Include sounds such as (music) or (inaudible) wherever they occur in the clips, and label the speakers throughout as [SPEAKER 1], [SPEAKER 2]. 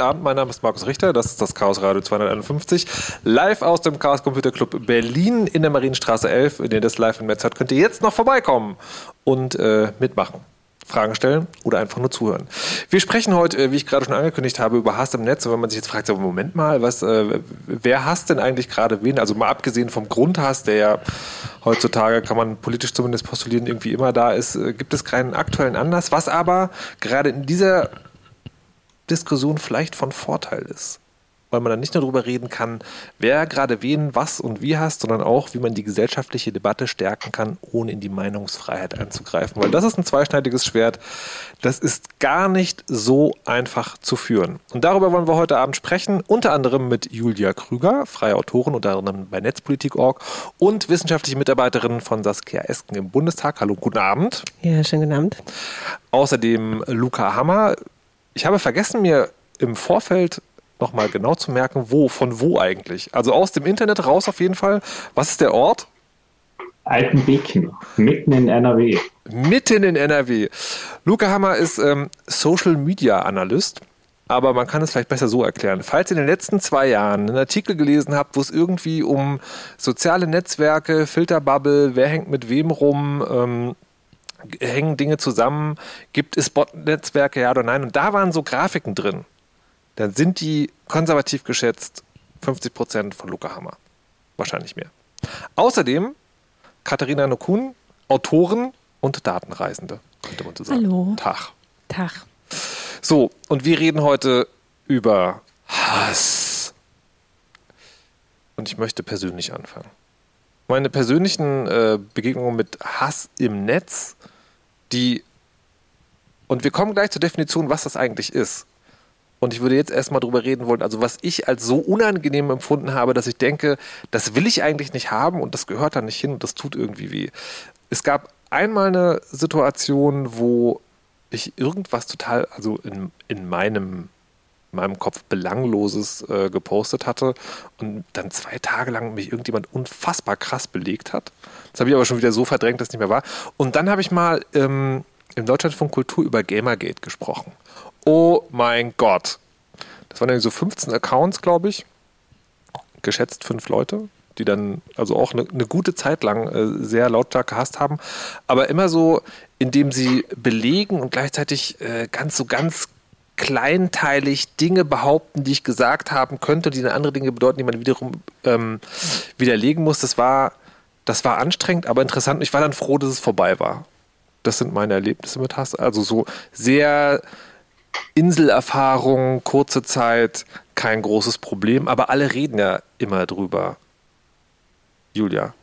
[SPEAKER 1] Guten Abend, mein Name ist Markus Richter, das ist das Chaos Radio 251. Live aus dem Chaos Computer Club Berlin in der Marienstraße 11. Wenn ihr das live im Netz hört, könnt ihr jetzt noch vorbeikommen und äh, mitmachen. Fragen stellen oder einfach nur zuhören. Wir sprechen heute, äh, wie ich gerade schon angekündigt habe, über Hass im Netz. Und wenn man sich jetzt fragt, Moment mal, was, äh, wer hasst denn eigentlich gerade wen? Also mal abgesehen vom Grundhass, der ja heutzutage, kann man politisch zumindest postulieren, irgendwie immer da ist, äh, gibt es keinen aktuellen Anlass. Was aber gerade in dieser Diskussion vielleicht von Vorteil ist. Weil man dann nicht nur darüber reden kann, wer gerade wen, was und wie hasst, sondern auch, wie man die gesellschaftliche Debatte stärken kann, ohne in die Meinungsfreiheit einzugreifen. Weil das ist ein zweischneidiges Schwert. Das ist gar nicht so einfach zu führen. Und darüber wollen wir heute Abend sprechen, unter anderem mit Julia Krüger, freie Autorin, unter anderem bei Netzpolitik.org und wissenschaftliche Mitarbeiterin von Saskia Esken im Bundestag. Hallo, guten Abend.
[SPEAKER 2] Ja, schönen guten Abend.
[SPEAKER 1] Außerdem Luca Hammer, ich habe vergessen, mir im Vorfeld nochmal genau zu merken, wo, von wo eigentlich. Also aus dem Internet raus auf jeden Fall. Was ist der Ort?
[SPEAKER 3] Altenbeken, mitten in NRW.
[SPEAKER 1] Mitten in NRW. Luca Hammer ist ähm, Social Media Analyst. Aber man kann es vielleicht besser so erklären. Falls ihr in den letzten zwei Jahren einen Artikel gelesen habt, wo es irgendwie um soziale Netzwerke, Filterbubble, wer hängt mit wem rum, ähm, hängen Dinge zusammen, gibt es Bot-Netzwerke, ja oder nein? Und da waren so Grafiken drin. Dann sind die konservativ geschätzt 50 Prozent von Luca Hammer. Wahrscheinlich mehr. Außerdem Katharina Nokun, Autorin und Datenreisende, könnte man so sagen.
[SPEAKER 2] Hallo.
[SPEAKER 1] Tag.
[SPEAKER 2] Tag.
[SPEAKER 1] So, und wir reden heute über Hass. Und ich möchte persönlich anfangen. Meine persönlichen äh, Begegnungen mit Hass im Netz die, und wir kommen gleich zur Definition, was das eigentlich ist. Und ich würde jetzt erstmal drüber reden wollen, also was ich als so unangenehm empfunden habe, dass ich denke, das will ich eigentlich nicht haben und das gehört da nicht hin und das tut irgendwie weh. Es gab einmal eine Situation, wo ich irgendwas total, also in, in meinem in meinem Kopf Belangloses äh, gepostet hatte und dann zwei Tage lang mich irgendjemand unfassbar krass belegt hat. Das habe ich aber schon wieder so verdrängt, dass es nicht mehr war. Und dann habe ich mal ähm, im Deutschlandfunk Kultur über Gamergate gesprochen. Oh mein Gott. Das waren irgendwie so 15 Accounts, glaube ich. Geschätzt fünf Leute, die dann also auch eine, eine gute Zeit lang äh, sehr lautstark gehasst haben. Aber immer so, indem sie belegen und gleichzeitig äh, ganz so ganz kleinteilig Dinge behaupten, die ich gesagt haben könnte, die eine andere Dinge bedeuten, die man wiederum ähm, widerlegen muss. Das war, das war anstrengend, aber interessant. Ich war dann froh, dass es vorbei war. Das sind meine Erlebnisse mit Hass. Also so sehr Inselerfahrung, kurze Zeit, kein großes Problem, aber alle reden ja immer drüber. Julia,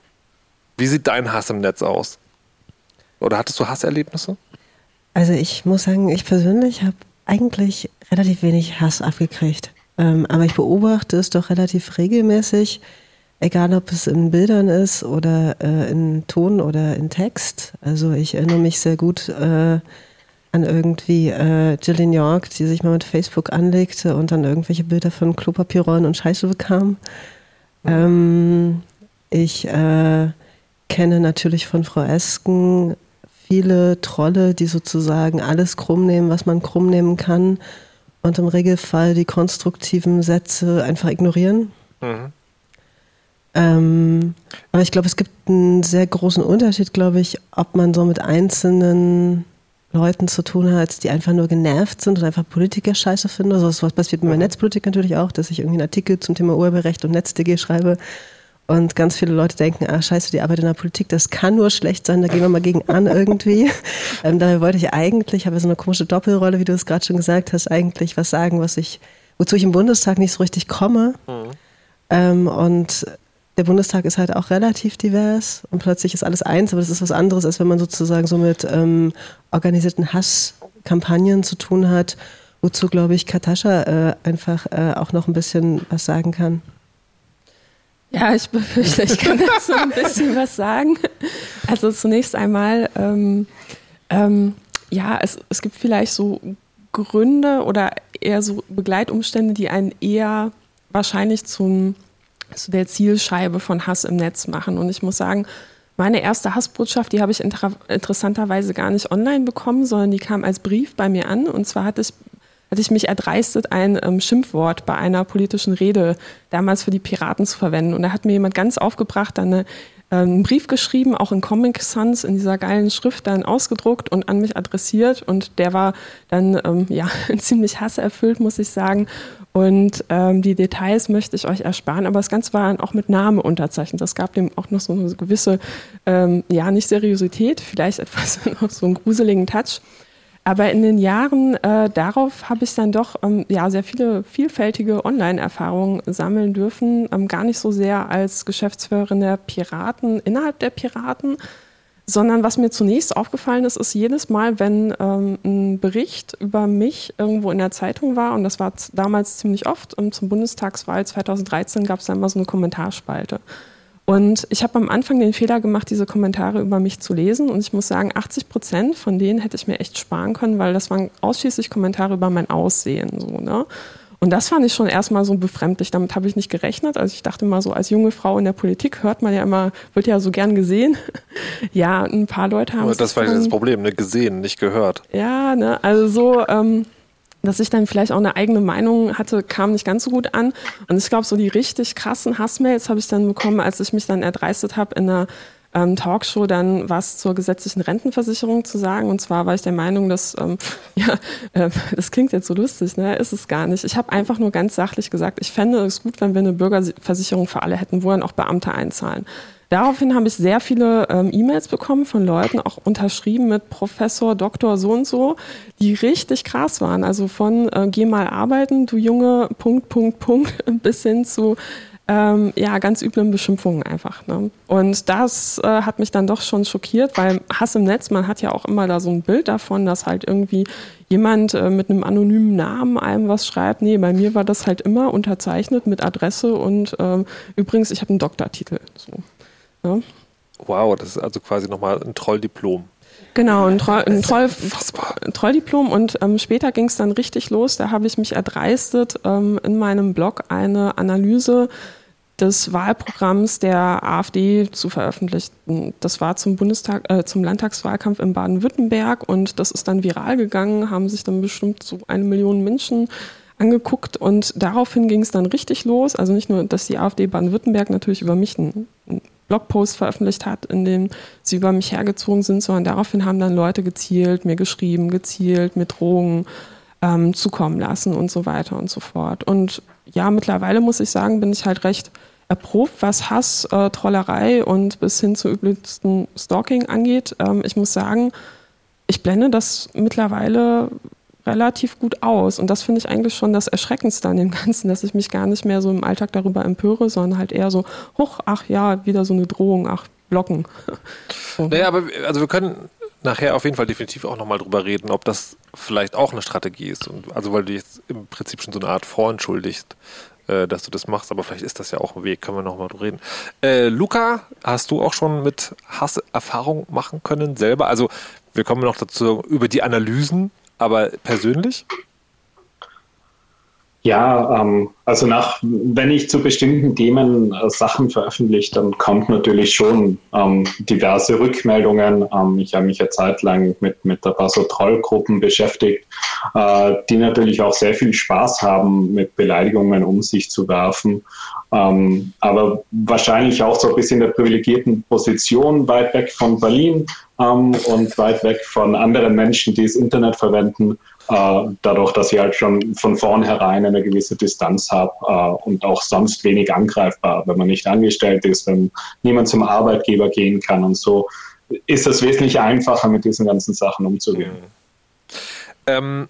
[SPEAKER 1] wie sieht dein Hass im Netz aus? Oder hattest du Hasserlebnisse?
[SPEAKER 2] Also ich muss sagen, ich persönlich habe eigentlich relativ wenig Hass abgekriegt. Ähm, aber ich beobachte es doch relativ regelmäßig, egal ob es in Bildern ist oder äh, in Ton oder in Text. Also ich erinnere mich sehr gut äh, an irgendwie äh, Gillian York, die sich mal mit Facebook anlegte und dann irgendwelche Bilder von Klopapierrollen und Scheiße bekam. Ähm, ich äh, kenne natürlich von Frau Esken viele Trolle, die sozusagen alles krumm nehmen, was man krumm nehmen kann und im Regelfall die konstruktiven Sätze einfach ignorieren. Mhm. Ähm, aber ich glaube, es gibt einen sehr großen Unterschied, glaube ich, ob man so mit einzelnen Leuten zu tun hat, die einfach nur genervt sind und einfach Politiker scheiße finden. Also was passiert mit meiner mhm. Netzpolitik natürlich auch, dass ich irgendwie einen Artikel zum Thema Urheberrecht und NetzDG schreibe und ganz viele Leute denken, ah scheiße, die Arbeit in der Politik, das kann nur schlecht sein, da gehen wir mal gegen an (laughs) irgendwie. ähm, daher wollte ich eigentlich, habe so eine komische Doppelrolle, wie du es gerade schon gesagt hast, eigentlich was sagen, was ich, wozu ich im Bundestag nicht so richtig komme. Mhm. Ähm, und der Bundestag ist halt auch relativ divers und plötzlich ist alles eins, aber das ist was anderes, als wenn man sozusagen so mit ähm, organisierten Hasskampagnen zu tun hat, wozu, glaube ich, Katascha äh, einfach äh, auch noch ein bisschen was sagen kann.
[SPEAKER 4] Ja, ich befürchte, ich kann dazu ein bisschen was sagen. Also zunächst einmal, ähm, ähm, ja, es, es gibt vielleicht so Gründe oder eher so Begleitumstände, die einen eher wahrscheinlich zum, zu der Zielscheibe von Hass im Netz machen. Und ich muss sagen, meine erste Hassbotschaft, die habe ich inter interessanterweise gar nicht online bekommen, sondern die kam als Brief bei mir an. Und zwar hatte ich hatte ich mich erdreistet, ein ähm, Schimpfwort bei einer politischen Rede damals für die Piraten zu verwenden. Und da hat mir jemand ganz aufgebracht, dann eine, einen Brief geschrieben, auch in Comic Sans, in dieser geilen Schrift dann ausgedruckt und an mich adressiert. Und der war dann ähm, ja (laughs) ziemlich hasserfüllt, muss ich sagen. Und ähm, die Details möchte ich euch ersparen, aber das Ganze war dann auch mit Name unterzeichnet. Das gab dem auch noch so eine gewisse, ähm, ja, nicht Seriosität, vielleicht (laughs) etwas noch so einen gruseligen Touch. Aber in den Jahren äh, darauf habe ich dann doch ähm, ja, sehr viele vielfältige Online-Erfahrungen sammeln dürfen. Ähm, gar nicht so sehr als Geschäftsführerin der Piraten innerhalb der Piraten, sondern was mir zunächst aufgefallen ist, ist jedes Mal, wenn ähm, ein Bericht über mich irgendwo in der Zeitung war, und das war damals ziemlich oft, ähm, zum Bundestagswahl 2013 gab es dann mal so eine Kommentarspalte. Und ich habe am Anfang den Fehler gemacht, diese Kommentare über mich zu lesen. Und ich muss sagen, 80 Prozent von denen hätte ich mir echt sparen können, weil das waren ausschließlich Kommentare über mein Aussehen. So, ne? Und das fand ich schon erstmal so befremdlich. Damit habe ich nicht gerechnet. Also ich dachte mal so, als junge Frau in der Politik hört man ja immer, wird ja so gern gesehen. (laughs) ja, ein paar Leute haben. Aber
[SPEAKER 1] das war das Problem, ne? Gesehen, nicht gehört.
[SPEAKER 4] Ja, ne? Also so, ähm, dass ich dann vielleicht auch eine eigene Meinung hatte, kam nicht ganz so gut an. Und ich glaube, so die richtig krassen Hassmails habe ich dann bekommen, als ich mich dann erdreistet habe, in einer ähm, Talkshow dann was zur gesetzlichen Rentenversicherung zu sagen. Und zwar war ich der Meinung, dass, ähm, (laughs) ja, äh, das klingt jetzt so lustig, ne? ist es gar nicht. Ich habe einfach nur ganz sachlich gesagt, ich fände es gut, wenn wir eine Bürgerversicherung für alle hätten, wo dann auch Beamte einzahlen. Daraufhin habe ich sehr viele ähm, E-Mails bekommen von Leuten, auch unterschrieben mit Professor, Doktor, so und so, die richtig krass waren. Also von äh, geh mal arbeiten, du Junge, Punkt, Punkt, Punkt, (laughs) bis hin zu ähm, ja, ganz üblen Beschimpfungen einfach. Ne? Und das äh, hat mich dann doch schon schockiert, weil Hass im Netz, man hat ja auch immer da so ein Bild davon, dass halt irgendwie jemand äh, mit einem anonymen Namen einem was schreibt. Nee, bei mir war das halt immer unterzeichnet mit Adresse und ähm, übrigens, ich habe einen Doktortitel. So,
[SPEAKER 1] ne? Wow, das ist also quasi nochmal ein Trolldiplom.
[SPEAKER 4] Genau, ein, Troll, ein, Troll, ein Trolldiplom und ähm, später ging es dann richtig los. Da habe ich mich erdreistet, ähm, in meinem Blog eine Analyse des Wahlprogramms der AfD zu veröffentlichen. Das war zum Bundestag, äh, zum Landtagswahlkampf in Baden-Württemberg und das ist dann viral gegangen, haben sich dann bestimmt so eine Million Menschen angeguckt und daraufhin ging es dann richtig los. Also nicht nur, dass die AfD Baden-Württemberg natürlich über mich einen, einen Blogpost veröffentlicht hat, in dem sie über mich hergezogen sind, sondern daraufhin haben dann Leute gezielt, mir geschrieben, gezielt, mir Drohungen ähm, zukommen lassen und so weiter und so fort. Und ja, mittlerweile muss ich sagen, bin ich halt recht erprobt, was Hass, äh, Trollerei und bis hin zu übelsten Stalking angeht. Ähm, ich muss sagen, ich blende das mittlerweile relativ gut aus. Und das finde ich eigentlich schon das Erschreckendste an dem Ganzen, dass ich mich gar nicht mehr so im Alltag darüber empöre, sondern halt eher so, hoch, ach ja, wieder so eine Drohung, ach, blocken. (laughs)
[SPEAKER 1] so. Naja, aber also wir können nachher auf jeden Fall definitiv auch nochmal drüber reden, ob das vielleicht auch eine Strategie ist. Und also weil du jetzt im Prinzip schon so eine Art vorentschuldigst, äh, dass du das machst, aber vielleicht ist das ja auch ein Weg, können wir nochmal drüber reden. Äh, Luca, hast du auch schon mit Hass Erfahrung machen können selber? Also wir kommen noch dazu über die Analysen, aber persönlich?
[SPEAKER 3] Ja, ähm, also nach, wenn ich zu bestimmten Themen äh, Sachen veröffentliche, dann kommt natürlich schon ähm, diverse Rückmeldungen. Ähm, ich habe mich ja zeitlang mit, mit ein paar so Trollgruppen beschäftigt, äh, die natürlich auch sehr viel Spaß haben, mit Beleidigungen um sich zu werfen. Ähm, aber wahrscheinlich auch so ein bisschen der privilegierten Position, weit weg von Berlin ähm, und weit weg von anderen Menschen, die das Internet verwenden dadurch, dass ich halt schon von vornherein eine gewisse Distanz habe äh, und auch sonst wenig angreifbar, wenn man nicht angestellt ist, wenn niemand zum Arbeitgeber gehen kann und so, ist es wesentlich einfacher, mit diesen ganzen Sachen umzugehen.
[SPEAKER 1] Ähm,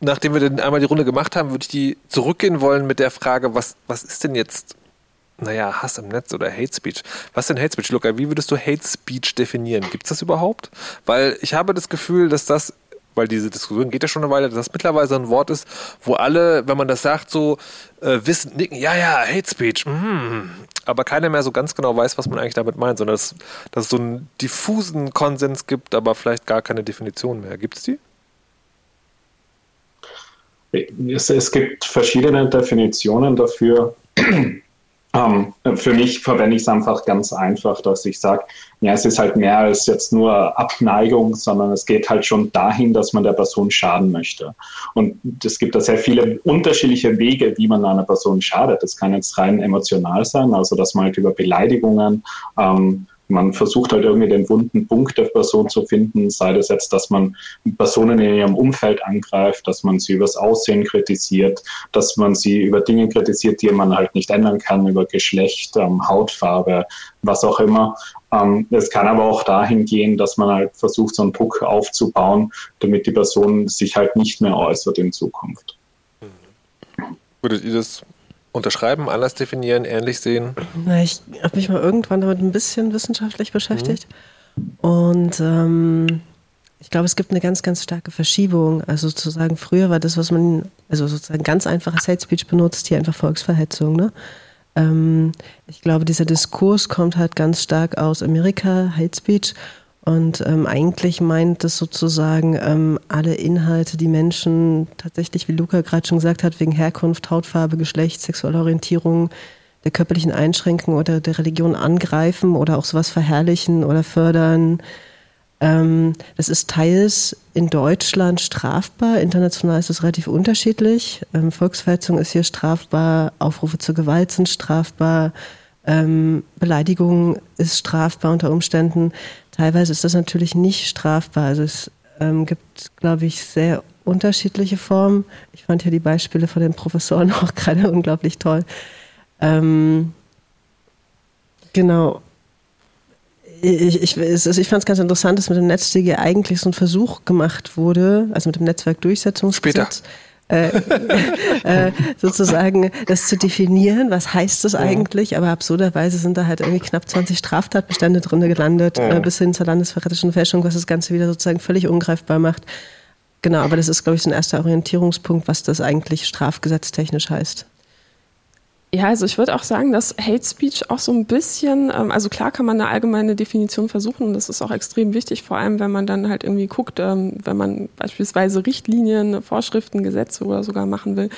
[SPEAKER 1] nachdem wir dann einmal die Runde gemacht haben, würde ich die zurückgehen wollen mit der Frage, was, was ist denn jetzt naja, Hass im Netz oder Hate Speech. Was denn Hate Speech, Luca? Wie würdest du Hate Speech definieren? Gibt es das überhaupt? Weil ich habe das Gefühl, dass das weil diese Diskussion geht ja schon eine Weile, dass das mittlerweile ein Wort ist, wo alle, wenn man das sagt, so äh, wissen, nicken, ja, ja, Hate Speech, mm, aber keiner mehr so ganz genau weiß, was man eigentlich damit meint, sondern dass, dass es so einen diffusen Konsens gibt, aber vielleicht gar keine Definition mehr. Gibt es die?
[SPEAKER 3] Es, es gibt verschiedene Definitionen dafür. Um, ähm, für mich verwende ich es einfach ganz einfach, dass ich sage, ja, es ist halt mehr als jetzt nur Abneigung, sondern es geht halt schon dahin, dass man der Person schaden möchte. Und es gibt da sehr viele unterschiedliche Wege, wie man einer Person schadet. Das kann jetzt rein emotional sein, also dass man halt über Beleidigungen ähm, man versucht halt irgendwie den wunden Punkt der Person zu finden, sei das jetzt, dass man Personen in ihrem Umfeld angreift, dass man sie übers Aussehen kritisiert, dass man sie über Dinge kritisiert, die man halt nicht ändern kann, über Geschlecht, ähm, Hautfarbe, was auch immer. Ähm, es kann aber auch dahin gehen, dass man halt versucht, so einen Druck aufzubauen, damit die Person sich halt nicht mehr äußert in Zukunft.
[SPEAKER 1] Würdet ihr das unterschreiben, anders definieren, ähnlich sehen?
[SPEAKER 2] Na, ich habe mich mal irgendwann damit ein bisschen wissenschaftlich beschäftigt. Mhm. Und ähm, ich glaube, es gibt eine ganz, ganz starke Verschiebung. Also sozusagen, früher war das, was man, also sozusagen ganz einfaches Hate Speech benutzt, hier einfach Volksverhetzung. Ne? Ähm, ich glaube, dieser Diskurs kommt halt ganz stark aus Amerika, Hate Speech. Und ähm, eigentlich meint es sozusagen ähm, alle Inhalte, die Menschen tatsächlich, wie Luca gerade schon gesagt hat, wegen Herkunft, Hautfarbe, Geschlecht, sexuelle Orientierung, der körperlichen Einschränkung oder der Religion angreifen oder auch sowas verherrlichen oder fördern. Ähm, das ist teils in Deutschland strafbar, international ist es relativ unterschiedlich. Ähm, Volksverhetzung ist hier strafbar, Aufrufe zur Gewalt sind strafbar. Ähm, Beleidigung ist strafbar unter Umständen. Teilweise ist das natürlich nicht strafbar. Also es ähm, gibt, glaube ich, sehr unterschiedliche Formen. Ich fand ja die Beispiele von den Professoren (laughs) auch gerade unglaublich toll. Ähm, genau. Ich, ich, also ich fand es ganz interessant, dass mit dem NetzDG eigentlich so ein Versuch gemacht wurde, also mit dem Netzwerkdurchsetzungsgesetz.
[SPEAKER 1] Später
[SPEAKER 2] äh, (laughs) äh, sozusagen das zu definieren, was heißt das eigentlich, aber absurderweise sind da halt irgendwie knapp 20 Straftatbestände drin gelandet, äh, bis hin zur landesverräterischen Fälschung, was das Ganze wieder sozusagen völlig ungreifbar macht. Genau, aber das ist, glaube ich, so ein erster Orientierungspunkt, was das eigentlich strafgesetztechnisch heißt.
[SPEAKER 4] Ja, also ich würde auch sagen, dass Hate Speech auch so ein bisschen, ähm, also klar kann man eine allgemeine Definition versuchen und das ist auch extrem wichtig, vor allem wenn man dann halt irgendwie guckt, ähm, wenn man beispielsweise Richtlinien, Vorschriften, Gesetze oder sogar machen will,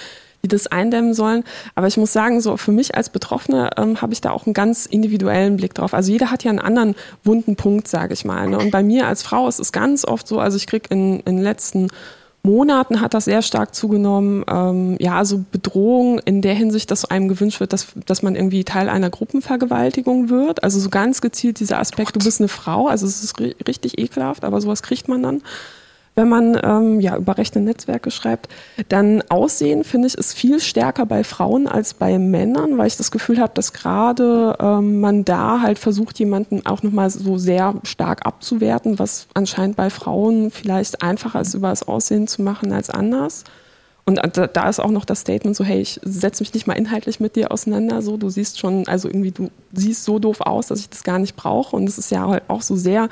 [SPEAKER 4] die das eindämmen sollen. Aber ich muss sagen, so für mich als Betroffene ähm, habe ich da auch einen ganz individuellen Blick drauf. Also jeder hat ja einen anderen wunden Punkt, sage ich mal. Ne? Und bei mir als Frau ist es ganz oft so, also ich kriege in, in den letzten Monaten hat das sehr stark zugenommen. Ähm, ja, also Bedrohung in der Hinsicht, dass einem gewünscht wird, dass, dass man irgendwie Teil einer Gruppenvergewaltigung wird. Also so ganz gezielt dieser Aspekt, du bist eine Frau. Also es ist richtig ekelhaft, aber sowas kriegt man dann wenn man ähm, ja, über rechte Netzwerke schreibt. Dann Aussehen, finde ich, ist viel stärker bei Frauen als bei Männern, weil ich das Gefühl habe, dass gerade ähm, man da halt versucht, jemanden auch nochmal so sehr stark abzuwerten, was anscheinend bei Frauen vielleicht einfacher ist, über das Aussehen zu machen als anders. Und da ist auch noch das Statement so, hey, ich setze mich nicht mal inhaltlich mit dir auseinander, so, du siehst schon, also irgendwie, du siehst so doof aus, dass ich das gar nicht brauche. Und es ist ja halt auch so sehr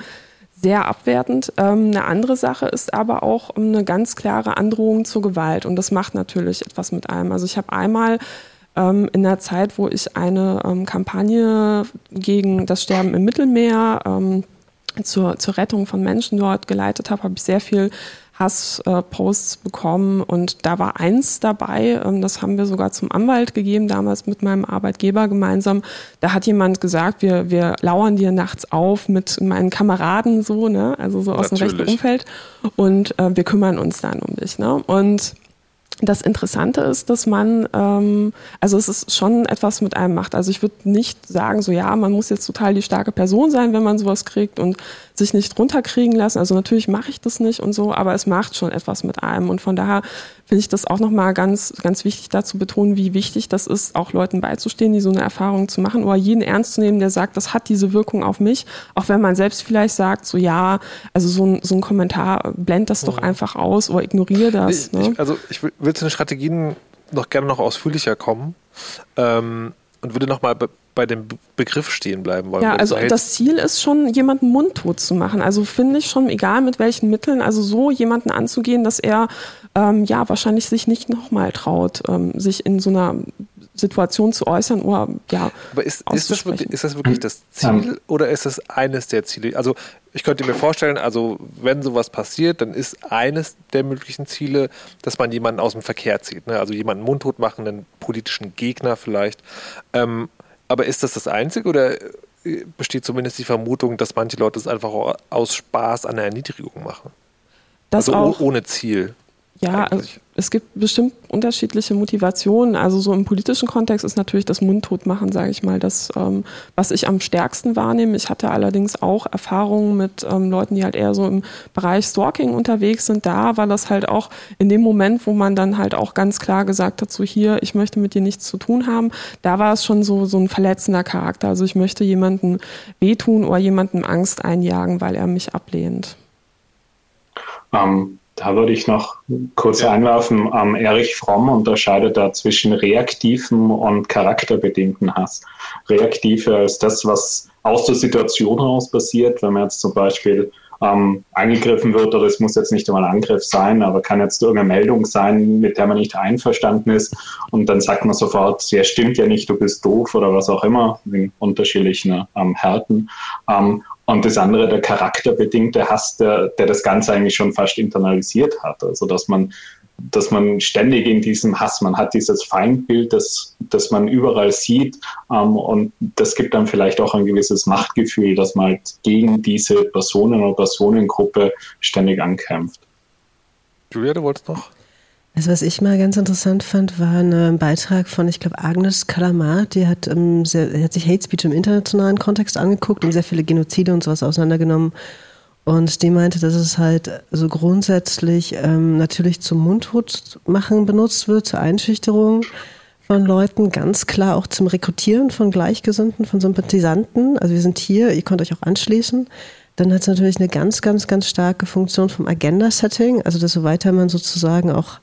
[SPEAKER 4] sehr abwertend. Ähm, eine andere Sache ist aber auch eine ganz klare Androhung zur Gewalt und das macht natürlich etwas mit einem. Also ich habe einmal ähm, in der Zeit, wo ich eine ähm, Kampagne gegen das Sterben im Mittelmeer ähm, zur, zur Rettung von Menschen dort geleitet habe, habe ich sehr viel Hassposts bekommen und da war eins dabei, ähm, das haben wir sogar zum Anwalt gegeben, damals mit meinem Arbeitgeber gemeinsam. Da hat jemand gesagt, wir, wir lauern dir nachts auf mit meinen Kameraden so, ne, also so aus Natürlich. dem rechten Umfeld und äh, wir kümmern uns dann um dich, ne. Und das Interessante ist, dass man, ähm, also es ist schon etwas mit einem macht. Also ich würde nicht sagen, so ja, man muss jetzt total die starke Person sein, wenn man sowas kriegt und sich nicht runterkriegen lassen. Also natürlich mache ich das nicht und so, aber es macht schon etwas mit einem. Und von daher finde ich das auch nochmal ganz, ganz wichtig dazu betonen, wie wichtig das ist, auch Leuten beizustehen, die so eine Erfahrung zu machen oder jeden ernst zu nehmen, der sagt, das hat diese Wirkung auf mich. Auch wenn man selbst vielleicht sagt, so ja, also so ein, so ein Kommentar, blend das doch mhm. einfach aus oder ignoriere das.
[SPEAKER 1] Ich, ne? ich, also ich will zu den Strategien noch gerne noch ausführlicher kommen ähm, und würde nochmal bei dem Begriff stehen bleiben wollen.
[SPEAKER 4] Ja, also das Ziel ist schon, jemanden mundtot zu machen. Also finde ich schon, egal mit welchen Mitteln, also so jemanden anzugehen, dass er ähm, ja wahrscheinlich sich nicht nochmal traut, ähm, sich in so einer Situation zu äußern oder ja.
[SPEAKER 1] Aber ist, ist, das, wirklich, ist das wirklich das Ziel oder ist das eines der Ziele? Also ich könnte mir vorstellen, also wenn sowas passiert, dann ist eines der möglichen Ziele, dass man jemanden aus dem Verkehr zieht. Ne? Also jemanden mundtot machen, einen politischen Gegner vielleicht. Ähm, aber ist das das Einzige oder äh, besteht zumindest die Vermutung, dass manche Leute es einfach aus Spaß an der Erniedrigung machen?
[SPEAKER 4] Das
[SPEAKER 1] also
[SPEAKER 4] auch.
[SPEAKER 1] ohne Ziel.
[SPEAKER 4] Ja, also es gibt bestimmt unterschiedliche Motivationen. Also so im politischen Kontext ist natürlich das Mundtotmachen, sage ich mal, das, ähm, was ich am stärksten wahrnehme. Ich hatte allerdings auch Erfahrungen mit ähm, Leuten, die halt eher so im Bereich Stalking unterwegs sind. Da war das halt auch in dem Moment, wo man dann halt auch ganz klar gesagt hat, so hier, ich möchte mit dir nichts zu tun haben. Da war es schon so, so ein verletzender Charakter. Also ich möchte jemanden wehtun oder jemandem Angst einjagen, weil er mich ablehnt.
[SPEAKER 3] Um ähm, da würde ich noch kurz ja. einwerfen. Ähm, Erich Fromm unterscheidet da zwischen reaktivem und charakterbedingten Hass. Reaktive ist das, was aus der Situation heraus passiert, wenn man jetzt zum Beispiel ähm, angegriffen wird, oder es muss jetzt nicht einmal ein Angriff sein, aber kann jetzt irgendeine Meldung sein, mit der man nicht einverstanden ist. Und dann sagt man sofort, ja, stimmt ja nicht, du bist doof oder was auch immer, in unterschiedlichen ähm, Härten. Ähm, und das andere, der charakterbedingte Hass, der, der das Ganze eigentlich schon fast internalisiert hat. Also, dass man, dass man ständig in diesem Hass, man hat dieses Feindbild, das, das man überall sieht. Ähm, und das gibt dann vielleicht auch ein gewisses Machtgefühl, dass man halt gegen diese Personen oder Personengruppe ständig ankämpft.
[SPEAKER 1] Julia, du wolltest noch?
[SPEAKER 2] Also was ich mal ganz interessant fand, war ein Beitrag von, ich glaube, Agnes Kalamar, die hat, ähm, sehr, hat sich Hate Speech im internationalen Kontext angeguckt und sehr viele Genozide und sowas auseinandergenommen. Und die meinte, dass es halt so grundsätzlich ähm, natürlich zum Mundtotmachen benutzt wird, zur Einschüchterung von Leuten, ganz klar auch zum Rekrutieren von Gleichgesinnten, von Sympathisanten. Also wir sind hier, ihr könnt euch auch anschließen. Dann hat es natürlich eine ganz, ganz, ganz starke Funktion vom Agenda-Setting, also dass so weiter man sozusagen auch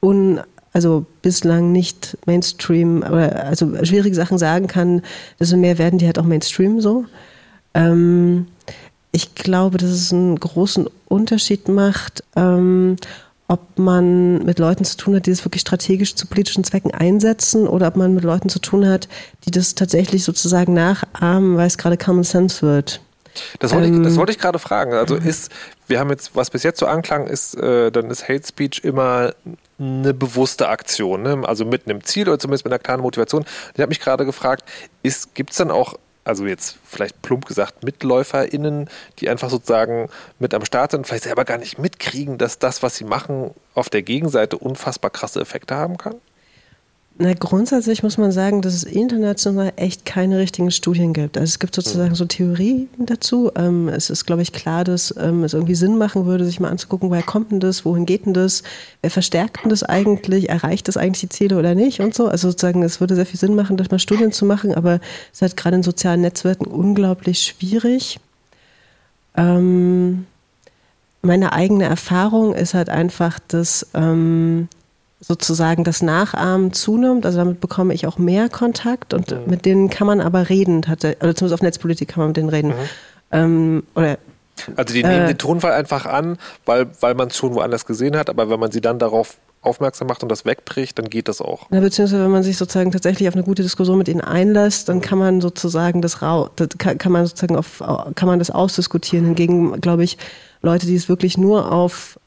[SPEAKER 2] un, also bislang nicht Mainstream, oder also schwierige Sachen sagen kann, desto mehr werden die halt auch Mainstream so. Ähm, ich glaube, dass es einen großen Unterschied macht, ähm, ob man mit Leuten zu tun hat, die das wirklich strategisch zu politischen Zwecken einsetzen oder ob man mit Leuten zu tun hat, die das tatsächlich sozusagen nachahmen, weil es gerade Common Sense wird.
[SPEAKER 1] Das wollte, ähm, ich, das wollte ich gerade fragen. Also ist, wir haben jetzt, was bis jetzt so anklang, ist, äh, dann ist Hate Speech immer eine bewusste Aktion, ne? also mit einem Ziel oder zumindest mit einer klaren Motivation. Ich habe mich gerade gefragt, gibt es dann auch, also jetzt vielleicht plump gesagt, MitläuferInnen, die einfach sozusagen mit am Start sind vielleicht selber gar nicht mitkriegen, dass das, was sie machen, auf der Gegenseite unfassbar krasse Effekte haben kann?
[SPEAKER 2] Na, grundsätzlich muss man sagen, dass es international echt keine richtigen Studien gibt. Also es gibt sozusagen so Theorien dazu. Ähm, es ist, glaube ich, klar, dass ähm, es irgendwie Sinn machen würde, sich mal anzugucken, woher kommt denn das, wohin geht denn das, wer verstärkt denn das eigentlich, erreicht das eigentlich die Ziele oder nicht und so. Also sozusagen, es würde sehr viel Sinn machen, das mal Studien zu machen, aber es ist halt gerade in sozialen Netzwerken unglaublich schwierig. Ähm, meine eigene Erfahrung ist halt einfach, dass ähm, sozusagen das Nachahmen zunimmt. Also damit bekomme ich auch mehr Kontakt und mhm. mit denen kann man aber reden, oder zumindest auf Netzpolitik kann man mit denen reden. Mhm. Ähm, oder
[SPEAKER 1] also die nehmen äh, den Tonfall einfach an, weil, weil man es schon woanders gesehen hat, aber wenn man sie dann darauf aufmerksam macht und das wegbricht, dann geht das auch.
[SPEAKER 2] Ja, beziehungsweise wenn man sich sozusagen tatsächlich auf eine gute Diskussion mit ihnen einlässt, dann kann man sozusagen das rau, das kann, kann man sozusagen auf, kann man das ausdiskutieren. Hingegen glaube ich, Leute, die es wirklich nur auf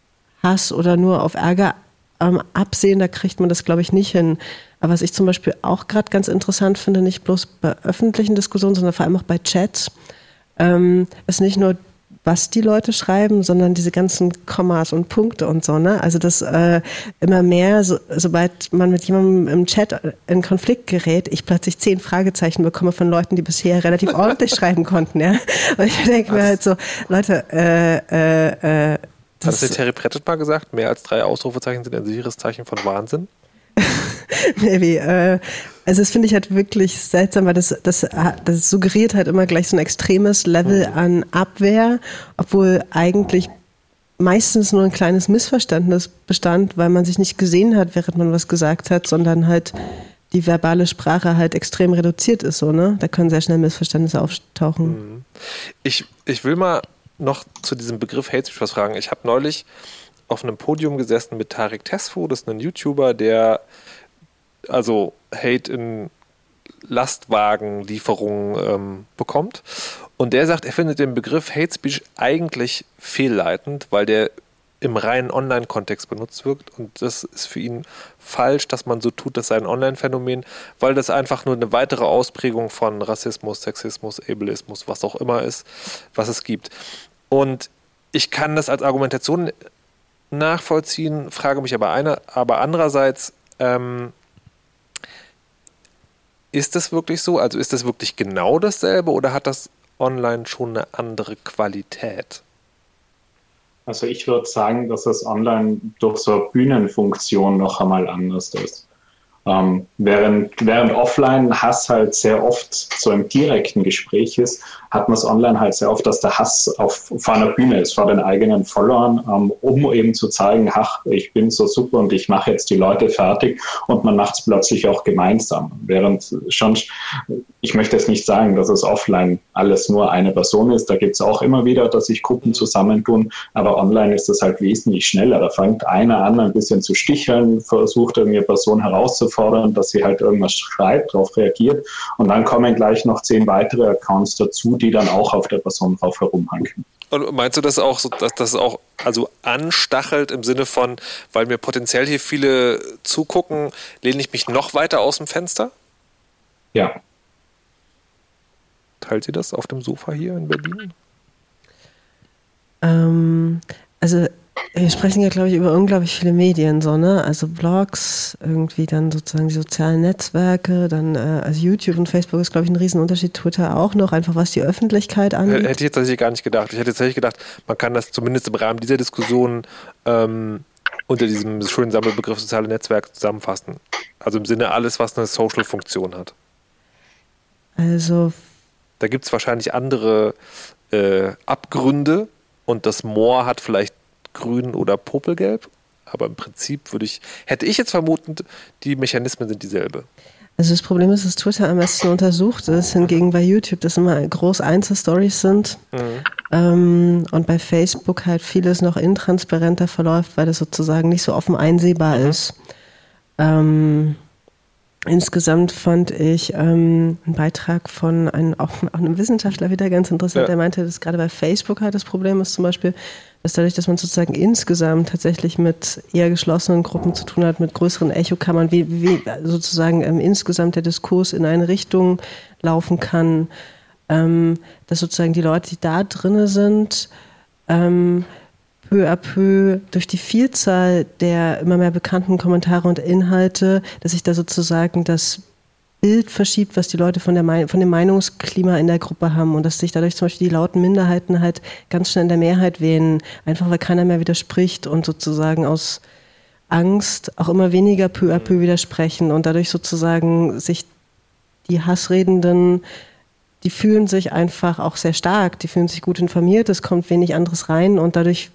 [SPEAKER 2] Hass oder nur auf Ärger ähm, absehen, da kriegt man das, glaube ich, nicht hin. Aber was ich zum Beispiel auch gerade ganz interessant finde, nicht bloß bei öffentlichen Diskussionen, sondern vor allem auch bei Chats, ähm, ist nicht nur was die Leute schreiben, sondern diese ganzen Kommas und Punkte und so. Ne? Also das äh, immer mehr, so, sobald man mit jemandem im Chat in Konflikt gerät, ich plötzlich zehn Fragezeichen bekomme von Leuten, die bisher relativ ordentlich (laughs) schreiben konnten. Ja? Und ich denke mir halt so, Leute, äh, äh, äh,
[SPEAKER 1] Hat das Terry Pratchett mal gesagt? Mehr als drei Ausrufezeichen sind ein sicheres Zeichen von Wahnsinn? (laughs)
[SPEAKER 2] Maybe. Äh, also das finde ich halt wirklich seltsam, weil das, das, das suggeriert halt immer gleich so ein extremes Level mhm. an Abwehr, obwohl eigentlich meistens nur ein kleines Missverständnis bestand, weil man sich nicht gesehen hat, während man was gesagt hat, sondern halt die verbale Sprache halt extrem reduziert ist, so, ne? Da können sehr schnell Missverständnisse auftauchen. Mhm.
[SPEAKER 1] Ich, ich will mal noch zu diesem Begriff Hate Speech was fragen. Ich habe neulich auf einem Podium gesessen mit Tarek Tesfu, das ist ein YouTuber, der also Hate in Lastwagenlieferungen ähm, bekommt. Und der sagt, er findet den Begriff Hate Speech eigentlich fehlleitend, weil der im reinen Online-Kontext benutzt wird. Und das ist für ihn falsch, dass man so tut, das sei ein Online-Phänomen, weil das einfach nur eine weitere Ausprägung von Rassismus, Sexismus, Ableismus, was auch immer ist, was es gibt. Und ich kann das als Argumentation nachvollziehen, frage mich aber, eine, aber andererseits, ähm, ist das wirklich so? Also ist das wirklich genau dasselbe oder hat das online schon eine andere Qualität?
[SPEAKER 3] Also ich würde sagen, dass das online durch so eine Bühnenfunktion noch einmal anders ist. Ähm, während, während offline Hass halt sehr oft so im direkten Gespräch ist, hat man es online halt sehr oft, dass der Hass auf, vor einer Bühne ist, vor den eigenen Followern, ähm, um eben zu zeigen, ach, ich bin so super und ich mache jetzt die Leute fertig und man macht es plötzlich auch gemeinsam. Während schon, ich möchte jetzt nicht sagen, dass es offline alles nur eine Person ist, da gibt es auch immer wieder, dass sich Gruppen zusammentun, aber online ist das halt wesentlich schneller. Da fängt einer an, ein bisschen zu sticheln, versucht irgendeine Person herauszufordern, dass sie halt irgendwas schreibt, darauf reagiert und dann kommen gleich noch zehn weitere Accounts dazu, die dann auch auf der Person drauf herumhanken.
[SPEAKER 1] Und meinst du das auch, so, dass das auch also anstachelt im Sinne von, weil mir potenziell hier viele zugucken, lehne ich mich noch weiter aus dem Fenster?
[SPEAKER 3] Ja.
[SPEAKER 1] Teilt ihr das auf dem Sofa hier in Berlin?
[SPEAKER 2] Ähm, also wir sprechen ja, glaube ich, über unglaublich viele Medien, so, ne? Also Blogs, irgendwie dann sozusagen die sozialen Netzwerke, dann äh, also YouTube und Facebook ist, glaube ich, ein Riesenunterschied, Twitter auch noch, einfach was die Öffentlichkeit angeht.
[SPEAKER 1] Hätte ich jetzt tatsächlich gar nicht gedacht. Ich hätte tatsächlich gedacht, man kann das zumindest im Rahmen dieser Diskussion ähm, unter diesem schönen Sammelbegriff soziale Netzwerke zusammenfassen. Also im Sinne alles, was eine Social-Funktion hat.
[SPEAKER 2] Also.
[SPEAKER 1] Da gibt es wahrscheinlich andere äh, Abgründe und das Moor hat vielleicht grün oder popelgelb. Aber im Prinzip würde ich, hätte ich jetzt vermutet, die Mechanismen sind dieselbe.
[SPEAKER 2] Also das Problem ist, dass Twitter am besten untersucht ist, hingegen bei YouTube das immer groß Einzelstories sind mhm. ähm, und bei Facebook halt vieles noch intransparenter verläuft, weil das sozusagen nicht so offen einsehbar mhm. ist. Ähm, insgesamt fand ich ähm, einen Beitrag von einem, auch, auch einem Wissenschaftler wieder ganz interessant, ja. der meinte, dass gerade bei Facebook halt das Problem ist zum Beispiel, dass dadurch, dass man sozusagen insgesamt tatsächlich mit eher geschlossenen Gruppen zu tun hat, mit größeren Echokammern, wie, wie sozusagen ähm, insgesamt der Diskurs in eine Richtung laufen kann, ähm, dass sozusagen die Leute, die da drinne sind, ähm, peu à peu durch die Vielzahl der immer mehr bekannten Kommentare und Inhalte, dass sich da sozusagen das Bild verschiebt, was die Leute von, der, von dem Meinungsklima in der Gruppe haben und dass sich dadurch zum Beispiel die lauten Minderheiten halt ganz schnell in der Mehrheit wählen, einfach weil keiner mehr widerspricht und sozusagen aus Angst auch immer weniger peu à peu widersprechen und dadurch sozusagen sich die Hassredenden, die fühlen sich einfach auch sehr stark, die fühlen sich gut informiert, es kommt wenig anderes rein und dadurch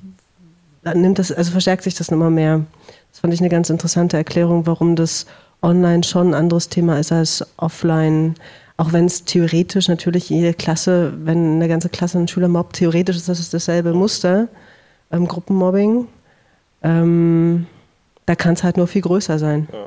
[SPEAKER 2] nimmt das, also verstärkt sich das immer mehr. Das fand ich eine ganz interessante Erklärung, warum das online schon ein anderes Thema ist als offline. Auch wenn es theoretisch natürlich jede Klasse, wenn eine ganze Klasse einen Schüler mobbt, theoretisch ist das dasselbe Muster, ähm, Gruppenmobbing. Ähm, da kann es halt nur viel größer sein. Ja.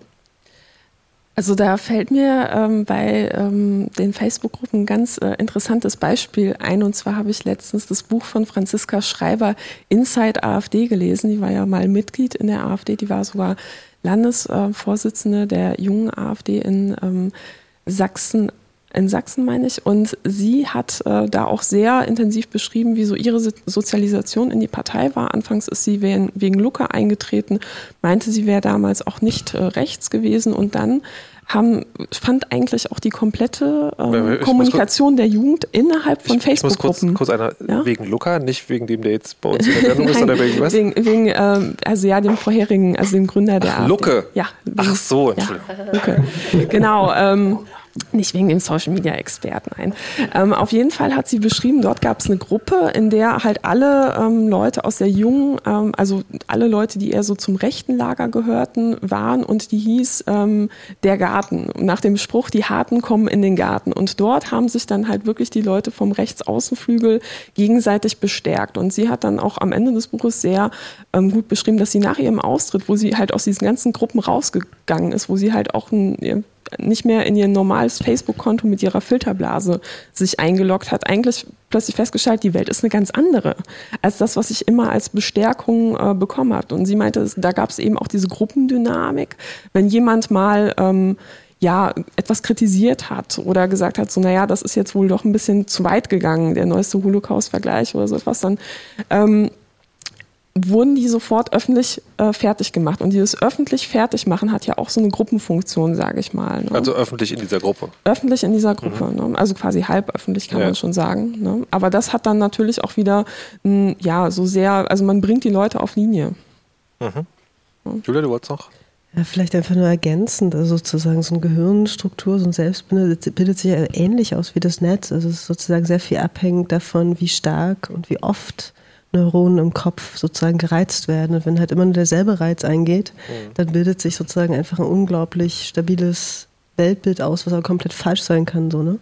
[SPEAKER 4] Also da fällt mir ähm, bei ähm, den Facebook-Gruppen ein ganz äh, interessantes Beispiel ein. Und zwar habe ich letztens das Buch von Franziska Schreiber Inside AfD gelesen. Die war ja mal Mitglied in der AfD. Die war sogar Landesvorsitzende der jungen AfD in ähm, Sachsen in Sachsen, meine ich. Und sie hat äh, da auch sehr intensiv beschrieben, wie so ihre Sozialisation in die Partei war. Anfangs ist sie wegen, wegen Luca eingetreten, meinte, sie wäre damals auch nicht äh, rechts gewesen. Und dann haben, fand eigentlich auch die komplette ähm, Kommunikation kurz, der Jugend innerhalb von Facebook-Gruppen.
[SPEAKER 1] Kurz, kurz einer, ja? wegen Luca, nicht wegen dem, der jetzt bei uns in der Sendung ist, (laughs)
[SPEAKER 4] oder wegen was? Wegen, wegen ähm, also ja, dem vorherigen, also dem Gründer der
[SPEAKER 1] Ach, Lucke.
[SPEAKER 4] Ja.
[SPEAKER 1] Wegen, Ach so, Entschuldigung.
[SPEAKER 4] Ja, Lucke. Genau. Ähm, nicht wegen dem Social Media Experten ein. Ähm, auf jeden Fall hat sie beschrieben, dort gab es eine Gruppe, in der halt alle ähm, Leute aus der jungen, ähm, also alle Leute, die eher so zum rechten Lager gehörten, waren und die hieß ähm, der Garten. Nach dem Spruch, die Harten kommen in den Garten. Und dort haben sich dann halt wirklich die Leute vom Rechtsaußenflügel gegenseitig bestärkt. Und sie hat dann auch am Ende des Buches sehr ähm, gut beschrieben, dass sie nach ihrem Austritt, wo sie halt aus diesen ganzen Gruppen rausgegangen ist, wo sie halt auch ein nicht mehr in ihr normales Facebook-Konto mit ihrer Filterblase sich eingeloggt hat, eigentlich plötzlich festgestellt, die Welt ist eine ganz andere als das, was ich immer als Bestärkung äh, bekommen habe. Und sie meinte, da gab es eben auch diese Gruppendynamik. Wenn jemand mal ähm, ja, etwas kritisiert hat oder gesagt hat, so, naja, das ist jetzt wohl doch ein bisschen zu weit gegangen, der neueste Holocaust-Vergleich oder so etwas, dann ähm, wurden die sofort öffentlich äh, fertig gemacht. Und dieses öffentlich fertig machen hat ja auch so eine Gruppenfunktion, sage ich mal. Ne?
[SPEAKER 1] Also öffentlich in dieser Gruppe.
[SPEAKER 4] Öffentlich in dieser Gruppe. Mhm. Ne? Also quasi halb öffentlich kann ja. man schon sagen. Ne? Aber das hat dann natürlich auch wieder, mh, ja, so sehr, also man bringt die Leute auf Linie.
[SPEAKER 1] Mhm. Ja. Julia, du wolltest noch?
[SPEAKER 2] Ja, vielleicht einfach nur ergänzend, also sozusagen so eine Gehirnstruktur, so ein Selbstbild bildet sich ja ähnlich aus wie das Netz. Also es ist sozusagen sehr viel abhängig davon, wie stark und wie oft Neuronen im Kopf sozusagen gereizt werden. Und wenn halt immer nur derselbe Reiz eingeht, mhm. dann bildet sich sozusagen einfach ein unglaublich stabiles Weltbild aus, was aber komplett falsch sein kann, so, ne?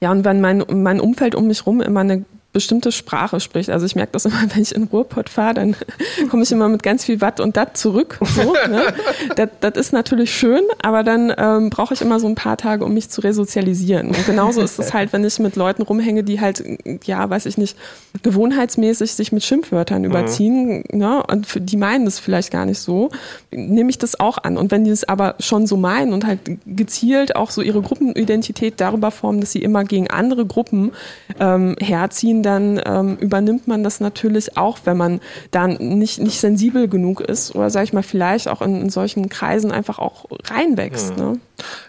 [SPEAKER 4] Ja, und wenn mein, mein Umfeld um mich rum immer eine bestimmte Sprache spricht. Also ich merke das immer, (laughs) wenn ich in Ruhrpott fahre, dann (laughs) komme ich immer mit ganz viel Watt und Dat zurück. So, ne? (laughs) das, das ist natürlich schön, aber dann ähm, brauche ich immer so ein paar Tage, um mich zu resozialisieren. Und genauso ist es halt, wenn ich mit Leuten rumhänge, die halt, ja, weiß ich nicht, gewohnheitsmäßig sich mit Schimpfwörtern mhm. überziehen. Ne? Und für, die meinen das vielleicht gar nicht so, nehme ich das auch an. Und wenn die es aber schon so meinen und halt gezielt auch so ihre Gruppenidentität darüber formen, dass sie immer gegen andere Gruppen ähm, herziehen, dann ähm, übernimmt man das natürlich auch, wenn man dann nicht, nicht sensibel genug ist oder sage ich mal vielleicht auch in, in, solchen Kreisen einfach auch reinwächst. Hm. Ne?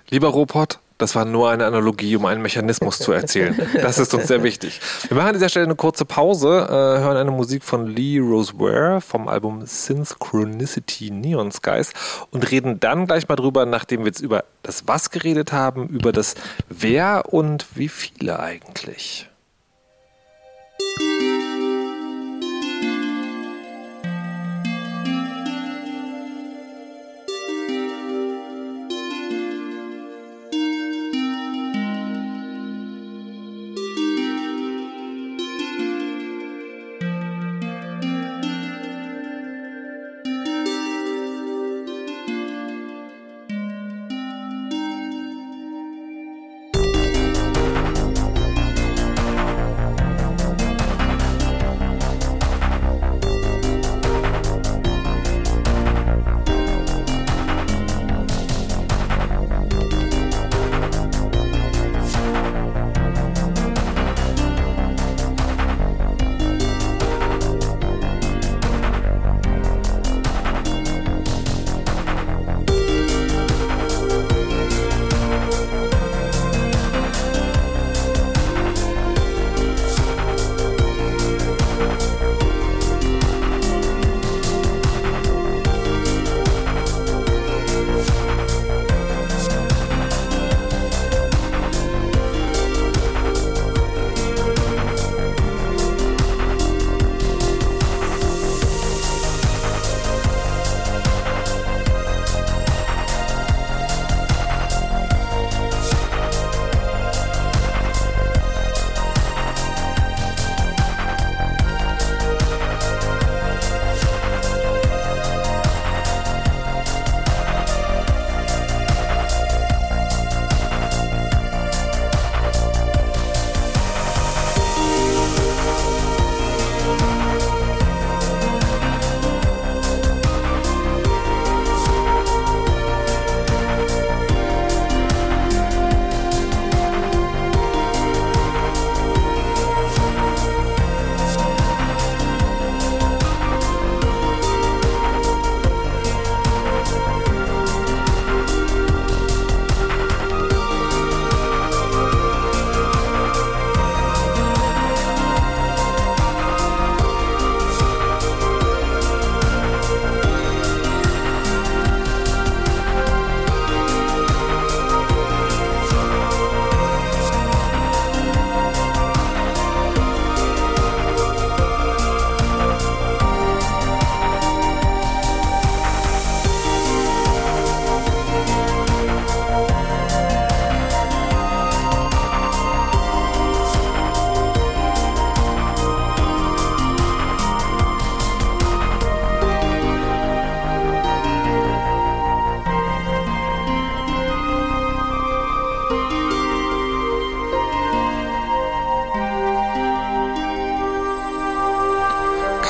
[SPEAKER 1] Lieber Robot, das war nur eine Analogie, um einen Mechanismus zu erzählen. Das ist uns sehr wichtig. Wir machen an dieser Stelle eine kurze Pause, äh, hören eine Musik von Lee Roseware vom Album Synchronicity Neon Skies und reden dann gleich mal drüber, nachdem wir jetzt über das Was geredet haben, über das Wer und wie viele eigentlich. Música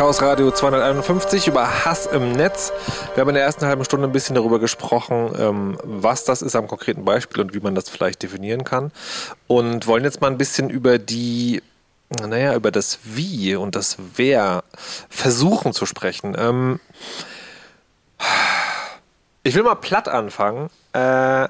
[SPEAKER 1] Chaos Radio 251 über Hass im Netz. Wir haben in der ersten halben Stunde ein bisschen darüber gesprochen, ähm, was das ist am konkreten Beispiel und wie man das vielleicht definieren kann. Und wollen jetzt mal ein bisschen über die, naja, über das Wie und das Wer versuchen zu sprechen. Ähm, ich will mal platt anfangen. Äh,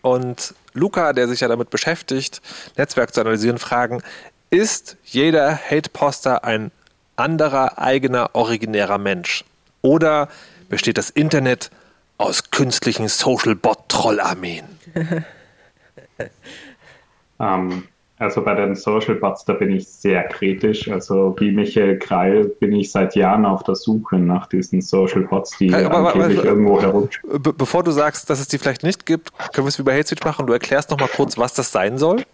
[SPEAKER 1] und Luca, der sich ja damit beschäftigt, Netzwerk zu analysieren, fragen, ist jeder Hate-Poster ein anderer, eigener, originärer Mensch? Oder besteht das Internet aus künstlichen Social-Bot-Trollarmeen? (laughs)
[SPEAKER 3] ähm, also bei den Social Bots, da bin ich sehr kritisch. Also wie Michael Kreil bin ich seit Jahren auf der Suche nach diesen Social Bots, die aber, angeblich aber, irgendwo herumschwimmen.
[SPEAKER 1] Bevor du sagst, dass es die vielleicht nicht gibt, können wir es wie bei Hate Speech machen. Du erklärst noch mal kurz, was das sein soll?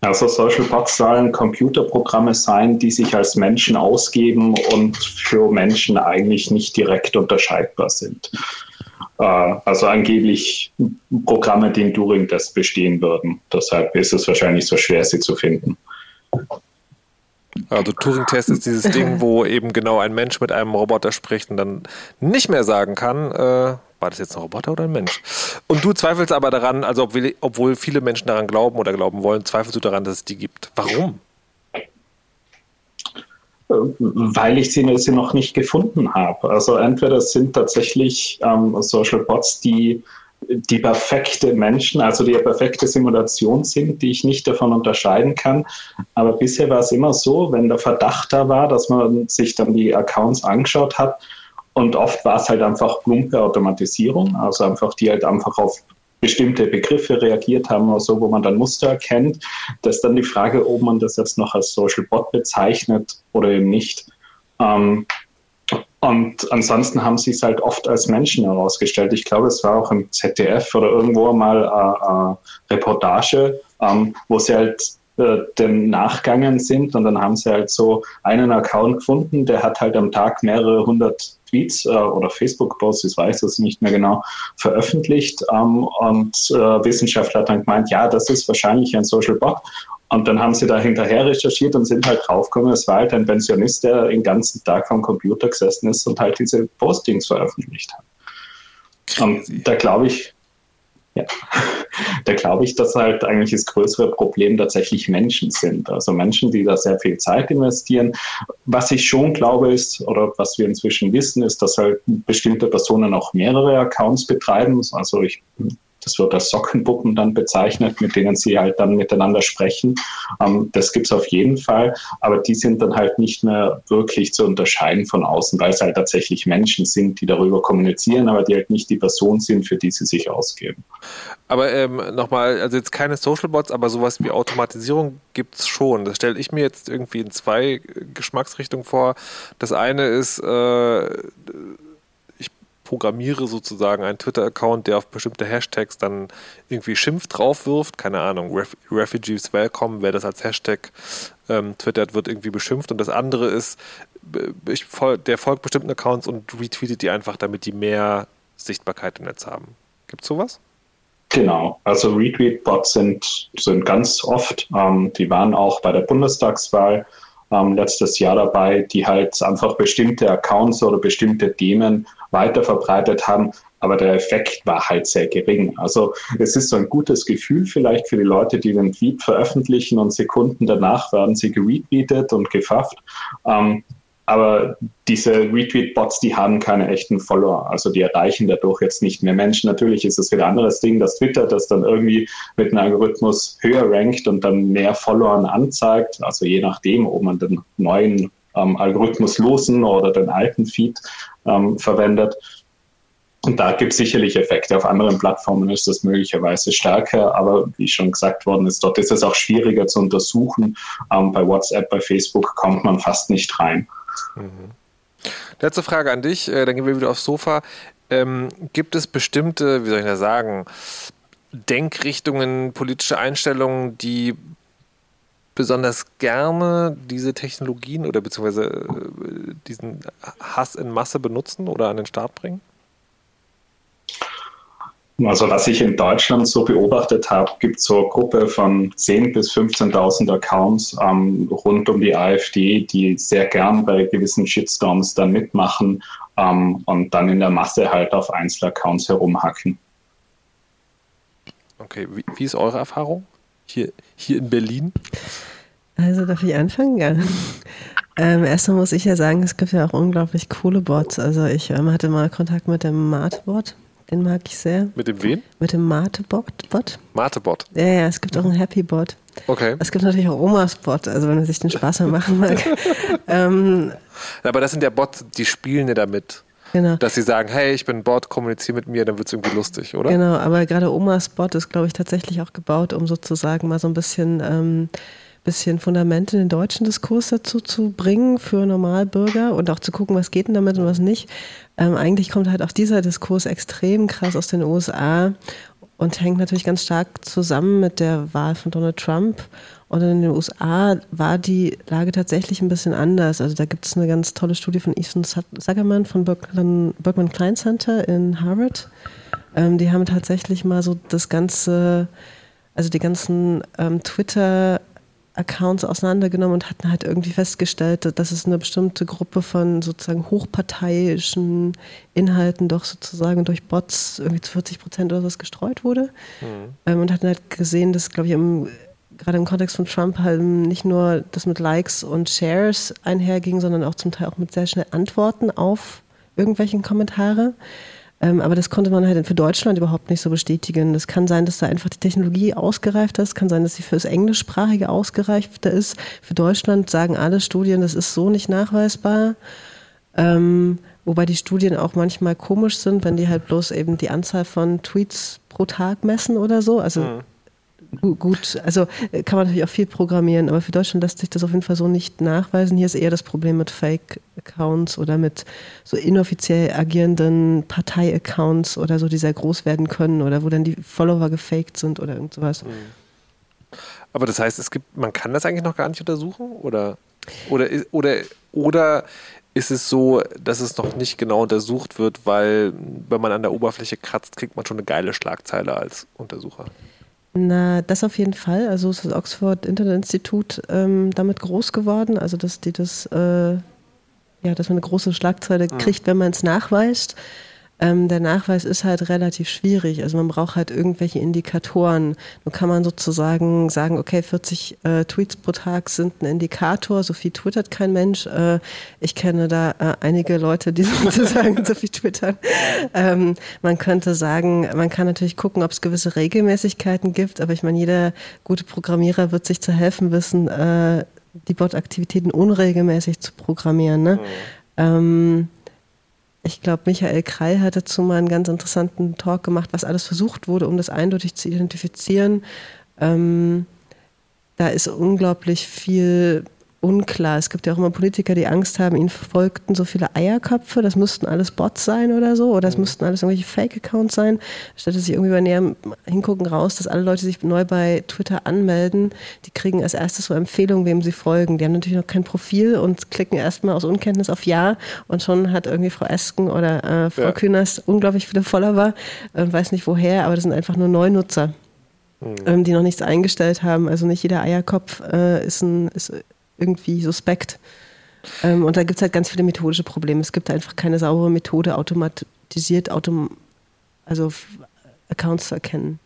[SPEAKER 3] Also Social Bots sollen Computerprogramme sein, die sich als Menschen ausgeben und für Menschen eigentlich nicht direkt unterscheidbar sind. Äh, also angeblich Programme, die in Turing-Test bestehen würden. Deshalb ist es wahrscheinlich so schwer, sie zu finden.
[SPEAKER 1] Also Turing-Test ist dieses Ding, wo eben genau ein Mensch mit einem Roboter spricht und dann nicht mehr sagen kann, äh, war das jetzt ein Roboter oder ein Mensch? Und du zweifelst aber daran, also obwohl, viele Menschen daran glauben oder glauben wollen, zweifelst du daran, dass es die gibt. Warum?
[SPEAKER 3] weil ich sie, sie noch nicht gefunden habe. Also entweder sind tatsächlich ähm, Social Bots, die die perfekte Menschen, also die perfekte Simulation sind, die ich nicht davon unterscheiden kann. Aber bisher war es immer so, wenn der Verdacht da war, dass man sich dann die Accounts angeschaut hat, und oft war es halt einfach plumpe Automatisierung, also einfach die halt einfach auf bestimmte Begriffe reagiert haben oder so, wo man dann Muster erkennt. Das ist dann die Frage, ob man das jetzt noch als Social Bot bezeichnet oder eben nicht. Ähm, und ansonsten haben sie es halt oft als Menschen herausgestellt. Ich glaube, es war auch im ZDF oder irgendwo mal eine äh, äh, Reportage, ähm, wo sie halt äh, dem nachgegangen sind und dann haben sie halt so einen Account gefunden, der hat halt am Tag mehrere hundert Tweets äh, oder Facebook-Posts, ich weiß es nicht mehr genau, veröffentlicht. Ähm, und äh, Wissenschaftler hat dann gemeint, ja, das ist wahrscheinlich ein Social Bot. Und dann haben sie da hinterher recherchiert und sind halt draufgekommen, es war halt ein Pensionist, der den ganzen Tag vom Computer gesessen ist und halt diese Postings veröffentlicht hat. Und da glaube ich, ja. (laughs) Da glaube ich, dass halt eigentlich das größere Problem tatsächlich Menschen sind. Also Menschen, die da sehr viel Zeit investieren. Was ich schon glaube ist, oder was wir inzwischen wissen, ist, dass halt bestimmte Personen auch mehrere Accounts betreiben. Also ich das wird als Sockenpuppen dann bezeichnet, mit denen sie halt dann miteinander sprechen. Ähm, das gibt es auf jeden Fall, aber die sind dann halt nicht mehr wirklich zu unterscheiden von außen, weil es halt tatsächlich Menschen sind, die darüber kommunizieren, aber die halt nicht die Person sind, für die sie sich ausgeben.
[SPEAKER 1] Aber ähm, nochmal, also jetzt keine Social Bots, aber sowas wie Automatisierung gibt es schon. Das stelle ich mir jetzt irgendwie in zwei Geschmacksrichtungen vor. Das eine ist, äh, programmiere sozusagen einen Twitter-Account, der auf bestimmte Hashtags dann irgendwie Schimpf draufwirft. Keine Ahnung, Ref Refugees Welcome, wer das als Hashtag ähm, twittert, wird irgendwie beschimpft. Und das andere ist, ich, der folgt bestimmten Accounts und retweetet die einfach, damit die mehr Sichtbarkeit im Netz haben. Gibt es sowas?
[SPEAKER 3] Genau, also Retweet-Bots sind, sind ganz oft, ähm, die waren auch bei der Bundestagswahl ähm, letztes Jahr dabei, die halt einfach bestimmte Accounts oder bestimmte Themen weiter verbreitet haben. Aber der Effekt war halt sehr gering. Also es ist so ein gutes Gefühl vielleicht für die Leute, die den Tweet veröffentlichen und Sekunden danach werden sie geretweetet und gefafft. Ähm, aber diese Retweet-Bots, die haben keine echten Follower. Also die erreichen dadurch jetzt nicht mehr Menschen. Natürlich ist es wieder ein anderes Ding, dass Twitter das dann irgendwie mit einem Algorithmus höher rankt und dann mehr Followern anzeigt. Also je nachdem, ob man den neuen ähm, Algorithmus losen oder den alten Feed ähm, verwendet. Und da gibt es sicherlich Effekte. Auf anderen Plattformen ist das möglicherweise stärker, aber wie schon gesagt worden ist, dort ist es auch schwieriger zu untersuchen. Ähm, bei WhatsApp, bei Facebook kommt man fast nicht rein.
[SPEAKER 1] Mhm. Letzte Frage an dich, äh, dann gehen wir wieder aufs Sofa. Ähm, gibt es bestimmte, wie soll ich das sagen, Denkrichtungen, politische Einstellungen, die besonders gerne diese Technologien oder beziehungsweise äh, diesen Hass in Masse benutzen oder an den Start bringen?
[SPEAKER 3] Also was ich in Deutschland so beobachtet habe, gibt es so eine Gruppe von 10.000 bis 15.000 Accounts ähm, rund um die AfD, die sehr gern bei gewissen Shitstorms dann mitmachen ähm, und dann in der Masse halt auf Einzelaccounts herumhacken.
[SPEAKER 1] Okay, wie, wie, ist eure Erfahrung hier, hier in Berlin?
[SPEAKER 2] Also darf ich anfangen? Ja. Ähm, erstmal muss ich ja sagen, es gibt ja auch unglaublich coole Bots. Also ich ähm, hatte mal Kontakt mit dem Mate-Bot. Den mag ich sehr.
[SPEAKER 1] Mit dem wen?
[SPEAKER 2] Mit dem Mate-Bot.
[SPEAKER 1] Mate-Bot?
[SPEAKER 2] Ja, ja, es gibt auch einen Happy-Bot.
[SPEAKER 1] Okay.
[SPEAKER 2] Es gibt natürlich auch Omas-Bot, also wenn man sich den Spaß mal machen mag. (laughs)
[SPEAKER 1] ähm, Aber das sind ja Bots, die spielen ja damit. Genau. Dass sie sagen, hey, ich bin Bot, kommuniziere mit mir, dann wird es irgendwie lustig, oder?
[SPEAKER 2] Genau, aber gerade Omas Bot ist, glaube ich, tatsächlich auch gebaut, um sozusagen mal so ein bisschen ähm, bisschen Fundament in den deutschen Diskurs dazu zu bringen für Normalbürger und auch zu gucken, was geht denn damit und was nicht. Ähm, eigentlich kommt halt auch dieser Diskurs extrem krass aus den USA und hängt natürlich ganz stark zusammen mit der Wahl von Donald Trump. Und in den USA war die Lage tatsächlich ein bisschen anders. Also da gibt es eine ganz tolle Studie von Ethan Zuckerman von Berkman, Berkman Klein Center in Harvard. Ähm, die haben tatsächlich mal so das ganze, also die ganzen ähm, Twitter Accounts auseinandergenommen und hatten halt irgendwie festgestellt, dass es eine bestimmte Gruppe von sozusagen hochparteiischen Inhalten doch sozusagen durch Bots irgendwie zu 40 Prozent oder was gestreut wurde. Mhm. Ähm, und hatten halt gesehen, dass, glaube ich, im, gerade im Kontext von Trump halt nicht nur das mit Likes und Shares einherging, sondern auch zum Teil auch mit sehr schnell Antworten auf irgendwelchen Kommentare. Ähm, aber das konnte man halt für Deutschland überhaupt nicht so bestätigen. Es kann sein, dass da einfach die Technologie ausgereift ist. Kann sein, dass sie für das Englischsprachige ausgereifter ist. Für Deutschland sagen alle Studien, das ist so nicht nachweisbar. Ähm, wobei die Studien auch manchmal komisch sind, wenn die halt bloß eben die Anzahl von Tweets pro Tag messen oder so. Also mhm gut, also äh, kann man natürlich auch viel programmieren, aber für Deutschland lässt sich das auf jeden Fall so nicht nachweisen. Hier ist eher das Problem mit Fake-Accounts oder mit so inoffiziell agierenden Partei-Accounts oder so, die sehr groß werden können oder wo dann die Follower gefaked sind oder irgend sowas. Mhm.
[SPEAKER 1] Aber das heißt, es gibt, man kann das eigentlich noch gar nicht untersuchen oder oder oder oder ist es so, dass es noch nicht genau untersucht wird, weil wenn man an der Oberfläche kratzt, kriegt man schon eine geile Schlagzeile als Untersucher.
[SPEAKER 2] Na, das auf jeden Fall. Also ist das Oxford Internet Institut ähm, damit groß geworden, also dass die das, äh, ja, dass man eine große Schlagzeile mhm. kriegt, wenn man es nachweist. Ähm, der Nachweis ist halt relativ schwierig. Also man braucht halt irgendwelche Indikatoren. Nun kann man sozusagen sagen, okay, 40 äh, Tweets pro Tag sind ein Indikator. So viel twittert kein Mensch. Äh, ich kenne da äh, einige Leute, die (laughs) sozusagen so viel twittern. Ähm, man könnte sagen, man kann natürlich gucken, ob es gewisse Regelmäßigkeiten gibt. Aber ich meine, jeder gute Programmierer wird sich zu helfen wissen, äh, die Bot-Aktivitäten unregelmäßig zu programmieren. Ne? Mhm. Ähm, ich glaube, Michael Krall hat dazu mal einen ganz interessanten Talk gemacht, was alles versucht wurde, um das eindeutig zu identifizieren. Ähm, da ist unglaublich viel unklar. Es gibt ja auch immer Politiker, die Angst haben, ihnen folgten so viele Eierköpfe, das müssten alles Bots sein oder so, oder es mhm. müssten alles irgendwelche Fake-Accounts sein. Statt dass sie irgendwie bei näherem Hingucken raus, dass alle Leute sich neu bei Twitter anmelden, die kriegen als erstes so Empfehlungen, wem sie folgen. Die haben natürlich noch kein Profil und klicken erstmal aus Unkenntnis auf Ja und schon hat irgendwie Frau Esken oder äh, Frau ja. Kühners unglaublich viele Follower, äh, weiß nicht woher, aber das sind einfach nur Neunutzer. Mhm. Ähm, die noch nichts eingestellt haben. Also nicht jeder Eierkopf äh, ist, ein, ist irgendwie suspekt. Ähm, und da gibt es halt ganz viele methodische Probleme. Es gibt einfach keine saubere Methode, automatisiert, autom also Accounts zu erkennen.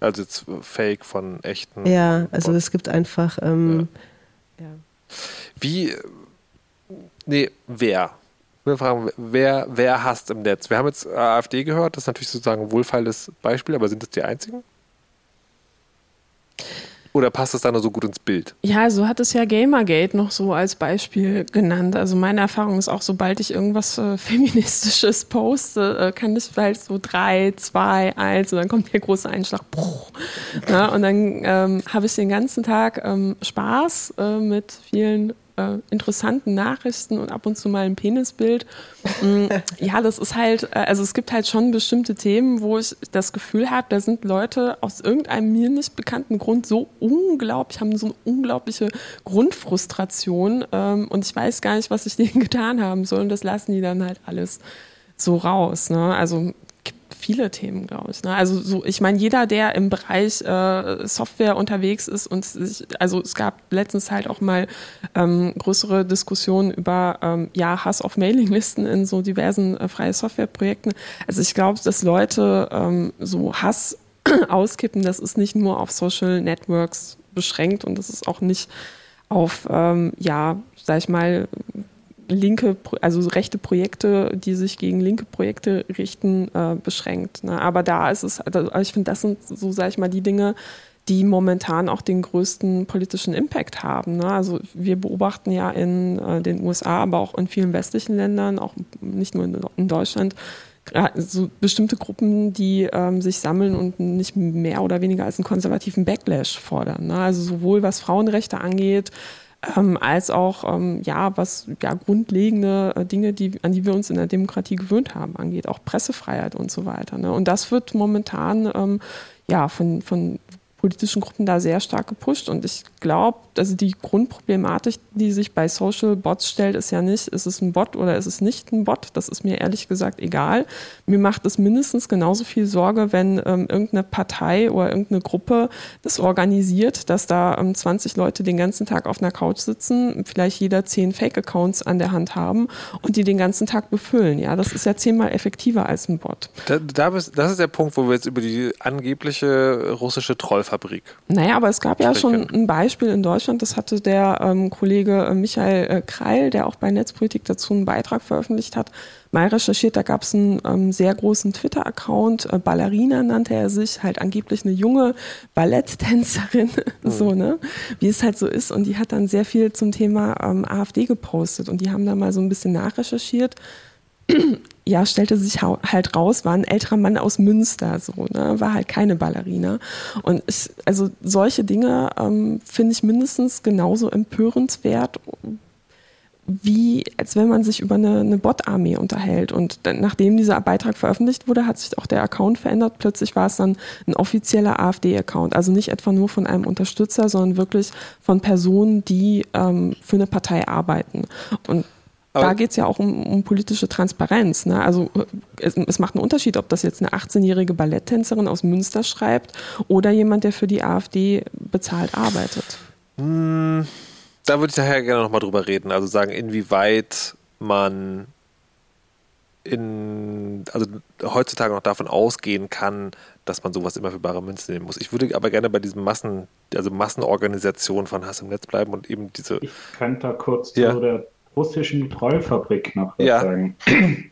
[SPEAKER 1] Also jetzt Fake von echten.
[SPEAKER 2] Ja, also Bot. es gibt einfach. Ähm, ja. ja.
[SPEAKER 1] Wie. Nee, wer? Will fragen, wer, wer hasst im Netz? Wir haben jetzt AfD gehört, das ist natürlich sozusagen ein wohlfeiles Beispiel, aber sind das die einzigen? Oder passt das da nur so gut ins Bild?
[SPEAKER 4] Ja, so hat es ja Gamergate noch so als Beispiel genannt. Also meine Erfahrung ist auch, sobald ich irgendwas äh, (laughs) Feministisches poste, äh, kann das vielleicht so drei, zwei, eins und dann kommt der große Einschlag. Ja, und dann ähm, habe ich den ganzen Tag ähm, Spaß äh, mit vielen äh, interessanten Nachrichten und ab und zu mal ein Penisbild. Mm, (laughs) ja, das ist halt, äh, also es gibt halt schon bestimmte Themen, wo ich das Gefühl habe, da sind Leute aus irgendeinem mir nicht bekannten Grund so unglaublich, haben so eine unglaubliche Grundfrustration ähm, und ich weiß gar nicht, was ich (laughs) denen getan haben soll und das lassen die dann halt alles so raus. Ne? Also viele Themen, glaube ich. Ne? Also so, ich meine, jeder, der im Bereich äh, Software unterwegs ist und sich, also es gab letztens halt auch mal ähm, größere Diskussionen über ähm, ja Hass auf Mailinglisten in so diversen äh, freie Softwareprojekten. Also ich glaube, dass Leute ähm, so Hass (clears throat) auskippen, das ist nicht nur auf Social Networks beschränkt und das ist auch nicht auf, ähm, ja, sag ich mal, linke, also rechte Projekte, die sich gegen linke Projekte richten, äh, beschränkt. Ne? Aber da ist es, also ich finde, das sind so, sag ich mal, die Dinge, die momentan auch den größten politischen Impact haben. Ne? Also wir beobachten ja in äh, den USA, aber auch in vielen westlichen Ländern, auch nicht nur in, in Deutschland, so bestimmte Gruppen, die ähm, sich sammeln und nicht mehr oder weniger als einen konservativen Backlash fordern. Ne? Also sowohl was Frauenrechte angeht, ähm, als auch ähm, ja was ja grundlegende äh, Dinge, die an die wir uns in der Demokratie gewöhnt haben, angeht, auch Pressefreiheit und so weiter. Ne? Und das wird momentan ähm, ja von von politischen Gruppen da sehr stark gepusht. Und ich glaube, also die Grundproblematik, die sich bei Social Bots stellt, ist ja nicht, ist es ein Bot oder ist es nicht ein Bot? Das ist mir ehrlich gesagt egal. Mir macht es mindestens genauso viel Sorge, wenn ähm, irgendeine Partei oder irgendeine Gruppe das organisiert, dass da ähm, 20 Leute den ganzen Tag auf einer Couch sitzen, vielleicht jeder zehn Fake-Accounts an der Hand haben und die den ganzen Tag befüllen. Ja, das ist ja zehnmal effektiver als ein Bot.
[SPEAKER 1] Da, da bist, das ist der Punkt, wo wir jetzt über die angebliche russische Trollfabrik Fabrik.
[SPEAKER 4] Naja, aber es gab ja schon ein Beispiel in Deutschland, das hatte der ähm, Kollege äh, Michael äh, Kreil, der auch bei Netzpolitik dazu einen Beitrag veröffentlicht hat, mal recherchiert. Da gab es einen ähm, sehr großen Twitter-Account, äh, Ballerina nannte er sich, halt angeblich eine junge Balletttänzerin, mhm. (laughs) so, ne? Wie es halt so ist. Und die hat dann sehr viel zum Thema ähm, AfD gepostet und die haben da mal so ein bisschen nachrecherchiert (clears throat) ja, stellte sich halt raus, war ein älterer Mann aus Münster, so, ne, war halt keine Ballerina. Und ich, also solche Dinge ähm, finde ich mindestens genauso empörenswert, wie als wenn man sich über eine, eine Bot-Armee unterhält. Und dann, nachdem dieser Beitrag veröffentlicht wurde, hat sich auch der Account verändert. Plötzlich war es dann ein offizieller AfD-Account. Also nicht etwa nur von einem Unterstützer, sondern wirklich von Personen, die ähm, für eine Partei arbeiten. Und da geht es ja auch um, um politische Transparenz. Ne? Also es, es, macht einen Unterschied, ob das jetzt eine 18-jährige Balletttänzerin aus Münster schreibt oder jemand, der für die AfD bezahlt arbeitet.
[SPEAKER 1] Hm, da würde ich daher gerne nochmal drüber reden. Also sagen, inwieweit man in, also heutzutage noch davon ausgehen kann, dass man sowas immer für bare Münze nehmen muss. Ich würde aber gerne bei diesem Massen, also Massenorganisation von Hass im Netz bleiben und eben diese.
[SPEAKER 3] Ich könnte da kurz ja. zu der russischen Trollfabrik noch was ja. sagen. (clears throat)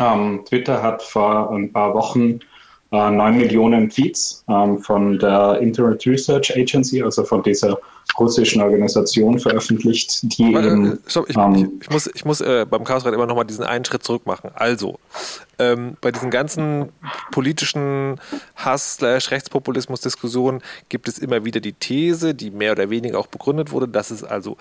[SPEAKER 3] ähm, Twitter hat vor ein paar Wochen äh, 9 Millionen Tweets ähm, von der Internet Research Agency, also von dieser russischen Organisation veröffentlicht, die Warte, eben,
[SPEAKER 1] stopp, ich, ähm, ich, ich, muss, ich muss äh, beim Chaosrat immer noch mal diesen einen Schritt zurück machen. Also, ähm, bei diesen ganzen politischen Hass-Rechtspopulismus-Diskussionen gibt es immer wieder die These, die mehr oder weniger auch begründet wurde, dass es also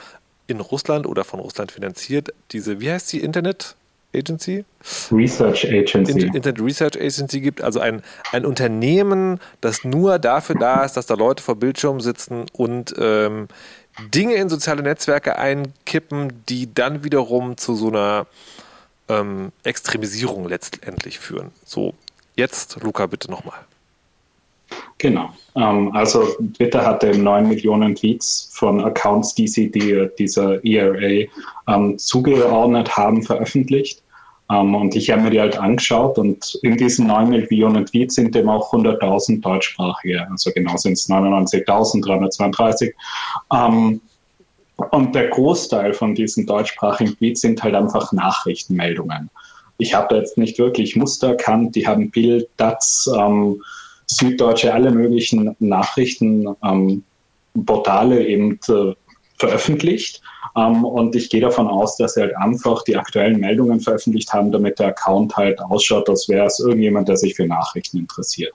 [SPEAKER 1] in Russland oder von Russland finanziert, diese, wie heißt die, Internet Agency?
[SPEAKER 3] Research Agency.
[SPEAKER 1] Internet Research Agency gibt, also ein, ein Unternehmen, das nur dafür da ist, dass da Leute vor Bildschirmen sitzen und ähm, Dinge in soziale Netzwerke einkippen, die dann wiederum zu so einer ähm, Extremisierung letztendlich führen. So, jetzt, Luca, bitte nochmal.
[SPEAKER 3] Genau. Ähm, also Twitter hatte 9 Millionen Tweets von Accounts, die sie die, dieser ERA ähm, zugeordnet haben, veröffentlicht. Ähm, und ich habe mir die halt angeschaut und in diesen 9 Millionen Tweets sind eben auch 100.000 deutschsprachige. Also genau sind es 99.332. Ähm, und der Großteil von diesen deutschsprachigen Tweets sind halt einfach Nachrichtenmeldungen. Ich habe da jetzt nicht wirklich Muster erkannt. Die haben Bild, DATS, ähm, Süddeutsche alle möglichen Nachrichtenportale ähm, eben äh, veröffentlicht. Ähm, und ich gehe davon aus, dass sie halt einfach die aktuellen Meldungen veröffentlicht haben, damit der Account halt ausschaut, als wäre es irgendjemand, der sich für Nachrichten interessiert.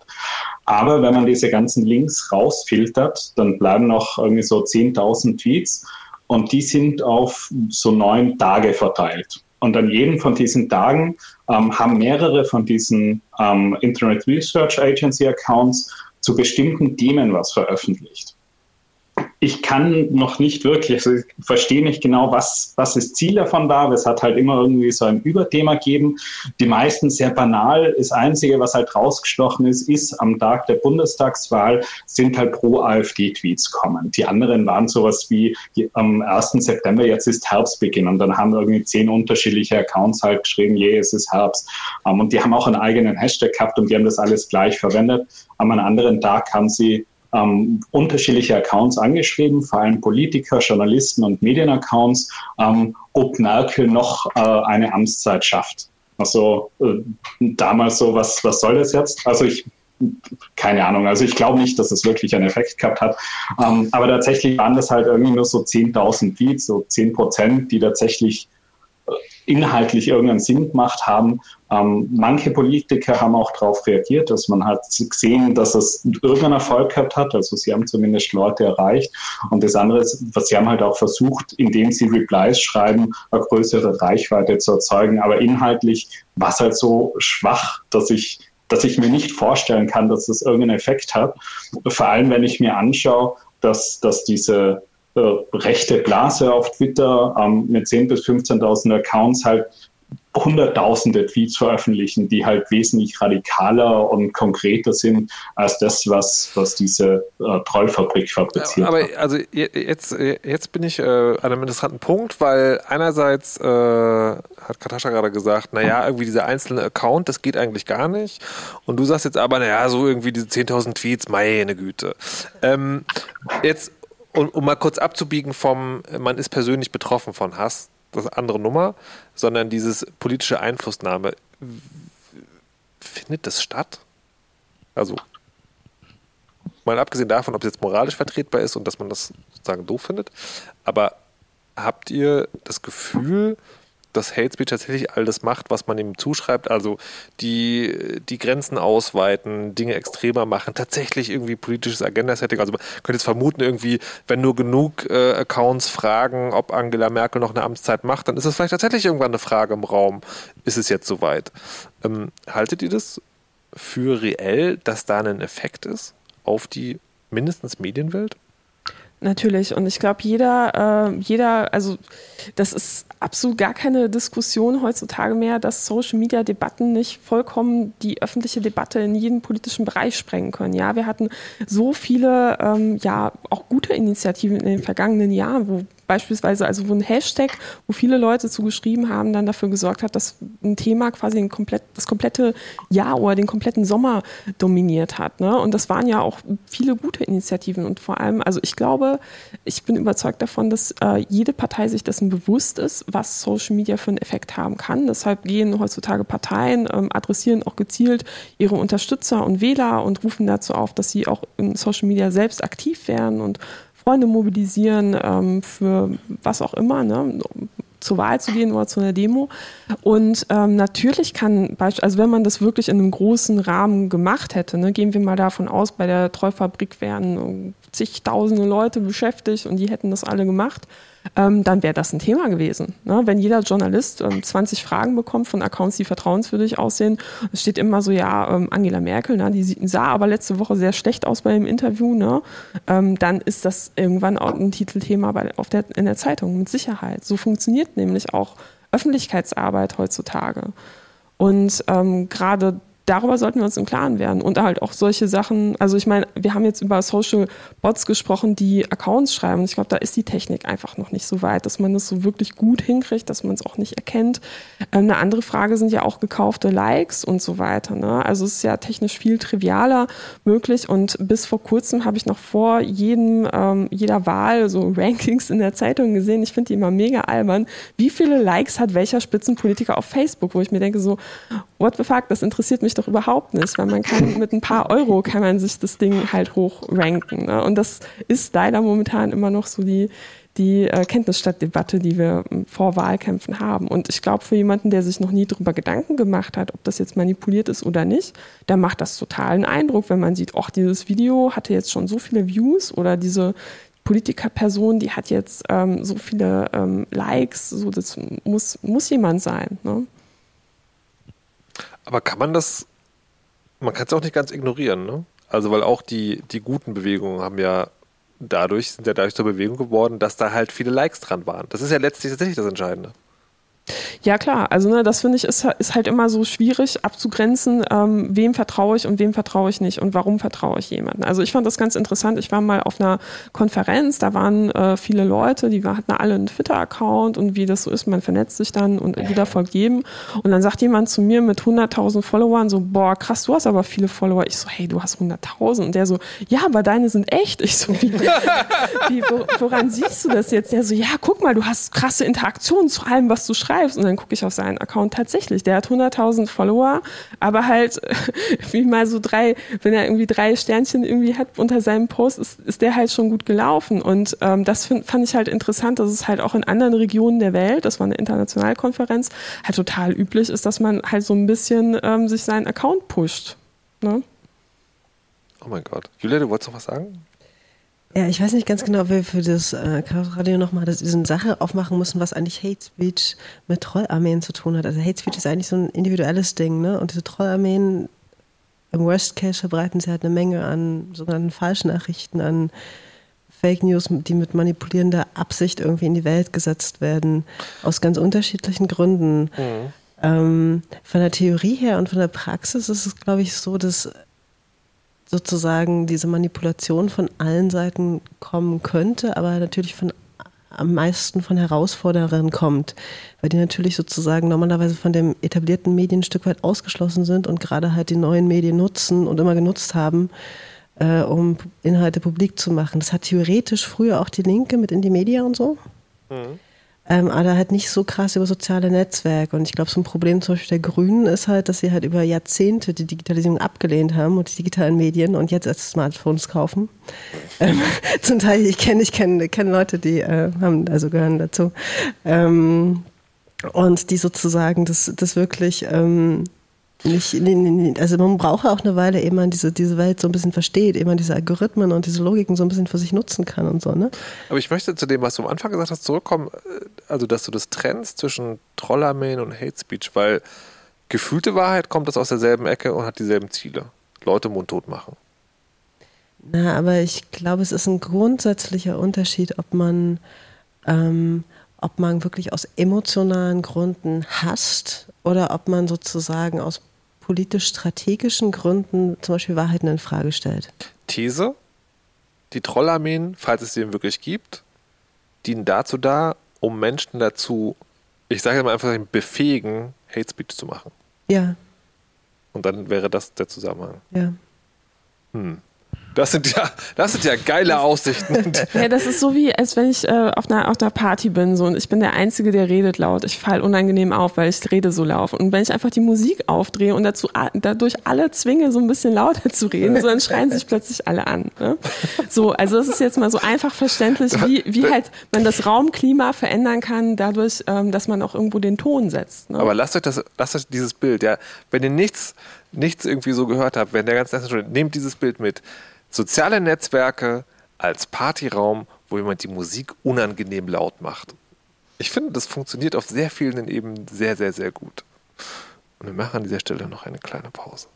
[SPEAKER 3] Aber wenn man diese ganzen Links rausfiltert, dann bleiben noch irgendwie so 10.000 Tweets und die sind auf so neun Tage verteilt. Und an jedem von diesen Tagen ähm, haben mehrere von diesen ähm, Internet Research Agency Accounts zu bestimmten Themen was veröffentlicht. Ich kann noch nicht wirklich, also ich verstehe nicht genau, was, was das Ziel davon war. Es hat halt immer irgendwie so ein Überthema gegeben. Die meisten sehr banal. Das Einzige, was halt rausgestochen ist, ist am Tag der Bundestagswahl sind halt pro AfD-Tweets kommen. Die anderen waren sowas wie am 1. September, jetzt ist Herbstbeginn. Und dann haben irgendwie zehn unterschiedliche Accounts halt geschrieben, je, es ist Herbst. Um, und die haben auch einen eigenen Hashtag gehabt und die haben das alles gleich verwendet. Am anderen Tag haben sie ähm, unterschiedliche Accounts angeschrieben, vor allem Politiker, Journalisten und Medienaccounts, ähm, ob Merkel noch äh, eine Amtszeit schafft. Also äh, damals so, was, was soll das jetzt? Also ich keine Ahnung. Also ich glaube nicht, dass es wirklich einen Effekt gehabt hat. Ähm, aber tatsächlich waren das halt irgendwie nur so 10.000 Tweets, so 10 Prozent, die tatsächlich inhaltlich irgendeinen Sinn gemacht haben. Ähm, manche Politiker haben auch darauf reagiert, dass man hat gesehen, dass es irgendeinen Erfolg gehabt hat. Also sie haben zumindest Leute erreicht. Und das andere ist, was sie haben halt auch versucht, indem sie Replies schreiben, eine größere Reichweite zu erzeugen. Aber inhaltlich war es halt so schwach, dass ich dass ich mir nicht vorstellen kann, dass das irgendeinen Effekt hat. Vor allem, wenn ich mir anschaue, dass, dass diese äh, rechte Blase auf Twitter ähm, mit 10.000 bis 15.000 Accounts halt hunderttausende Tweets veröffentlichen, die halt wesentlich radikaler und konkreter sind als das, was, was diese äh, Trollfabrik fabriziert.
[SPEAKER 1] Aber also jetzt, jetzt bin ich äh, an einem interessanten Punkt, weil einerseits äh, hat Katascha gerade gesagt, naja, irgendwie dieser einzelne Account, das geht eigentlich gar nicht. Und du sagst jetzt aber, naja, so irgendwie diese 10.000 Tweets, meine Güte. Ähm, jetzt um, um mal kurz abzubiegen vom, man ist persönlich betroffen von Hass, das ist eine andere Nummer, sondern dieses politische Einflussnahme. Findet das statt? Also, mal abgesehen davon, ob es jetzt moralisch vertretbar ist und dass man das sozusagen doof findet, aber habt ihr das Gefühl, dass Hate Speech tatsächlich all das macht, was man ihm zuschreibt, also die, die Grenzen ausweiten, Dinge extremer machen, tatsächlich irgendwie politisches Agenda-Setting. Also man könnte jetzt vermuten, irgendwie, wenn nur genug äh, Accounts fragen, ob Angela Merkel noch eine Amtszeit macht, dann ist es vielleicht tatsächlich irgendwann eine Frage im Raum, ist es jetzt soweit? Ähm, haltet ihr das für reell, dass da ein Effekt ist auf die mindestens Medienwelt?
[SPEAKER 4] Natürlich. Und ich glaube, jeder, äh, jeder, also das ist absolut gar keine Diskussion heutzutage mehr, dass Social Media Debatten nicht vollkommen die öffentliche Debatte in jeden politischen Bereich sprengen können. Ja, wir hatten so viele, ähm, ja, auch gute Initiativen in den vergangenen Jahren, wo beispielsweise, also wo ein Hashtag, wo viele Leute zugeschrieben haben, dann dafür gesorgt hat, dass ein Thema quasi komplett, das komplette Jahr oder den kompletten Sommer dominiert hat. Ne? Und das waren ja auch viele gute Initiativen und vor allem, also ich glaube, ich bin überzeugt davon, dass äh, jede Partei sich dessen bewusst ist, was Social Media für einen Effekt haben kann. Deshalb gehen heutzutage Parteien, ähm, adressieren auch gezielt ihre Unterstützer und Wähler und rufen dazu auf, dass sie auch in Social Media selbst aktiv werden und Freunde mobilisieren ähm, für was auch immer, ne? zur Wahl zu gehen oder zu einer Demo. Und ähm, natürlich kann, also wenn man das wirklich in einem großen Rahmen gemacht hätte, ne, gehen wir mal davon aus, bei der Treufabrik wären zigtausende Leute beschäftigt und die hätten das alle gemacht ähm, dann wäre das ein Thema gewesen. Ne? Wenn jeder Journalist ähm, 20 Fragen bekommt von Accounts, die vertrauenswürdig aussehen, es steht immer so, ja, ähm, Angela Merkel, ne? die sah aber letzte Woche sehr schlecht aus bei dem Interview, ne? Ähm, dann ist das irgendwann auch ein Titelthema bei, auf der, in der Zeitung, mit Sicherheit. So funktioniert nämlich auch Öffentlichkeitsarbeit heutzutage. Und ähm, gerade darüber sollten wir uns im Klaren werden. Und halt auch solche Sachen, also ich meine, wir haben jetzt über Social Bots gesprochen, die Accounts schreiben. Ich glaube, da ist die Technik einfach noch nicht so weit, dass man das so wirklich gut hinkriegt, dass man es auch nicht erkennt. Ähm, eine andere Frage sind ja auch gekaufte Likes und so weiter. Ne? Also es ist ja technisch viel trivialer möglich. Und bis vor kurzem habe ich noch vor jedem, ähm, jeder Wahl so (laughs) Rankings in der Zeitung gesehen. Ich finde die immer mega albern. Wie viele Likes hat welcher Spitzenpolitiker auf Facebook, wo ich mir denke so, what the fuck, das interessiert mich doch überhaupt nicht, weil man kann mit ein paar Euro kann man sich das Ding halt hochranken. Ne? Und das ist leider momentan immer noch so die, die äh, Kenntnisstadtdebatte, die wir ähm, vor Wahlkämpfen haben. Und ich glaube, für jemanden, der sich noch nie darüber Gedanken gemacht hat, ob das jetzt manipuliert ist oder nicht, da macht das total einen Eindruck, wenn man sieht, ach, dieses Video hatte jetzt schon so viele Views oder diese Politikerperson, die hat jetzt ähm, so viele ähm, Likes, so das muss, muss jemand sein. Ne?
[SPEAKER 1] Aber kann man das, man kann es auch nicht ganz ignorieren, ne? Also, weil auch die, die guten Bewegungen haben ja dadurch sind ja dadurch zur Bewegung geworden, dass da halt viele Likes dran waren. Das ist ja letztlich tatsächlich das Entscheidende.
[SPEAKER 4] Ja, klar. Also, ne, das finde ich ist, ist halt immer so schwierig abzugrenzen, ähm, wem vertraue ich und wem vertraue ich nicht und warum vertraue ich jemandem. Also, ich fand das ganz interessant. Ich war mal auf einer Konferenz, da waren äh, viele Leute, die hatten alle einen Twitter-Account und wie das so ist, man vernetzt sich dann und jeder folgt jedem. Und dann sagt jemand zu mir mit 100.000 Followern so, boah, krass, du hast aber viele Follower. Ich so, hey, du hast 100.000. Und der so, ja, aber deine sind echt. Ich so, wie, (laughs) wie woran siehst du das jetzt? Der so, ja, guck mal, du hast krasse Interaktionen zu allem, was du schreibst. Und dann gucke ich auf seinen Account tatsächlich. Der hat 100.000 Follower, aber halt (laughs) wie mal so drei, wenn er irgendwie drei Sternchen irgendwie hat unter seinem Post, ist, ist der halt schon gut gelaufen. Und ähm, das find, fand ich halt interessant, dass es halt auch in anderen Regionen der Welt, das war eine Internationalkonferenz, halt total üblich ist, dass man halt so ein bisschen ähm, sich seinen Account pusht. Ne?
[SPEAKER 1] Oh mein Gott. Julia, du wolltest noch was sagen?
[SPEAKER 2] Ja, ich weiß nicht ganz genau, ob wir für das äh, Chaos Radio nochmal diese Sache aufmachen müssen, was eigentlich Hate Speech mit Trollarmeen zu tun hat. Also Hate Speech ist eigentlich so ein individuelles Ding, ne? Und diese Trollarmeen, im Worst Case verbreiten sie halt eine Menge an sogenannten Falschnachrichten, an Fake News, die mit manipulierender Absicht irgendwie in die Welt gesetzt werden, aus ganz unterschiedlichen Gründen. Mhm. Ähm, von der Theorie her und von der Praxis ist es, glaube ich, so, dass sozusagen diese Manipulation von allen Seiten kommen könnte, aber natürlich von am meisten von Herausforderern kommt, weil die natürlich sozusagen normalerweise von dem etablierten Medien ein Stück weit ausgeschlossen sind und gerade halt die neuen Medien nutzen und immer genutzt haben, äh, um Inhalte publik zu machen. Das hat theoretisch früher auch die Linke mit in die Media und so. Mhm. Ähm, aber halt nicht so krass über soziale Netzwerke. Und ich glaube, so ein Problem zum Beispiel der Grünen ist halt, dass sie halt über Jahrzehnte die Digitalisierung abgelehnt haben und die digitalen Medien und jetzt erst Smartphones kaufen. Ähm, (laughs) zum Teil, ich kenne ich kenne kenn Leute, die äh, haben, also gehören dazu. Ähm, und die sozusagen das, das wirklich ähm, nicht, nee, nee, also man braucht auch eine Weile, ehe man diese, diese Welt so ein bisschen versteht, ehe man diese Algorithmen und diese Logiken so ein bisschen für sich nutzen kann und so, ne?
[SPEAKER 1] Aber ich möchte zu dem, was du am Anfang gesagt hast, zurückkommen, äh, also dass du das trennst zwischen Trollarmeen und Hate Speech, weil gefühlte Wahrheit kommt das aus derselben Ecke und hat dieselben Ziele. Leute mundtot machen.
[SPEAKER 2] Na, aber ich glaube, es ist ein grundsätzlicher Unterschied, ob man, ähm, ob man wirklich aus emotionalen Gründen hasst oder ob man sozusagen aus politisch-strategischen Gründen zum Beispiel Wahrheiten in Frage stellt.
[SPEAKER 1] These: Die Trollarmeen, falls es sie wirklich gibt, dienen dazu da, um Menschen dazu, ich sage mal einfach, befähigen, Hate Speech zu machen.
[SPEAKER 2] Ja.
[SPEAKER 1] Und dann wäre das der Zusammenhang.
[SPEAKER 2] Ja.
[SPEAKER 1] Hm. Das sind ja, das sind ja geile Aussichten. (laughs)
[SPEAKER 4] ja, das ist so wie, als wenn ich äh, auf, einer, auf einer Party bin so, und ich bin der Einzige, der redet laut. Ich falle unangenehm auf, weil ich rede so laut. Und wenn ich einfach die Musik aufdrehe und dazu, dadurch alle zwinge, so ein bisschen lauter zu reden, so, dann schreien sich plötzlich alle an. Ne? So, also das ist jetzt mal so einfach verständlich, wie, wie halt man das Raumklima verändern kann, dadurch, ähm, dass man auch irgendwo den Ton setzt. Ne?
[SPEAKER 1] Aber lasst euch das, lasst euch dieses Bild, ja, wenn ihr nichts, nichts irgendwie so gehört habt, wenn der ganze schon, nehmt dieses Bild mit Soziale Netzwerke als Partyraum, wo jemand die Musik unangenehm laut macht. Ich finde, das funktioniert auf sehr vielen eben sehr, sehr, sehr gut. Und wir machen an dieser Stelle noch eine kleine Pause.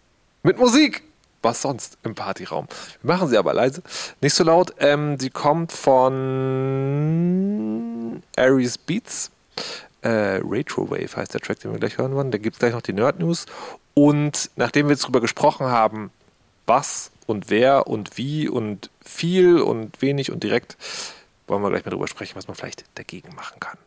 [SPEAKER 1] Mit Musik! Was sonst im Partyraum? Wir machen sie aber leise, nicht so laut. Ähm, sie kommt von Aries Beats. Äh, Retrowave heißt der Track, den wir gleich hören wollen. Da gibt es gleich noch die Nerd News. Und nachdem wir jetzt darüber gesprochen haben, was und wer und wie und viel und wenig und direkt, wollen wir gleich mal drüber sprechen, was man vielleicht dagegen machen kann.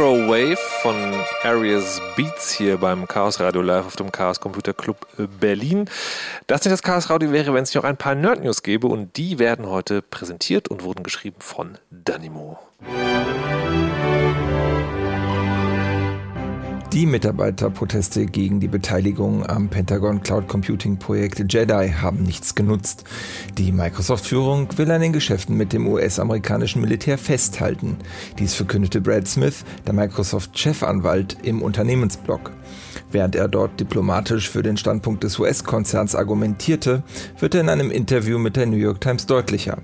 [SPEAKER 1] Retro Wave von Arias Beats hier beim Chaos Radio Live auf dem Chaos Computer Club Berlin. Das nicht das Chaos Radio wäre, wenn es nicht auch ein paar Nerd News gäbe und die werden heute präsentiert und wurden geschrieben von Danimo.
[SPEAKER 5] Die Mitarbeiterproteste gegen die Beteiligung am Pentagon Cloud Computing Projekt Jedi haben nichts genutzt. Die Microsoft-Führung will an den Geschäften mit dem US-amerikanischen Militär festhalten. Dies verkündete Brad Smith, der Microsoft-Chefanwalt, im Unternehmensblog. Während er dort diplomatisch für den Standpunkt des US-Konzerns argumentierte, wird er in einem Interview mit der New York Times deutlicher.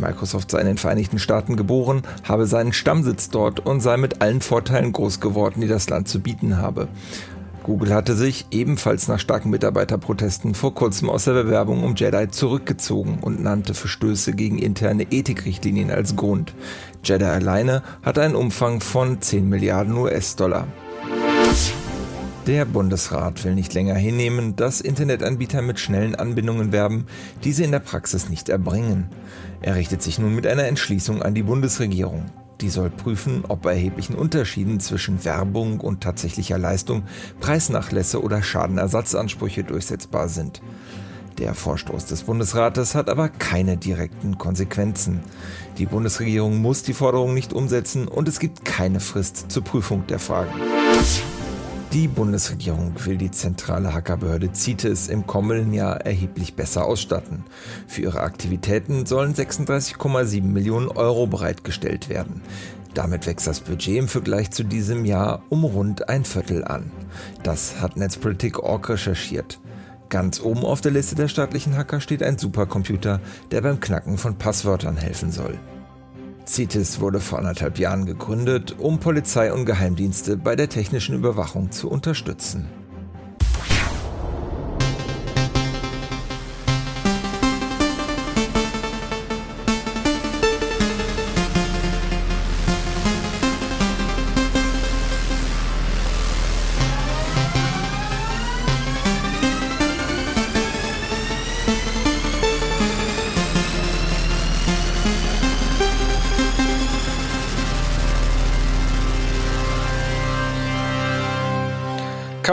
[SPEAKER 5] Microsoft sei in den Vereinigten Staaten geboren, habe seinen Stammsitz dort und sei mit allen Vorteilen groß geworden, die das Land zu bieten habe. Google hatte sich ebenfalls nach starken Mitarbeiterprotesten vor kurzem aus der Bewerbung um Jedi zurückgezogen und nannte Verstöße gegen interne Ethikrichtlinien als Grund. Jedi alleine hat einen Umfang von 10 Milliarden US-Dollar. Der Bundesrat will nicht länger hinnehmen, dass Internetanbieter mit schnellen Anbindungen werben, die sie in der Praxis nicht erbringen. Er richtet sich nun mit einer Entschließung an die Bundesregierung. Die soll prüfen, ob bei erheblichen Unterschieden zwischen Werbung und tatsächlicher Leistung Preisnachlässe oder Schadenersatzansprüche durchsetzbar sind. Der Vorstoß des Bundesrates hat aber keine direkten Konsequenzen. Die Bundesregierung muss die Forderung nicht umsetzen und es gibt keine Frist zur Prüfung der Fragen. Die Bundesregierung will die zentrale Hackerbehörde CITES im kommenden Jahr erheblich besser ausstatten. Für ihre Aktivitäten sollen 36,7 Millionen Euro bereitgestellt werden. Damit wächst das Budget im Vergleich zu diesem Jahr um rund ein Viertel an. Das hat Netzpolitik.org recherchiert. Ganz oben auf der Liste der staatlichen Hacker steht ein Supercomputer, der beim Knacken von Passwörtern helfen soll. CITES wurde vor anderthalb Jahren gegründet, um Polizei und Geheimdienste bei der technischen Überwachung zu unterstützen.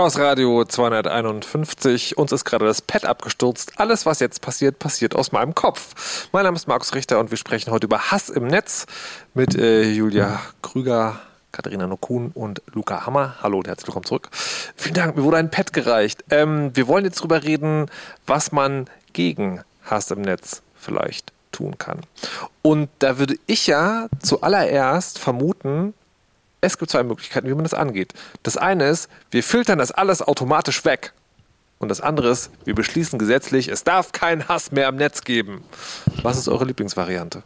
[SPEAKER 1] Chaos Radio 251. Uns ist gerade das Pad abgestürzt. Alles, was jetzt passiert, passiert aus meinem Kopf. Mein Name ist Markus Richter und wir sprechen heute über Hass im Netz mit äh, Julia Krüger, Katharina Nokun und Luca Hammer. Hallo und herzlich willkommen zurück. Vielen Dank, mir wurde ein Pad gereicht. Ähm, wir wollen jetzt darüber reden, was man gegen Hass im Netz vielleicht tun kann. Und da würde ich ja zuallererst vermuten, es gibt zwei Möglichkeiten, wie man das angeht. Das eine ist, wir filtern das alles automatisch weg. Und das andere ist, wir beschließen gesetzlich, es darf keinen Hass mehr im Netz geben. Was ist eure Lieblingsvariante?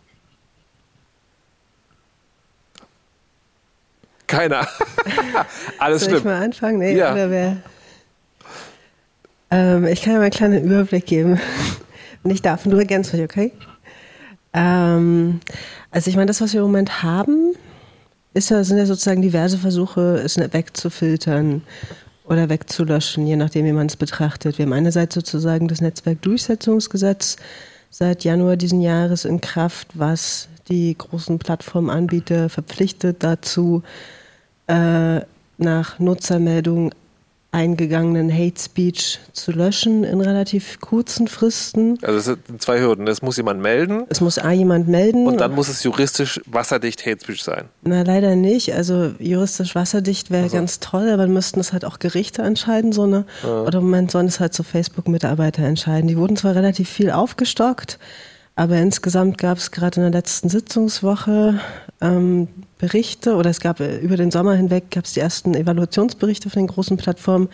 [SPEAKER 1] Keiner. (laughs) Alles
[SPEAKER 2] Soll
[SPEAKER 1] schlimm.
[SPEAKER 2] ich mal anfangen? Nee,
[SPEAKER 1] Ja.
[SPEAKER 2] oder wer? Ähm, ich kann ja mal einen kleinen Überblick geben. (laughs) Wenn ich darf, und du ergänzt mich, okay? Ähm, also ich meine, das, was wir im Moment haben, ist ja, sind ja sozusagen diverse Versuche, es wegzufiltern oder wegzulöschen, je nachdem, wie man es betrachtet. Wir haben einerseits sozusagen das Netzwerkdurchsetzungsgesetz seit Januar diesen Jahres in Kraft, was die großen Plattformanbieter verpflichtet dazu, äh, nach Nutzermeldung eingegangenen Hate Speech zu löschen in relativ kurzen Fristen.
[SPEAKER 1] Also es sind zwei Hürden. Es muss jemand melden
[SPEAKER 2] Es muss A jemand melden.
[SPEAKER 1] und dann muss es juristisch wasserdicht Hate Speech sein.
[SPEAKER 2] Na, leider nicht. Also juristisch wasserdicht wäre ganz toll, aber dann müssten es halt auch Gerichte entscheiden, so eine. Oder im Moment sollen es halt so Facebook-Mitarbeiter entscheiden. Die wurden zwar relativ viel aufgestockt, aber insgesamt gab es gerade in der letzten Sitzungswoche ähm, Berichte oder es gab äh, über den Sommer hinweg gab es die ersten Evaluationsberichte von den großen Plattformen.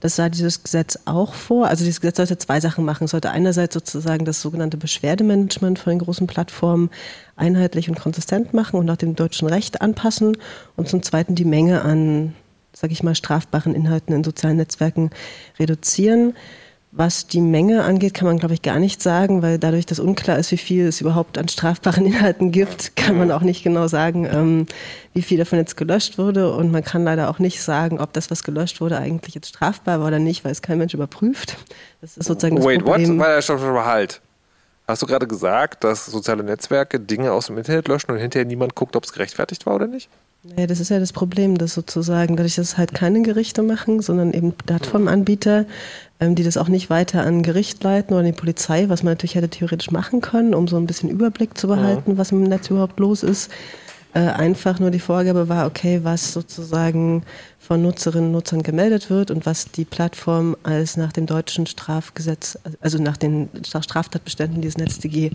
[SPEAKER 2] Das sah dieses Gesetz auch vor. Also dieses Gesetz sollte zwei Sachen machen. Es sollte einerseits sozusagen das sogenannte Beschwerdemanagement von den großen Plattformen einheitlich und konsistent machen und nach dem deutschen Recht anpassen und zum Zweiten die Menge an, sag ich mal, strafbaren Inhalten in sozialen Netzwerken reduzieren. Was die Menge angeht, kann man, glaube ich, gar nicht sagen, weil dadurch, dass unklar ist, wie viel es überhaupt an strafbaren (laughs) Inhalten gibt, kann man auch nicht genau sagen, ähm, wie viel davon jetzt gelöscht wurde. Und man kann leider auch nicht sagen, ob das, was gelöscht wurde, eigentlich jetzt strafbar war oder nicht, weil es kein Mensch überprüft. Das ist sozusagen das
[SPEAKER 1] Wait, what?
[SPEAKER 2] Problem.
[SPEAKER 1] Weil, stopp, stopp, halt. Hast du gerade gesagt, dass soziale Netzwerke Dinge aus dem Internet löschen und hinterher niemand guckt, ob es gerechtfertigt war oder nicht?
[SPEAKER 2] Naja, das ist ja das Problem, dass sozusagen, dadurch, dass es halt keine Gerichte machen, sondern eben Plattformanbieter, die das auch nicht weiter an Gericht leiten oder an die Polizei, was man natürlich hätte theoretisch machen können, um so ein bisschen Überblick zu behalten, ja. was im Netz überhaupt los ist. Äh, einfach nur die Vorgabe war, okay, was sozusagen von Nutzerinnen und Nutzern gemeldet wird und was die Plattform als nach dem deutschen Strafgesetz, also nach den Straftatbeständen dieses NetzDG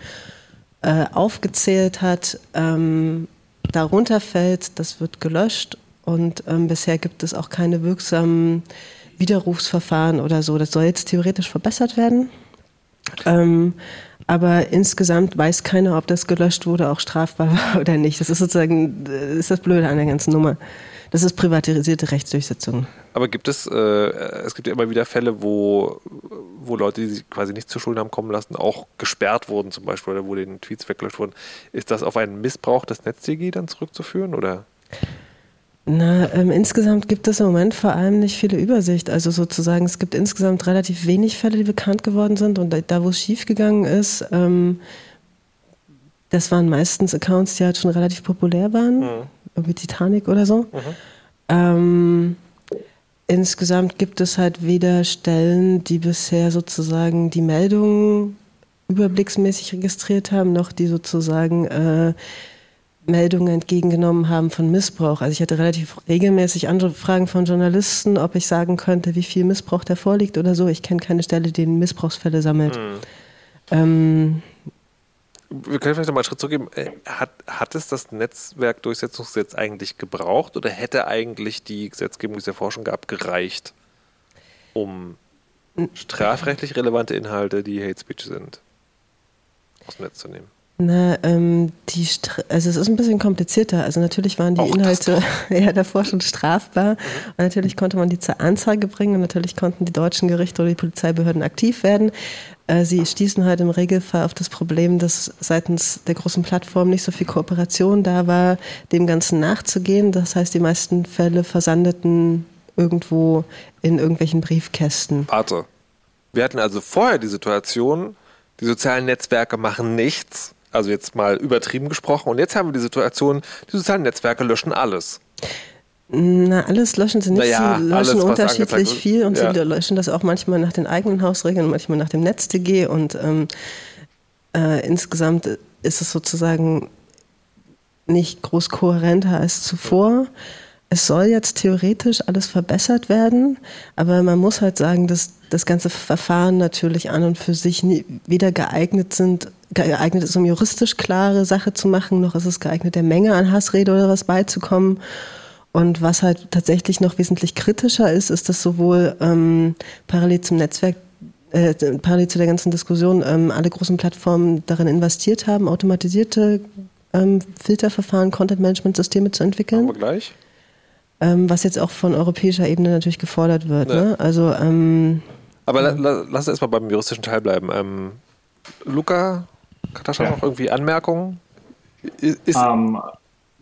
[SPEAKER 2] äh, aufgezählt hat, ähm, darunter fällt, das wird gelöscht und ähm, bisher gibt es auch keine wirksamen Widerrufsverfahren oder so. Das soll jetzt theoretisch verbessert werden. Ähm, aber insgesamt weiß keiner, ob das gelöscht wurde, auch strafbar (laughs) war oder nicht. Das ist sozusagen das äh, ist das Blöde an der ganzen Nummer. Das ist privatisierte Rechtsdurchsetzung.
[SPEAKER 1] Aber gibt es, äh, es gibt ja immer wieder Fälle, wo, wo Leute, die sich quasi nicht zu Schulden haben kommen lassen, auch gesperrt wurden zum Beispiel oder wo den Tweets weggelöscht wurden. Ist das auf einen Missbrauch des NetzDG dann zurückzuführen oder?
[SPEAKER 2] Na, ähm, insgesamt gibt es im Moment vor allem nicht viele Übersicht. Also sozusagen, es gibt insgesamt relativ wenig Fälle, die bekannt geworden sind. Und da, wo es schiefgegangen ist, ähm, das waren meistens Accounts, die halt schon relativ populär waren, mhm. wie Titanic oder so. Mhm. Ähm, insgesamt gibt es halt weder Stellen, die bisher sozusagen die Meldungen überblicksmäßig registriert haben, noch die sozusagen äh, Meldungen entgegengenommen haben von Missbrauch. Also ich hatte relativ regelmäßig Anfragen von Journalisten, ob ich sagen könnte, wie viel Missbrauch da vorliegt oder so. Ich kenne keine Stelle, die Missbrauchsfälle sammelt. Mhm. Ähm,
[SPEAKER 1] wir können vielleicht noch mal einen Schritt zurückgeben. Äh, hat, hat es das Netzwerkdurchsetzungsgesetz eigentlich gebraucht oder hätte eigentlich die Gesetzgebung, die es ja vorher schon gab, gereicht, um strafrechtlich relevante Inhalte, die Hate Speech sind, aus dem Netz zu nehmen?
[SPEAKER 2] Na, ähm, die also es ist ein bisschen komplizierter. Also natürlich waren die Auch Inhalte (laughs) ja davor schon strafbar. Mhm. Und natürlich konnte man die zur Anzeige bringen und natürlich konnten die deutschen Gerichte oder die Polizeibehörden aktiv werden. Äh, sie stießen halt im Regelfall auf das Problem, dass seitens der großen Plattform nicht so viel Kooperation da war, dem Ganzen nachzugehen. Das heißt, die meisten Fälle versandeten irgendwo in irgendwelchen Briefkästen.
[SPEAKER 1] Warte. Wir hatten also vorher die Situation, die sozialen Netzwerke machen nichts also jetzt mal übertrieben gesprochen. Und jetzt haben wir die Situation, die sozialen Netzwerke löschen alles.
[SPEAKER 2] Na, alles löschen sie nicht. Naja, sie löschen alles, unterschiedlich viel und ja. sie löschen das auch manchmal nach den eigenen Hausregeln, manchmal nach dem NetzDG und ähm, äh, insgesamt ist es sozusagen nicht groß kohärenter als zuvor. Es soll jetzt theoretisch alles verbessert werden, aber man muss halt sagen, dass das ganze Verfahren natürlich an und für sich nie, weder geeignet sind, geeignet ist, um juristisch klare Sache zu machen, noch ist es geeignet, der Menge an Hassrede oder was beizukommen. Und was halt tatsächlich noch wesentlich kritischer ist, ist, dass sowohl ähm, parallel zum Netzwerk, äh, parallel zu der ganzen Diskussion, ähm, alle großen Plattformen darin investiert haben, automatisierte ähm, Filterverfahren, Content-Management-Systeme zu entwickeln.
[SPEAKER 1] Machen wir gleich.
[SPEAKER 2] Ähm, was jetzt auch von europäischer Ebene natürlich gefordert wird. Ja. Ne? Also, ähm,
[SPEAKER 1] Aber la, la, lass uns erstmal beim juristischen Teil bleiben. Ähm, Luca, Katascha, ja. noch irgendwie Anmerkungen?
[SPEAKER 3] Ist um, ähm,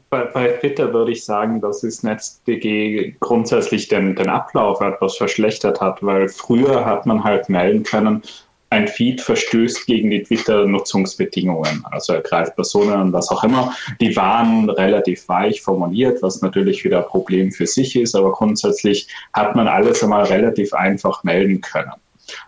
[SPEAKER 3] bei, bei, Twitter würde ich sagen, dass das NetzDG grundsätzlich den, den Ablauf etwas verschlechtert hat, weil früher hat man halt melden können, ein Feed verstößt gegen die Twitter-Nutzungsbedingungen, also ergreift Personen und was auch immer. Die waren relativ weich formuliert, was natürlich wieder ein Problem für sich ist, aber grundsätzlich hat man alles einmal relativ einfach melden können.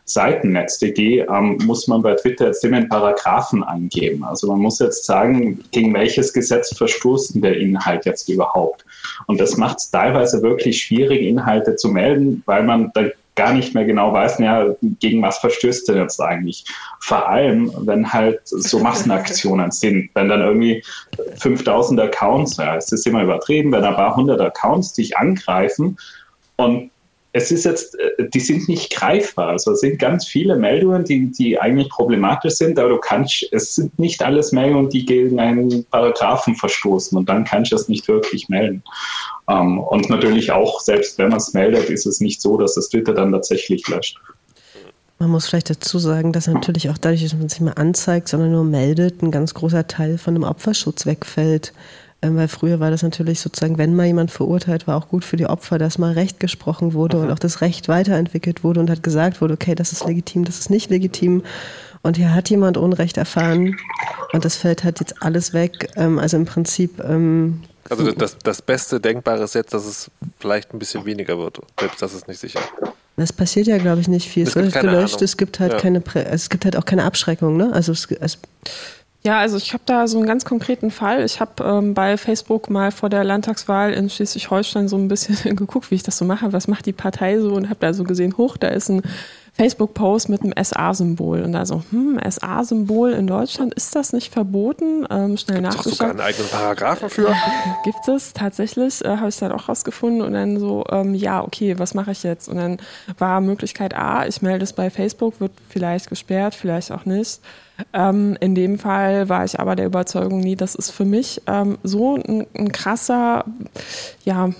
[SPEAKER 3] Seitennetz.de ähm, muss man bei Twitter jetzt immer einen Paragraphen angeben. Also man muss jetzt sagen, gegen welches Gesetz verstoßen der Inhalt jetzt überhaupt. Und das macht es teilweise wirklich schwierig, Inhalte zu melden, weil man da gar nicht mehr genau weiß, ja, gegen was verstößt denn jetzt eigentlich? Vor allem, wenn halt so Massenaktionen (laughs) sind, wenn dann irgendwie 5000 Accounts, ja, es ist immer übertrieben, wenn ein paar hundert Accounts dich angreifen und es ist jetzt, äh, die sind nicht greifbar. Also es sind ganz viele Meldungen, die, die eigentlich problematisch sind, aber du kannst, es sind nicht alles Meldungen, die gegen einen Paragraphen verstoßen und dann kannst du es nicht wirklich melden. Um, ähm, und natürlich auch, selbst wenn man es meldet, ist es nicht so, dass das Twitter dann tatsächlich löscht.
[SPEAKER 2] Man muss vielleicht dazu sagen, dass natürlich auch dadurch, dass man es nicht mehr anzeigt, sondern nur meldet, ein ganz großer Teil von dem Opferschutz wegfällt. Ähm, weil früher war das natürlich sozusagen, wenn mal jemand verurteilt war, auch gut für die Opfer, dass mal Recht gesprochen wurde mhm. und auch das Recht weiterentwickelt wurde und hat gesagt wurde, okay, das ist legitim, das ist nicht legitim. Und hier hat jemand Unrecht erfahren und das fällt halt jetzt alles weg. Ähm, also im Prinzip ähm,
[SPEAKER 1] Also das, das Beste Denkbare ist jetzt, dass es vielleicht ein bisschen weniger wird. Selbst das ist nicht sicher.
[SPEAKER 2] Das passiert ja, glaube ich, nicht viel. Es, es wird gelöscht, Ahnung. es gibt halt ja. keine, es gibt halt auch keine Abschreckung, ne? Also es, es
[SPEAKER 4] ja, also ich habe da so einen ganz konkreten Fall. Ich habe ähm, bei Facebook mal vor der Landtagswahl in Schleswig-Holstein so ein bisschen (laughs) geguckt, wie ich das so mache. Was macht die Partei so? Und habe da so gesehen, hoch, da ist ein Facebook-Post mit einem SA-Symbol. Und da so, hm, SA-Symbol in Deutschland, ist das nicht verboten? Ähm, schnell Gibt's nachgeschaut. sogar
[SPEAKER 1] einen eigenen Paragraphen für? (laughs)
[SPEAKER 4] Gibt es tatsächlich, äh, habe ich dann auch rausgefunden. Und dann so, ähm, ja, okay, was mache ich jetzt? Und dann war Möglichkeit A, ich melde es bei Facebook, wird vielleicht gesperrt, vielleicht auch nicht. Ähm, in dem Fall war ich aber der Überzeugung, nie, das ist für mich ähm, so ein, ein krasser, ja,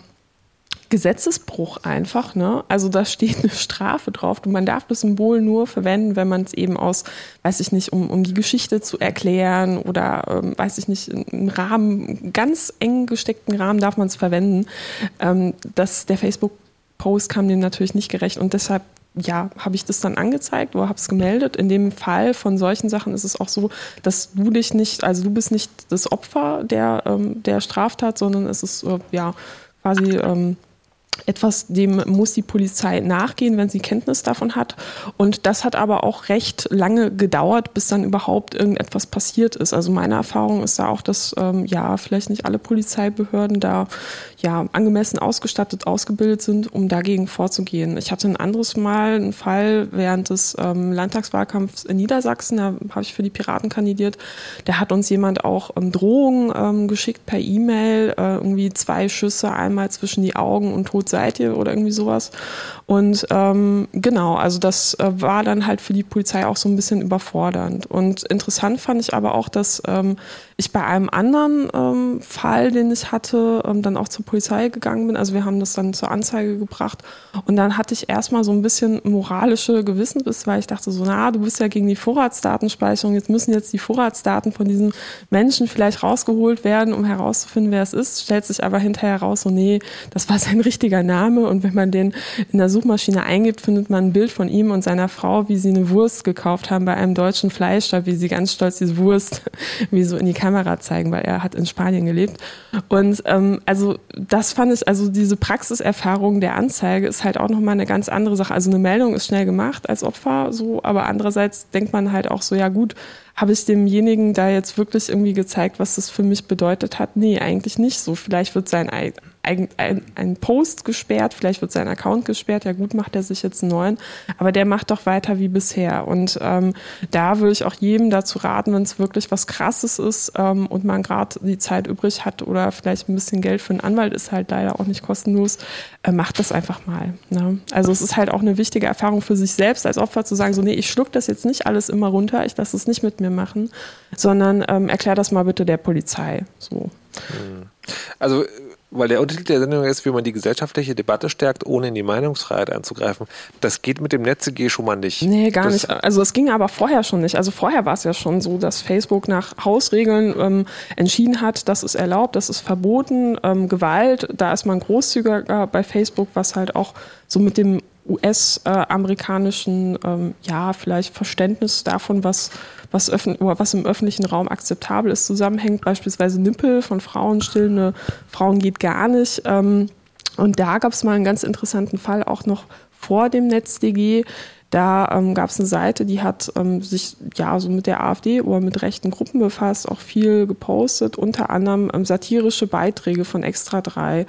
[SPEAKER 4] Gesetzesbruch einfach. Ne? Also da steht eine Strafe drauf und man darf das Symbol nur verwenden, wenn man es eben aus, weiß ich nicht, um, um die Geschichte zu erklären oder ähm, weiß ich nicht, einen Rahmen, ganz eng gesteckten Rahmen darf man es verwenden. Ähm, das, der Facebook-Post kam dem natürlich nicht gerecht und deshalb ja, habe ich das dann angezeigt oder habe es gemeldet. In dem Fall von solchen Sachen ist es auch so, dass du dich nicht, also du bist nicht das Opfer der, ähm, der Straftat, sondern es ist äh, ja quasi ähm, etwas, dem muss die Polizei nachgehen, wenn sie Kenntnis davon hat. Und das hat aber auch recht lange gedauert, bis dann überhaupt irgendetwas passiert ist. Also meine Erfahrung ist da auch, dass ähm, ja vielleicht nicht alle Polizeibehörden da ja angemessen ausgestattet, ausgebildet sind, um dagegen vorzugehen. Ich hatte ein anderes Mal einen Fall während des ähm, Landtagswahlkampfs in Niedersachsen, da habe ich für die Piraten kandidiert. Da hat uns jemand auch ähm, Drohungen ähm, geschickt per E-Mail, äh, irgendwie zwei Schüsse, einmal zwischen die Augen und tot seid ihr oder irgendwie sowas. Und ähm, genau, also das äh, war dann halt für die Polizei auch so ein bisschen überfordernd. Und interessant fand ich aber auch, dass ähm, ich bei einem anderen ähm, Fall, den ich hatte, ähm, dann auch zur Polizei gegangen bin. Also wir haben das dann zur Anzeige gebracht. Und dann hatte ich erstmal so ein bisschen moralische Gewissensbiss, weil ich dachte so, na, du bist ja gegen die Vorratsdatenspeicherung. Jetzt müssen jetzt die Vorratsdaten von diesen Menschen vielleicht rausgeholt werden, um herauszufinden, wer es ist. Stellt sich aber hinterher raus, so, nee, das war sein (laughs) richtiger Name. Und wenn man den in der Suchmaschine eingibt, findet man ein Bild von ihm und seiner Frau, wie sie eine Wurst gekauft haben bei einem deutschen Fleischer, wie sie ganz stolz diese Wurst, (laughs) wie so in die Kamera zeigen, weil er hat in Spanien gelebt. Und ähm, also das fand ich, also diese Praxiserfahrung der Anzeige ist halt auch nochmal eine ganz andere Sache. Also eine Meldung ist schnell gemacht als Opfer, so, aber andererseits denkt man halt auch so, ja gut, habe ich demjenigen da jetzt wirklich irgendwie gezeigt, was das für mich bedeutet hat? Nee, eigentlich nicht so. Vielleicht wird sein ein, ein, ein Post gesperrt, vielleicht wird sein Account gesperrt, ja gut, macht er sich jetzt einen neuen, aber der macht doch weiter wie bisher. Und ähm, da würde ich auch jedem dazu raten, wenn es wirklich was Krasses ist ähm, und man gerade die Zeit übrig hat oder vielleicht ein bisschen Geld für einen Anwalt ist halt leider auch nicht kostenlos, äh, macht das einfach mal. Ne? Also es ist halt auch eine wichtige Erfahrung für sich selbst als Opfer zu sagen, so nee, ich schluck das jetzt nicht alles immer runter, ich lasse es nicht mit mir machen, sondern ähm, erklär das mal bitte der Polizei. So.
[SPEAKER 1] Also weil der Untertitel der Sendung ist, wie man die gesellschaftliche Debatte stärkt, ohne in die Meinungsfreiheit einzugreifen. Das geht mit dem NetzG schon mal nicht.
[SPEAKER 4] Nee, gar das nicht. Also es ging aber vorher schon nicht. Also vorher war es ja schon so, dass Facebook nach Hausregeln ähm, entschieden hat, das ist erlaubt, das ist verboten. Ähm, Gewalt, da ist man großzügiger bei Facebook, was halt auch so mit dem US-amerikanischen, ähm, ja, vielleicht Verständnis davon, was, was, was im öffentlichen Raum akzeptabel ist, zusammenhängt. Beispielsweise Nippel von Frauen, stillende Frauen geht gar nicht. Ähm, und da gab es mal einen ganz interessanten Fall, auch noch vor dem NetzDG. Da ähm, gab es eine Seite, die hat ähm, sich ja so mit der AfD oder mit rechten Gruppen befasst, auch viel gepostet, unter anderem ähm, satirische Beiträge von Extra 3.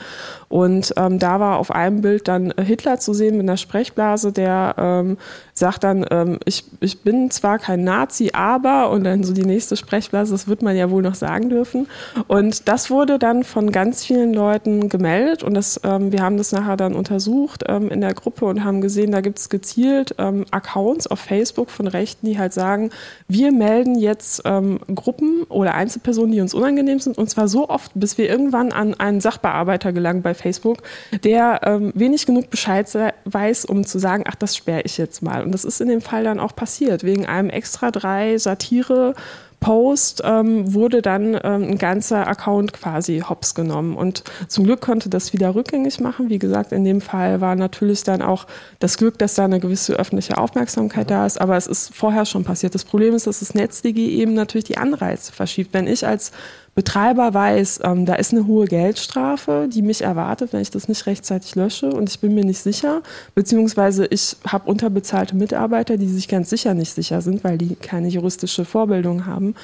[SPEAKER 4] Und ähm, da war auf einem Bild dann Hitler zu sehen mit einer Sprechblase, der ähm, sagt dann, ähm, ich, ich bin zwar kein Nazi, aber, und dann so die nächste Sprechblase, das wird man ja wohl noch sagen dürfen. Und das wurde dann von ganz vielen Leuten gemeldet und das, ähm, wir haben das nachher dann untersucht ähm, in der Gruppe und haben gesehen, da gibt es gezielt ähm, Accounts auf Facebook von Rechten, die halt sagen, wir melden jetzt Gruppen oder Einzelpersonen, die uns unangenehm sind, und zwar so oft, bis wir irgendwann an einen Sachbearbeiter gelangen bei Facebook, der ähm, wenig genug Bescheid weiß, um zu sagen, ach, das sperre ich jetzt mal. Und das ist in dem Fall dann auch passiert. Wegen einem extra drei Satire Post ähm, wurde dann ähm, ein ganzer Account quasi hops genommen. Und zum Glück konnte das wieder rückgängig machen. Wie gesagt, in dem Fall war natürlich dann auch das Glück, dass da eine gewisse öffentliche Aufmerksamkeit da ist. Aber es ist vorher schon passiert. Das Problem ist, dass das NetzDG eben natürlich die Anreize verschiebt. Wenn ich als Betreiber weiß, ähm, da ist eine hohe Geldstrafe, die mich erwartet, wenn ich das nicht rechtzeitig lösche und ich bin mir nicht sicher, beziehungsweise ich habe unterbezahlte Mitarbeiter, die sich ganz sicher nicht sicher sind, weil die keine juristische Vorbildung haben,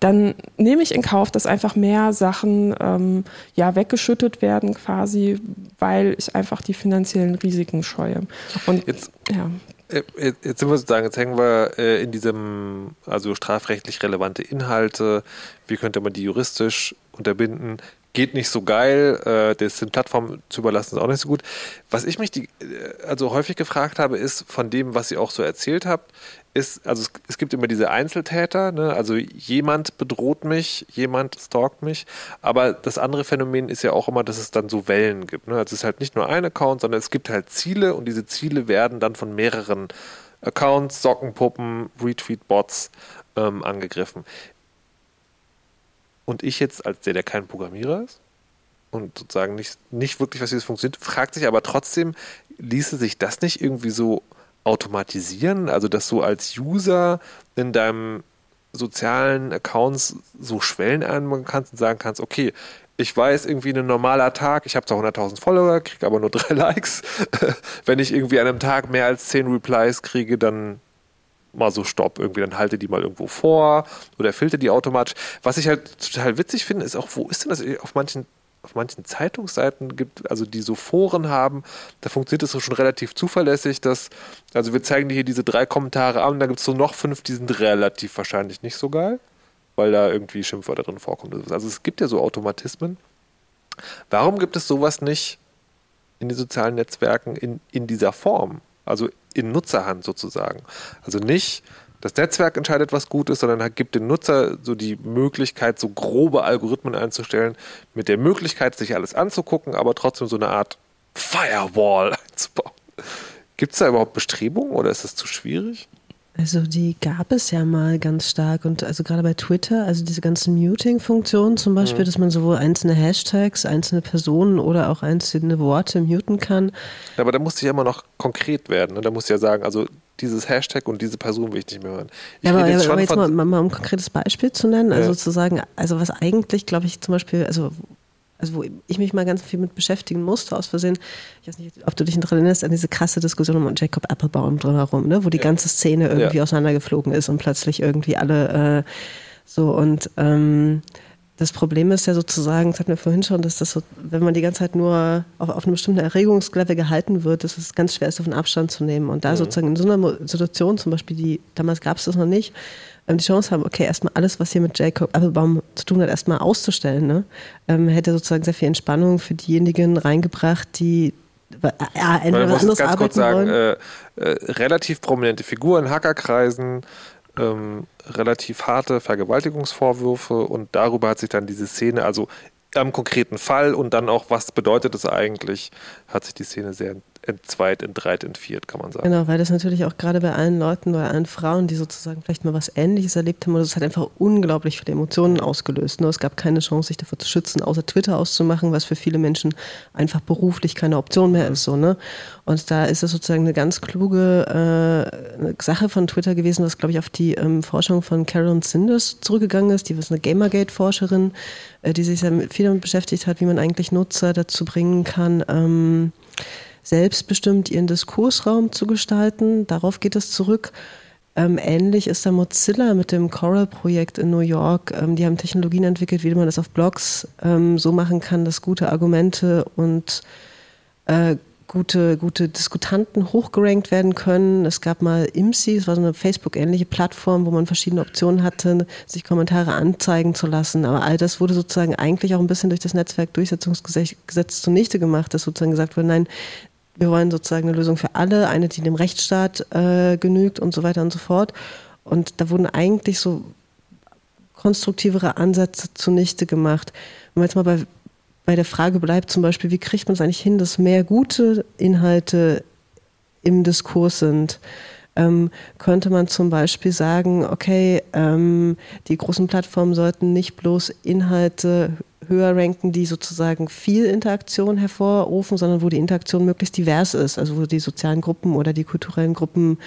[SPEAKER 4] dann nehme ich in Kauf, dass einfach mehr Sachen ähm, ja weggeschüttet werden, quasi, weil ich einfach die finanziellen Risiken scheue. Und
[SPEAKER 1] jetzt, ja. Äh, jetzt sind wir sozusagen, jetzt hängen wir äh, in diesem, also strafrechtlich relevante Inhalte, wie könnte man die juristisch unterbinden, geht nicht so geil, äh, das den Plattformen zu überlassen ist auch nicht so gut. Was ich mich die, also häufig gefragt habe, ist von dem, was ihr auch so erzählt habt, ist, also es, es gibt immer diese Einzeltäter, ne? also jemand bedroht mich, jemand stalkt mich, aber das andere Phänomen ist ja auch immer, dass es dann so Wellen gibt. Ne? Also es ist halt nicht nur ein Account, sondern es gibt halt Ziele und diese Ziele werden dann von mehreren Accounts, Sockenpuppen, Retweet-Bots ähm, angegriffen. Und ich jetzt, als der, der kein Programmierer ist und sozusagen nicht, nicht wirklich, was wie das funktioniert, fragt sich aber trotzdem, ließe sich das nicht irgendwie so automatisieren? Also, dass du als User in deinem sozialen Accounts so Schwellen einbauen kannst und sagen kannst, okay, ich weiß irgendwie ein normaler Tag, ich habe zwar 100.000 Follower, kriege aber nur (laughs) drei Likes. Wenn ich irgendwie an einem Tag mehr als zehn Replies kriege, dann mal so Stopp irgendwie, dann halte die mal irgendwo vor oder filter die automatisch. Was ich halt total witzig finde, ist auch, wo ist denn das auf manchen auf manchen Zeitungsseiten gibt, also die so Foren haben, da funktioniert es schon relativ zuverlässig, dass, also wir zeigen dir hier diese drei Kommentare an, da gibt es so noch fünf, die sind relativ wahrscheinlich nicht so geil, weil da irgendwie Schimpfwörter drin vorkommen. Also es gibt ja so Automatismen. Warum gibt es sowas nicht in den sozialen Netzwerken in, in dieser Form? Also in Nutzerhand sozusagen. Also nicht, das Netzwerk entscheidet, was gut ist, sondern gibt dem Nutzer so die Möglichkeit, so grobe Algorithmen einzustellen, mit der Möglichkeit, sich alles anzugucken, aber trotzdem so eine Art Firewall (laughs) einzubauen. Gibt es da überhaupt Bestrebungen oder ist das zu schwierig?
[SPEAKER 2] Also die gab es ja mal ganz stark und also gerade bei Twitter, also diese ganzen Muting-Funktionen zum Beispiel, mhm. dass man sowohl einzelne Hashtags, einzelne Personen oder auch einzelne Worte muten kann.
[SPEAKER 1] Ja, aber da musste ja immer noch konkret werden. Ne? Da musste ja sagen, also dieses Hashtag und diese Person will ich nicht mehr hören. Ich
[SPEAKER 2] ja, aber, jetzt, aber jetzt mal, mal, um ein konkretes Beispiel zu nennen, also ja. zu sagen, also was eigentlich, glaube ich, zum Beispiel, also also wo ich mich mal ganz viel mit beschäftigen musste, aus Versehen, ich weiß nicht, ob du dich daran erinnerst, an diese krasse Diskussion um Jacob Applebaum drumherum, ne, wo die ja. ganze Szene irgendwie ja. auseinandergeflogen ist und plötzlich irgendwie alle äh, so und ähm, das Problem ist ja sozusagen, das hatten wir vorhin schon, dass das so, wenn man die ganze Zeit nur auf, auf einem bestimmten Erregungslevel gehalten wird, dass es ganz schwer ist, davon Abstand zu nehmen. Und da mhm. sozusagen in so einer Situation, zum Beispiel, die damals gab es das noch nicht, ähm, die Chance haben, okay, erstmal alles, was hier mit Jacob Applebaum zu tun hat, erstmal auszustellen, ne? ähm, hätte sozusagen sehr viel Entspannung für diejenigen reingebracht, die
[SPEAKER 1] ja, entweder was anderes ganz kurz sagen, äh, äh, relativ prominente Figur in Hackerkreisen, ähm, relativ harte Vergewaltigungsvorwürfe und darüber hat sich dann diese Szene, also am konkreten Fall und dann auch, was bedeutet es eigentlich, hat sich die Szene sehr entzweit, entreit, entviert, kann man sagen.
[SPEAKER 2] Genau, weil das natürlich auch gerade bei allen Leuten, bei allen Frauen, die sozusagen vielleicht mal was Ähnliches erlebt haben, das hat einfach unglaublich viele Emotionen ausgelöst. Nur es gab keine Chance, sich davor zu schützen, außer Twitter auszumachen, was für viele Menschen einfach beruflich keine Option mehr ist. So, ne? Und da ist es sozusagen eine ganz kluge äh, Sache von Twitter gewesen, was, glaube ich, auf die ähm, Forschung von Carolyn Sinders zurückgegangen ist. Die ist eine Gamergate-Forscherin, äh, die sich sehr viel damit beschäftigt hat, wie man eigentlich Nutzer dazu bringen kann, ähm, selbstbestimmt ihren Diskursraum zu gestalten. Darauf geht es zurück. Ähm, ähnlich ist da Mozilla mit dem Coral-Projekt in New York. Ähm, die haben Technologien entwickelt, wie man das auf Blogs ähm, so machen kann, dass gute Argumente und äh, gute, gute Diskutanten hochgerankt werden können. Es gab mal IMSI, es war so eine Facebook-ähnliche Plattform, wo man verschiedene Optionen hatte, sich Kommentare anzeigen zu lassen. Aber all das wurde sozusagen eigentlich auch ein bisschen durch das Netzwerkdurchsetzungsgesetz zunichte gemacht, dass sozusagen gesagt wurde, nein, wir wollen sozusagen eine Lösung für alle, eine, die dem Rechtsstaat äh, genügt und so weiter und so fort. Und da wurden eigentlich so konstruktivere Ansätze zunichte gemacht. Wenn man jetzt mal bei, bei der Frage bleibt, zum Beispiel, wie kriegt man es eigentlich hin, dass mehr gute Inhalte im Diskurs sind, ähm, könnte man zum Beispiel sagen, okay, ähm, die großen Plattformen sollten nicht bloß Inhalte höher ranken, die sozusagen viel Interaktion hervorrufen, sondern wo die Interaktion möglichst divers ist, also wo die sozialen Gruppen oder die kulturellen Gruppen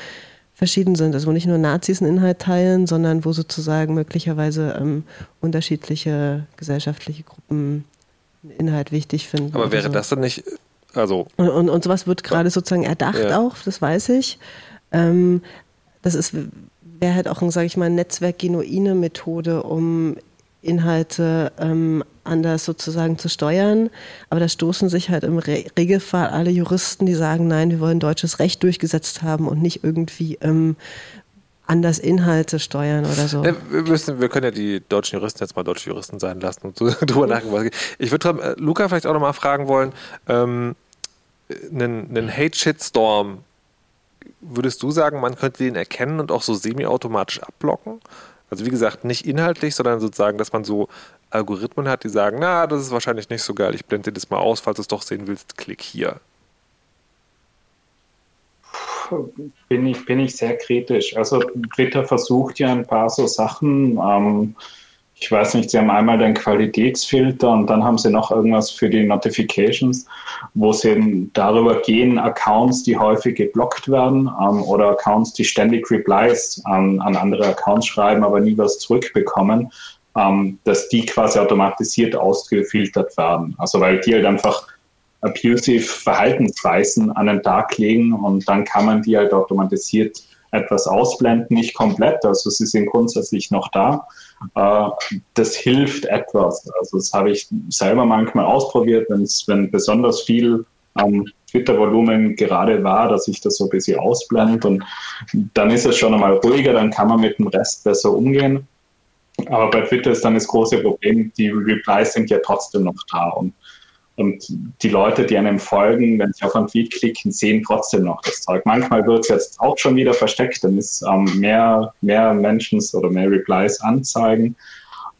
[SPEAKER 2] verschieden sind. Also wo nicht nur Nazis einen Inhalt teilen, sondern wo sozusagen möglicherweise ähm, unterschiedliche gesellschaftliche Gruppen einen Inhalt wichtig finden.
[SPEAKER 1] Aber wäre so. das dann nicht, also.
[SPEAKER 2] Und, und, und sowas wird gerade sozusagen erdacht ja. auch, das weiß ich. Ähm, das ist, wäre halt auch, sage ich mal, netzwerkgenuine Methode, um Inhalte ähm, anders sozusagen zu steuern. Aber da stoßen sich halt im Re Regelfall alle Juristen, die sagen, nein, wir wollen deutsches Recht durchgesetzt haben und nicht irgendwie ähm, anders Inhalte steuern oder so.
[SPEAKER 1] Ja, wir, müssen, wir können ja die deutschen Juristen jetzt mal deutsche Juristen sein lassen und so (laughs) drüber nachdenken. Ich würde äh, Luca vielleicht auch nochmal fragen wollen, ähm, einen, einen Hate-Shitstorm, würdest du sagen, man könnte den erkennen und auch so semi-automatisch abblocken? Also wie gesagt, nicht inhaltlich, sondern sozusagen, dass man so Algorithmen hat, die sagen, na, das ist wahrscheinlich nicht so geil, ich blende dir das mal aus, falls du es doch sehen willst, klick hier.
[SPEAKER 3] Bin ich, bin ich sehr kritisch. Also Twitter versucht ja ein paar so Sachen. Ähm, ich weiß nicht, sie haben einmal den Qualitätsfilter und dann haben sie noch irgendwas für die Notifications, wo sie darüber gehen, Accounts, die häufig geblockt werden ähm, oder Accounts, die ständig Replies ähm, an andere Accounts schreiben, aber nie was zurückbekommen, dass die quasi automatisiert ausgefiltert werden. Also weil die halt einfach abusive Verhaltensweisen an den Tag legen und dann kann man die halt automatisiert etwas ausblenden, nicht komplett, also sie sind grundsätzlich noch da. Äh, das hilft etwas. Also das habe ich selber manchmal ausprobiert, wenn besonders viel am Twitter-Volumen gerade war, dass ich das so ein bisschen ausblende und dann ist es schon einmal ruhiger, dann kann man mit dem Rest besser umgehen. Aber bei Twitter ist dann das große Problem, die Replies sind ja trotzdem noch da und und die Leute, die einem folgen, wenn sie auf ein Tweet klicken, sehen trotzdem noch das Zeug. Manchmal wird es jetzt auch schon wieder versteckt, dann ist ähm, mehr, mehr Mentions oder mehr Replies anzeigen.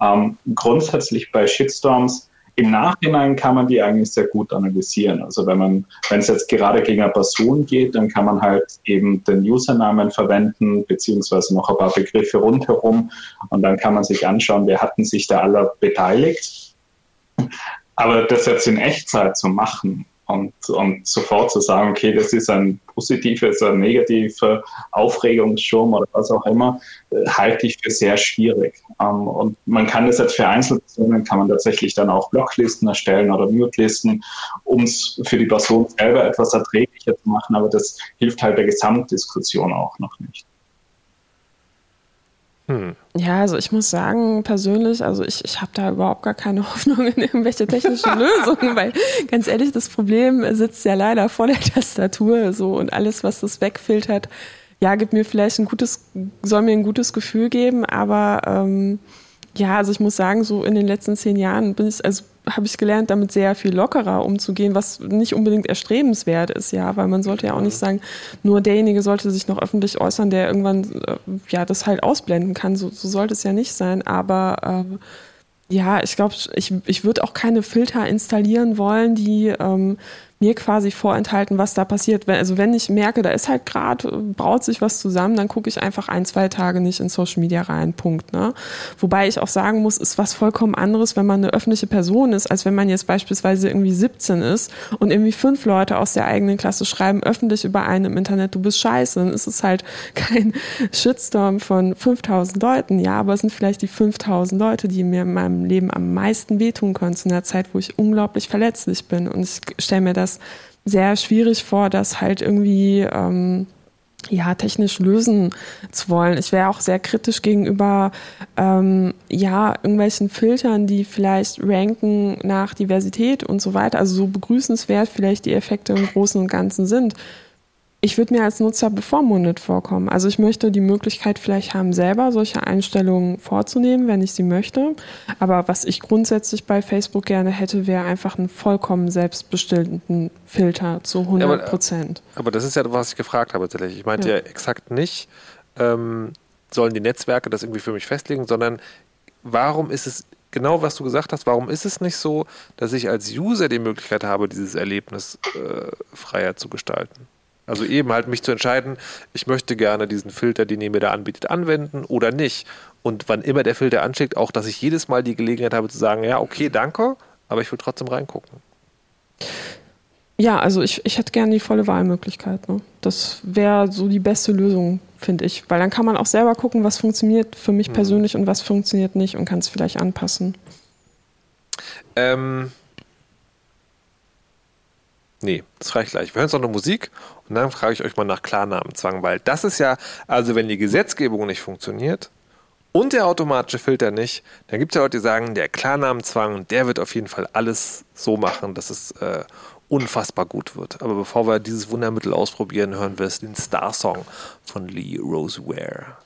[SPEAKER 3] Ähm, grundsätzlich bei Shitstorms, im Nachhinein kann man die eigentlich sehr gut analysieren. Also wenn man, wenn es jetzt gerade gegen eine Person geht, dann kann man halt eben den Usernamen verwenden, beziehungsweise noch ein paar Begriffe rundherum. Und dann kann man sich anschauen, wer hatten sich da alle beteiligt. Aber das jetzt in Echtzeit zu machen und, und sofort zu sagen, okay, das ist ein positives oder negativer Aufregungsschirm oder was auch immer, äh, halte ich für sehr schwierig. Ähm, und man kann das jetzt für Einzelpersonen, kann man tatsächlich dann auch Blocklisten erstellen oder Mute-Listen, um es für die Person selber etwas erträglicher zu machen, aber das hilft halt der Gesamtdiskussion auch noch nicht.
[SPEAKER 4] Hm. Ja, also ich muss sagen, persönlich, also ich, ich habe da überhaupt gar keine (laughs) Hoffnung in irgendwelche technischen Lösungen, weil ganz ehrlich, das Problem sitzt ja leider vor der Tastatur so und alles, was das wegfiltert, ja, gibt mir vielleicht ein gutes, soll mir ein gutes Gefühl geben, aber ähm, ja, also ich muss sagen, so in den letzten zehn Jahren bin ich, also habe ich gelernt, damit sehr viel lockerer umzugehen, was nicht unbedingt erstrebenswert ist, ja, weil man sollte ja auch nicht sagen, nur derjenige sollte sich noch öffentlich äußern, der irgendwann äh, ja das halt ausblenden kann. So, so sollte es ja nicht sein. Aber äh, ja, ich glaube, ich, ich würde auch keine Filter installieren wollen, die ähm, mir quasi vorenthalten, was da passiert. Also wenn ich merke, da ist halt gerade, braut sich was zusammen, dann gucke ich einfach ein, zwei Tage nicht in Social Media rein. Punkt. Ne? Wobei ich auch sagen muss, ist was vollkommen anderes, wenn man eine öffentliche Person ist, als wenn man jetzt beispielsweise irgendwie 17 ist und irgendwie fünf Leute aus der eigenen Klasse schreiben öffentlich über einen im Internet, du bist scheiße. Dann ist es halt (laughs) kein Shitstorm von 5000 Leuten. Ja, aber es sind vielleicht die 5000 Leute, die mir in meinem Leben am meisten wehtun können zu einer Zeit, wo ich unglaublich verletzlich bin. Und ich stelle mir das das sehr schwierig vor, das halt irgendwie ähm, ja, technisch lösen zu wollen. Ich wäre auch sehr kritisch gegenüber ähm, ja, irgendwelchen Filtern, die vielleicht ranken nach Diversität und so weiter. Also so begrüßenswert vielleicht die Effekte im Großen und Ganzen sind ich würde mir als Nutzer bevormundet vorkommen. Also ich möchte die Möglichkeit vielleicht haben, selber solche Einstellungen vorzunehmen, wenn ich sie möchte. Aber was ich grundsätzlich bei Facebook gerne hätte, wäre einfach einen vollkommen selbstbestimmten Filter zu 100 Prozent.
[SPEAKER 1] Aber, aber, das ist ja, was ich gefragt habe tatsächlich. Ich meinte ja, ja exakt nicht, ähm, sollen die Netzwerke das irgendwie für mich festlegen, sondern warum ist es genau, was du gesagt hast, warum ist es nicht so, dass ich als User die Möglichkeit habe, dieses Erlebnis äh, freier zu gestalten? Also eben halt mich zu entscheiden, ich möchte gerne diesen Filter, den ihr mir da anbietet, anwenden oder nicht. Und wann immer der Filter anschickt, auch, dass ich jedes Mal die Gelegenheit habe zu sagen, ja, okay, danke, aber ich will trotzdem reingucken.
[SPEAKER 4] ja, also ich, ich hätte gerne die volle Wahlmöglichkeit. Ne? Das wäre so die beste Lösung, finde ich. Weil dann kann man auch selber gucken, was funktioniert für mich mhm. persönlich und was funktioniert nicht und kann es vielleicht anpassen.
[SPEAKER 1] Ähm, Nee, das reicht gleich. Wir hören jetzt noch eine Musik und dann frage ich euch mal nach Klarnamenzwang, weil das ist ja, also wenn die Gesetzgebung nicht funktioniert und der automatische Filter nicht, dann gibt es ja Leute, die sagen, der Klarnamenzwang, der wird auf jeden Fall alles so machen, dass es äh, unfassbar gut wird. Aber bevor wir dieses Wundermittel ausprobieren, hören wir es den Star-Song von Lee Roseware.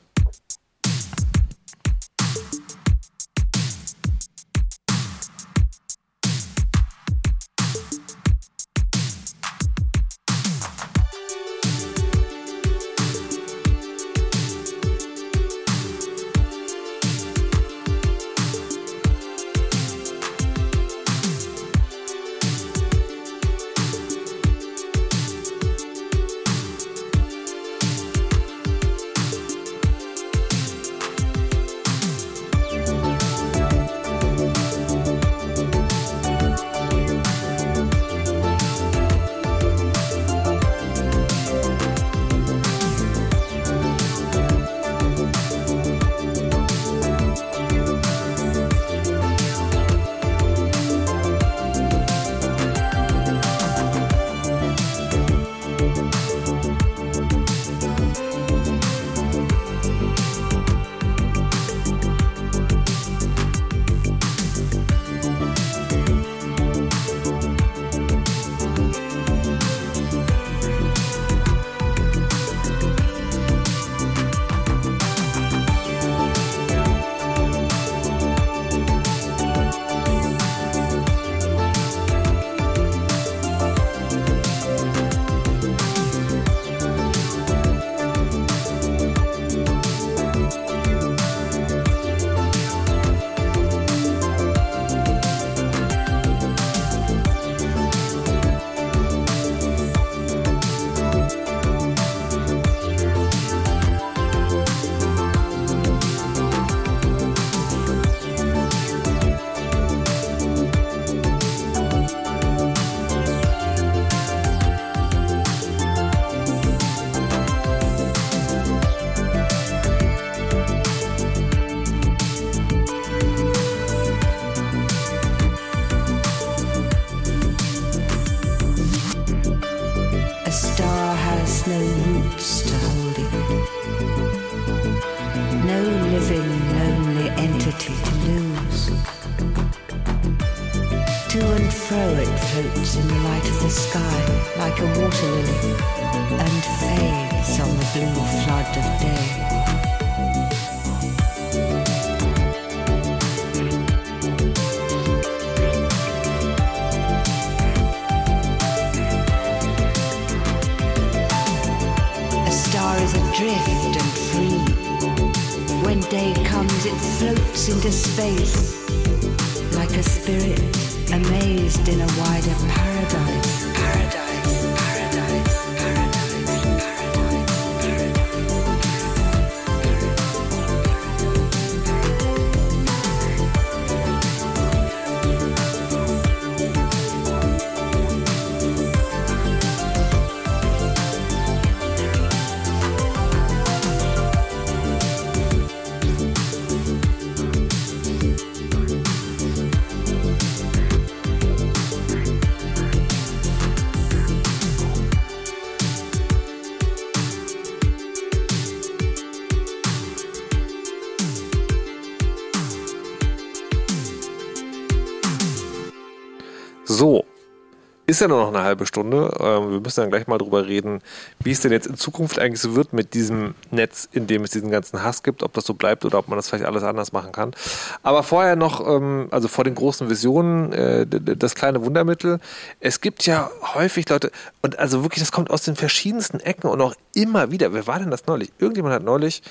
[SPEAKER 1] Ist ja nur noch eine halbe Stunde. Ähm, wir müssen dann gleich mal drüber reden, wie es denn jetzt in Zukunft eigentlich so wird mit diesem Netz, in dem es diesen ganzen Hass gibt, ob das so bleibt oder ob man das vielleicht alles anders machen kann. Aber vorher noch, ähm, also vor den großen Visionen, äh, das kleine Wundermittel. Es gibt ja häufig Leute, und also wirklich, das kommt aus den verschiedensten Ecken und auch immer wieder. Wer war denn das neulich? Irgendjemand hat neulich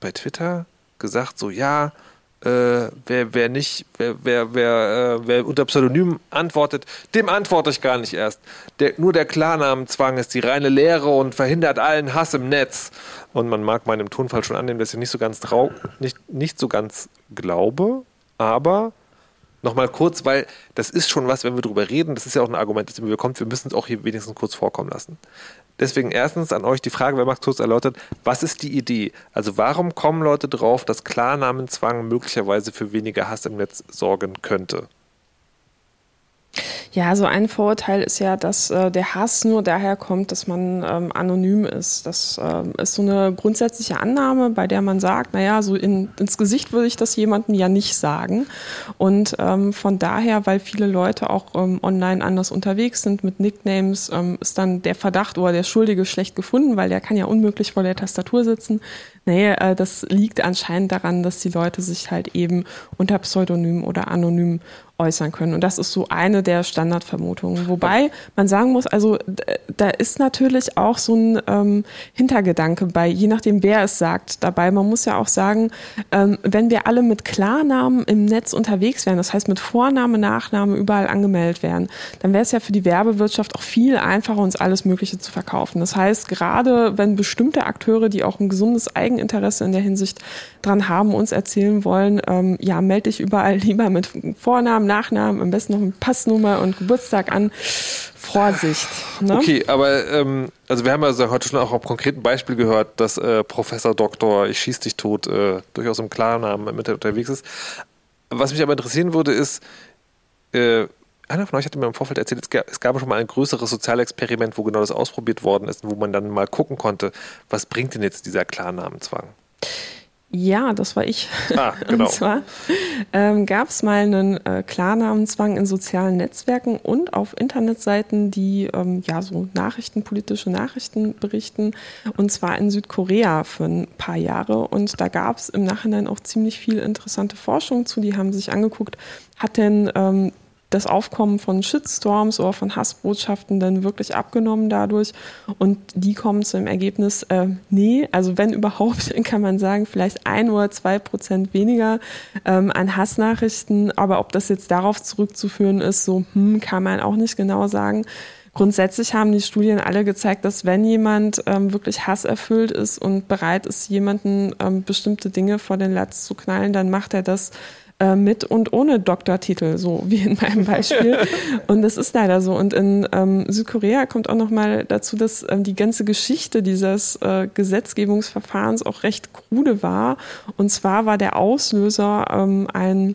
[SPEAKER 1] bei Twitter gesagt, so ja, äh, wer, wer nicht, wer, wer, wer, äh, wer unter Pseudonym antwortet, dem antworte ich gar nicht erst. Der, nur der Klarnamenzwang ist die reine Lehre und verhindert allen Hass im Netz. Und man mag meinem Tonfall schon annehmen, dass ich nicht so ganz trau nicht, nicht so ganz glaube, aber nochmal kurz, weil das ist schon was, wenn wir drüber reden, das ist ja auch ein Argument, das immer kommt, wir müssen es auch hier wenigstens kurz vorkommen lassen. Deswegen erstens an euch die Frage, wer macht kurz erläutert, was ist die Idee? Also warum kommen Leute drauf, dass Klarnamenzwang möglicherweise für weniger Hass im Netz sorgen könnte?
[SPEAKER 4] Ja, so ein Vorurteil ist ja, dass äh, der Hass nur daher kommt, dass man ähm, anonym ist. Das äh, ist so eine grundsätzliche Annahme, bei der man sagt, naja, so in, ins Gesicht würde ich das jemandem ja nicht sagen. Und ähm, von daher, weil viele Leute auch ähm, online anders unterwegs sind mit Nicknames, ähm, ist dann der Verdacht oder der Schuldige schlecht gefunden, weil der kann ja unmöglich vor der Tastatur sitzen. Nee, äh, das liegt anscheinend daran, dass die Leute sich halt eben unter Pseudonym oder anonym äußern können. Und das ist so eine der Standardvermutungen. Wobei man sagen muss, also da ist natürlich auch so ein ähm, Hintergedanke bei, je nachdem wer es sagt, dabei. Man muss ja auch sagen, ähm, wenn wir alle mit Klarnamen im Netz unterwegs wären, das heißt mit Vorname, Nachname überall angemeldet wären, dann wäre es ja für die Werbewirtschaft auch viel einfacher, uns alles Mögliche zu verkaufen. Das heißt, gerade wenn bestimmte Akteure, die auch ein gesundes Eigeninteresse in der Hinsicht dran haben, uns erzählen wollen, ähm, ja, melde dich überall (laughs) lieber mit Vornamen, Nachnamen, am besten noch mit Passnummer und Geburtstag an. Vorsicht.
[SPEAKER 1] Ne? Okay, aber ähm, also wir haben also heute schon auch am konkreten Beispiel gehört, dass äh, Professor Doktor Ich schieß dich tot äh, durchaus im Klarnamen mit unterwegs ist. Was mich aber interessieren würde, ist, äh, einer von euch hatte mir im Vorfeld erzählt, es gab, es gab schon mal ein größeres Sozialexperiment, wo genau das ausprobiert worden ist und wo man dann mal gucken konnte, was bringt denn jetzt dieser Klarnamenzwang?
[SPEAKER 4] Ja, das war ich.
[SPEAKER 1] Ah, (laughs) genau.
[SPEAKER 4] Und zwar ähm, gab es mal einen äh, Klarnamenzwang in sozialen Netzwerken und auf Internetseiten, die ähm, ja so Nachrichten, politische Nachrichten berichten. Und zwar in Südkorea für ein paar Jahre. Und da gab es im Nachhinein auch ziemlich viel interessante Forschung zu. Die haben sich angeguckt, hat denn ähm, das Aufkommen von Shitstorms oder von Hassbotschaften dann wirklich abgenommen dadurch. Und die kommen zu dem Ergebnis, äh, nee, also wenn überhaupt, (laughs) kann man sagen, vielleicht ein oder zwei Prozent weniger ähm, an Hassnachrichten. Aber ob das jetzt darauf zurückzuführen ist, so hm, kann man auch nicht genau sagen. Grundsätzlich haben die Studien alle gezeigt, dass wenn jemand ähm, wirklich hasserfüllt ist und bereit ist, jemanden ähm, bestimmte Dinge vor den Latz zu knallen, dann macht er das äh, mit und ohne Doktortitel, so wie in meinem Beispiel. (laughs) und das ist leider so. Und in ähm, Südkorea kommt auch noch mal dazu, dass ähm, die ganze Geschichte dieses äh, Gesetzgebungsverfahrens auch recht krude war. Und zwar war der Auslöser ähm, ein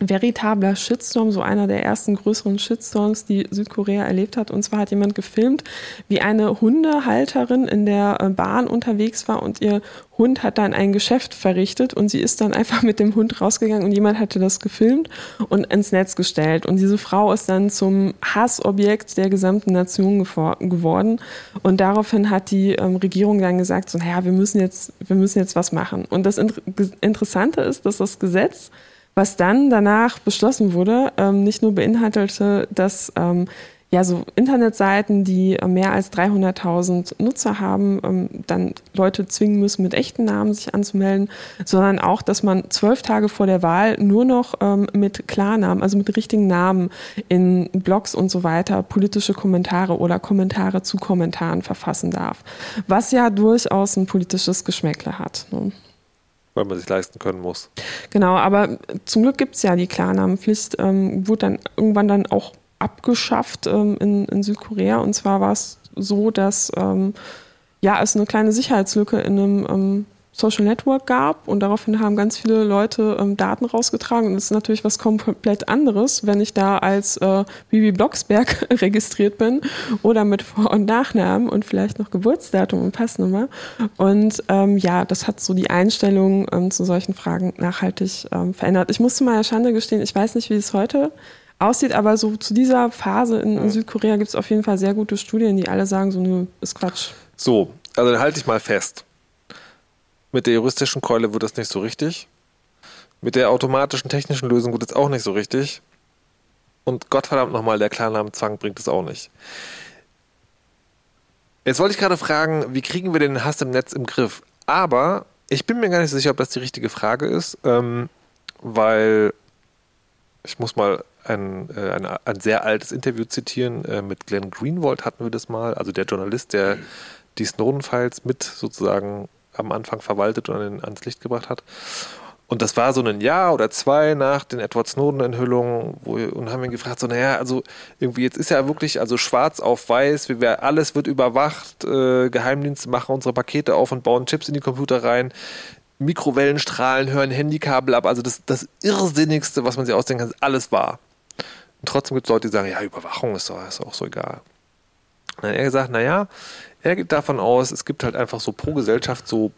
[SPEAKER 4] veritabler Shitstorm, so einer der ersten größeren Shitstorms, die Südkorea erlebt hat. Und zwar hat jemand gefilmt, wie eine Hundehalterin in der äh, Bahn unterwegs war und ihr Hund hat dann ein Geschäft verrichtet und sie ist dann (laughs) einfach mit dem Hund rausgegangen und jemand hatte das gefilmt und ins Netz gestellt. Und diese Frau ist dann zum Hassobjekt der gesamten Nation geworden. Und daraufhin hat die ähm, Regierung dann gesagt, so, naja, wir müssen jetzt, wir müssen jetzt was machen. Und das Interessante ist, dass das Gesetz was dann danach beschlossen wurde, ähm, nicht nur beinhaltete, dass ähm, ja so Internetseiten, die mehr als 300.000 Nutzer haben, ähm, dann Leute zwingen müssen, mit echten Namen sich anzumelden, sondern auch, dass man zwölf Tage vor der Wahl nur noch ähm, mit Klarnamen, also mit richtigen Namen in Blogs und so weiter politische Kommentare oder Kommentare zu Kommentaren verfassen darf, was ja durchaus ein politisches Geschmäckle hat. Ne?
[SPEAKER 1] Weil man sich leisten können muss.
[SPEAKER 4] Genau, aber zum Glück gibt es ja die Klarnamenpflicht, ähm, wurde dann irgendwann dann auch abgeschafft ähm, in, in, Südkorea. Und zwar war es so, dass ähm, ja, es eine kleine Sicherheitslücke in einem ähm, Social Network gab und daraufhin haben ganz viele Leute ähm, Daten rausgetragen und das ist natürlich was komplett anderes, wenn ich da als äh, Bibi Blocksberg (laughs) registriert bin oder mit Vor- und Nachnamen und vielleicht noch Geburtsdatum und Passnummer und ähm, ja, das hat so die Einstellung ähm, zu solchen Fragen nachhaltig ähm, verändert. Ich musste mal Schande gestehen, ich weiß nicht, wie es heute aussieht, aber so zu dieser Phase in, in Südkorea gibt es auf jeden Fall sehr gute Studien, die alle sagen, so nö, ist Quatsch.
[SPEAKER 1] So, also dann halte ich mal fest. Mit der juristischen Keule wird das nicht so richtig. Mit der automatischen technischen Lösung wird es auch nicht so richtig. Und Gottverdammt nochmal, der Klarnamenzwang bringt es auch nicht. Jetzt wollte ich gerade fragen, wie kriegen wir den Hass im Netz im Griff? Aber ich bin mir gar nicht so sicher, ob das die richtige Frage ist, ähm, weil ich muss mal ein, äh, ein, ein, sehr altes Interview zitieren. Äh, mit Glenn Greenwald hatten wir das mal, also der Journalist, der die Snowden-Files mit sozusagen am Anfang verwaltet und ans Licht gebracht hat. Und das war so ein Jahr oder zwei nach den Edward Snowden-Enthüllungen und haben ihn gefragt, so, naja, also irgendwie jetzt ist ja wirklich also schwarz auf weiß, wie wir, alles wird überwacht, äh, Geheimdienste machen unsere Pakete auf und bauen Chips in die Computer rein, Mikrowellenstrahlen hören Handykabel ab, also das, das Irrsinnigste, was man sich ausdenken kann, ist alles wahr. Und trotzdem gibt es Leute, die sagen, ja, Überwachung ist, doch, ist auch so egal. Dann hat er gesagt, naja, er geht davon aus, es gibt halt einfach so pro Gesellschaft so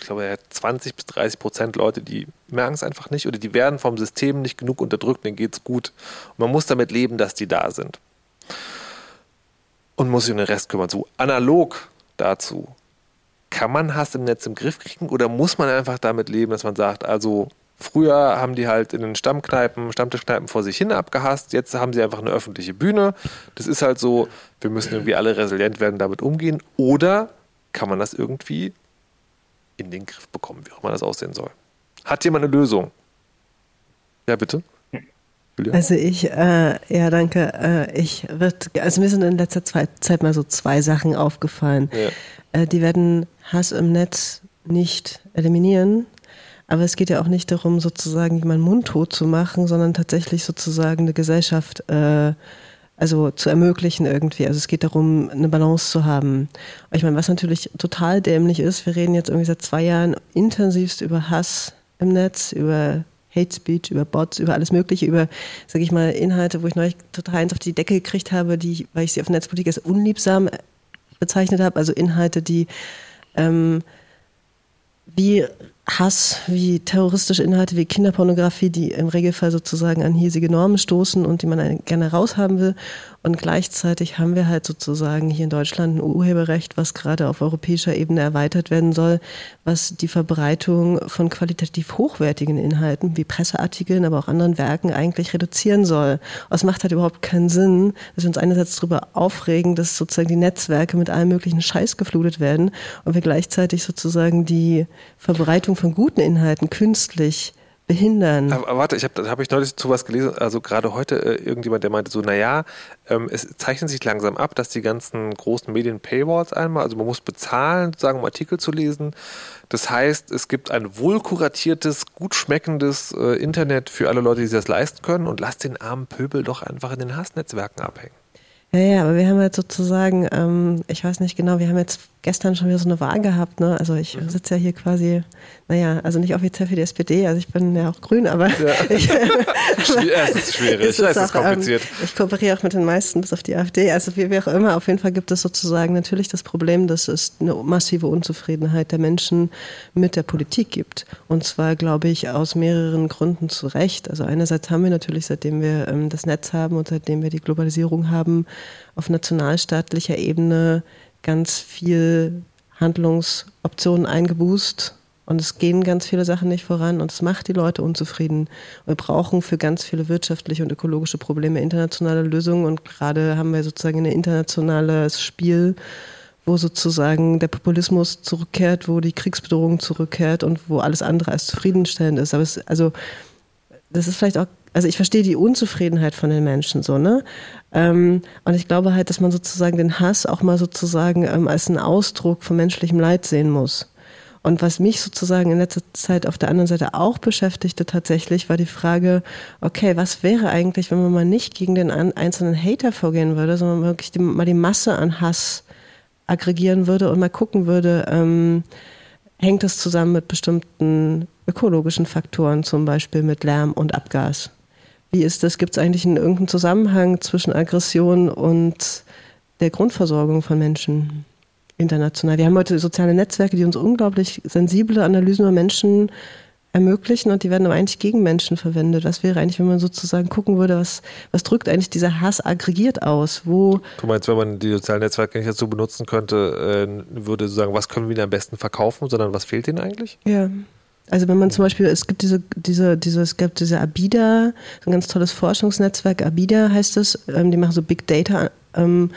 [SPEAKER 1] ich glaube, 20 bis 30 Prozent Leute, die merken es einfach nicht oder die werden vom System nicht genug unterdrückt, denen geht es gut. Und man muss damit leben, dass die da sind. Und muss sich um den Rest kümmern. So analog dazu. Kann man Hass im Netz im Griff kriegen oder muss man einfach damit leben, dass man sagt, also früher haben die halt in den Stammkneipen, Stammtischkneipen vor sich hin abgehasst, jetzt haben sie einfach eine öffentliche Bühne. Das ist halt so, wir müssen irgendwie alle resilient werden, damit umgehen. Oder kann man das irgendwie in den Griff bekommen, wie auch immer das aussehen soll. Hat jemand eine Lösung? Ja, bitte.
[SPEAKER 2] Julia? Also ich, äh, ja, danke. Äh, ich wird, also mir sind in letzter Zeit mal so zwei Sachen aufgefallen. Ja. Äh, die werden Hass im Netz nicht eliminieren, aber es geht ja auch nicht darum, sozusagen jemanden mundtot zu machen, sondern tatsächlich sozusagen eine Gesellschaft äh, also zu ermöglichen irgendwie. Also es geht darum, eine Balance zu haben. Ich meine, was natürlich total dämlich ist, wir reden jetzt irgendwie seit zwei Jahren intensivst über Hass im Netz, über Hate Speech, über Bots, über alles Mögliche, über, sag ich mal, Inhalte, wo ich neulich total eins auf die Decke gekriegt habe, die, weil ich sie auf Netzpolitik als unliebsam bezeichnet habe, also Inhalte, die ähm, wie Hass, wie terroristische Inhalte, wie Kinderpornografie, die im Regelfall sozusagen an hiesige Normen stoßen und die man gerne raushaben will. Und gleichzeitig haben wir halt sozusagen hier in Deutschland ein Urheberrecht, was gerade auf europäischer Ebene erweitert werden soll, was die Verbreitung von qualitativ hochwertigen Inhalten wie Presseartikeln, aber auch anderen Werken eigentlich reduzieren soll. Es macht halt überhaupt keinen Sinn, dass wir uns einerseits darüber aufregen, dass sozusagen die Netzwerke mit allem möglichen Scheiß geflutet werden und wir gleichzeitig sozusagen die Verbreitung von guten Inhalten künstlich behindern.
[SPEAKER 1] Aber, warte, ich habe hab ich neulich zu was gelesen, also gerade heute äh, irgendjemand, der meinte so, naja, ähm, es zeichnet sich langsam ab, dass die ganzen großen Medien Paywalls einmal, also man muss bezahlen, sozusagen, um Artikel zu lesen. Das heißt, es gibt ein wohlkuratiertes, gut schmeckendes äh, Internet für alle Leute, die sich das leisten können und lasst den armen Pöbel doch einfach in den Hassnetzwerken abhängen.
[SPEAKER 2] Ja, ja, aber wir haben jetzt sozusagen, ähm, ich weiß nicht genau, wir haben jetzt gestern schon wieder so eine Wahl gehabt, ne? Also ich mhm. sitze ja hier quasi, naja, also nicht offiziell für die SPD, also ich bin ja auch grün, aber ja. (laughs) ich, (laughs)
[SPEAKER 1] es ist schwierig, es ist, auch, kompliziert.
[SPEAKER 2] Ähm, ich kooperiere auch mit den meisten bis auf die AfD. Also wie, wie auch immer, auf jeden Fall gibt es sozusagen natürlich das Problem, dass es eine massive Unzufriedenheit der Menschen mit der Politik gibt. Und zwar, glaube ich, aus mehreren Gründen zu Recht. Also einerseits haben wir natürlich, seitdem wir ähm, das Netz haben und seitdem wir die Globalisierung haben, auf nationalstaatlicher Ebene ganz viel Handlungsoptionen eingebußt und es gehen ganz viele Sachen nicht voran und es macht die Leute unzufrieden. Wir brauchen für ganz viele wirtschaftliche und ökologische Probleme internationale Lösungen und gerade haben wir sozusagen ein internationales Spiel, wo sozusagen der Populismus zurückkehrt, wo die Kriegsbedrohung zurückkehrt und wo alles andere als zufriedenstellend ist. Aber es, also, das ist vielleicht auch also ich verstehe die Unzufriedenheit von den Menschen so, ne? Ähm, und ich glaube halt, dass man sozusagen den Hass auch mal sozusagen ähm, als einen Ausdruck von menschlichem Leid sehen muss. Und was mich sozusagen in letzter Zeit auf der anderen Seite auch beschäftigte tatsächlich, war die Frage, okay, was wäre eigentlich, wenn man mal nicht gegen den einzelnen Hater vorgehen würde, sondern wirklich die, mal die Masse an Hass aggregieren würde und mal gucken würde, ähm, hängt das zusammen mit bestimmten ökologischen Faktoren, zum Beispiel mit Lärm und Abgas? Wie ist das? Gibt es eigentlich einen, irgendeinen Zusammenhang zwischen Aggression und der Grundversorgung von Menschen international? Wir haben heute soziale Netzwerke, die uns unglaublich sensible Analysen über Menschen ermöglichen und die werden aber eigentlich gegen Menschen verwendet. Was wäre eigentlich, wenn man sozusagen gucken würde, was, was drückt eigentlich dieser Hass aggregiert aus? Wo
[SPEAKER 1] du meinst, wenn man die sozialen Netzwerke nicht dazu benutzen könnte, äh, würde sagen, was können wir ihnen am besten verkaufen, sondern was fehlt ihnen eigentlich?
[SPEAKER 2] Ja. Also wenn man zum Beispiel, es gibt diese, diese, diese, es gibt diese ABIDA, ein ganz tolles Forschungsnetzwerk, ABIDA heißt es, ähm, die machen so Big Data ähm,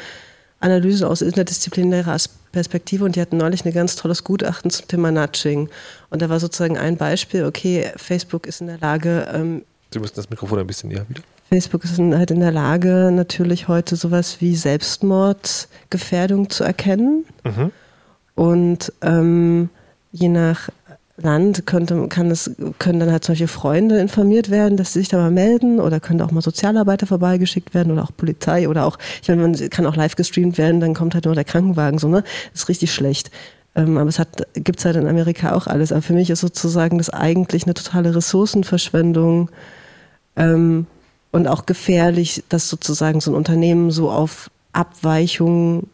[SPEAKER 2] Analysen aus interdisziplinärer Perspektive und die hatten neulich ein ganz tolles Gutachten zum Thema Nudging. Und da war sozusagen ein Beispiel, okay, Facebook ist in der Lage, ähm,
[SPEAKER 1] Sie müssen das Mikrofon ein bisschen näher wieder.
[SPEAKER 2] Facebook ist halt in der Lage, natürlich heute sowas wie Selbstmordgefährdung zu erkennen. Mhm. Und ähm, je nach Land könnte, kann es, können dann halt solche Freunde informiert werden, dass sie sich da mal melden oder könnte auch mal Sozialarbeiter vorbeigeschickt werden oder auch Polizei oder auch, ich meine, man kann auch live gestreamt werden, dann kommt halt nur der Krankenwagen, so, ne? Das ist richtig schlecht. Ähm, aber es hat, gibt's halt in Amerika auch alles. Aber für mich ist sozusagen das eigentlich eine totale Ressourcenverschwendung ähm, und auch gefährlich, dass sozusagen so ein Unternehmen so auf Abweichungen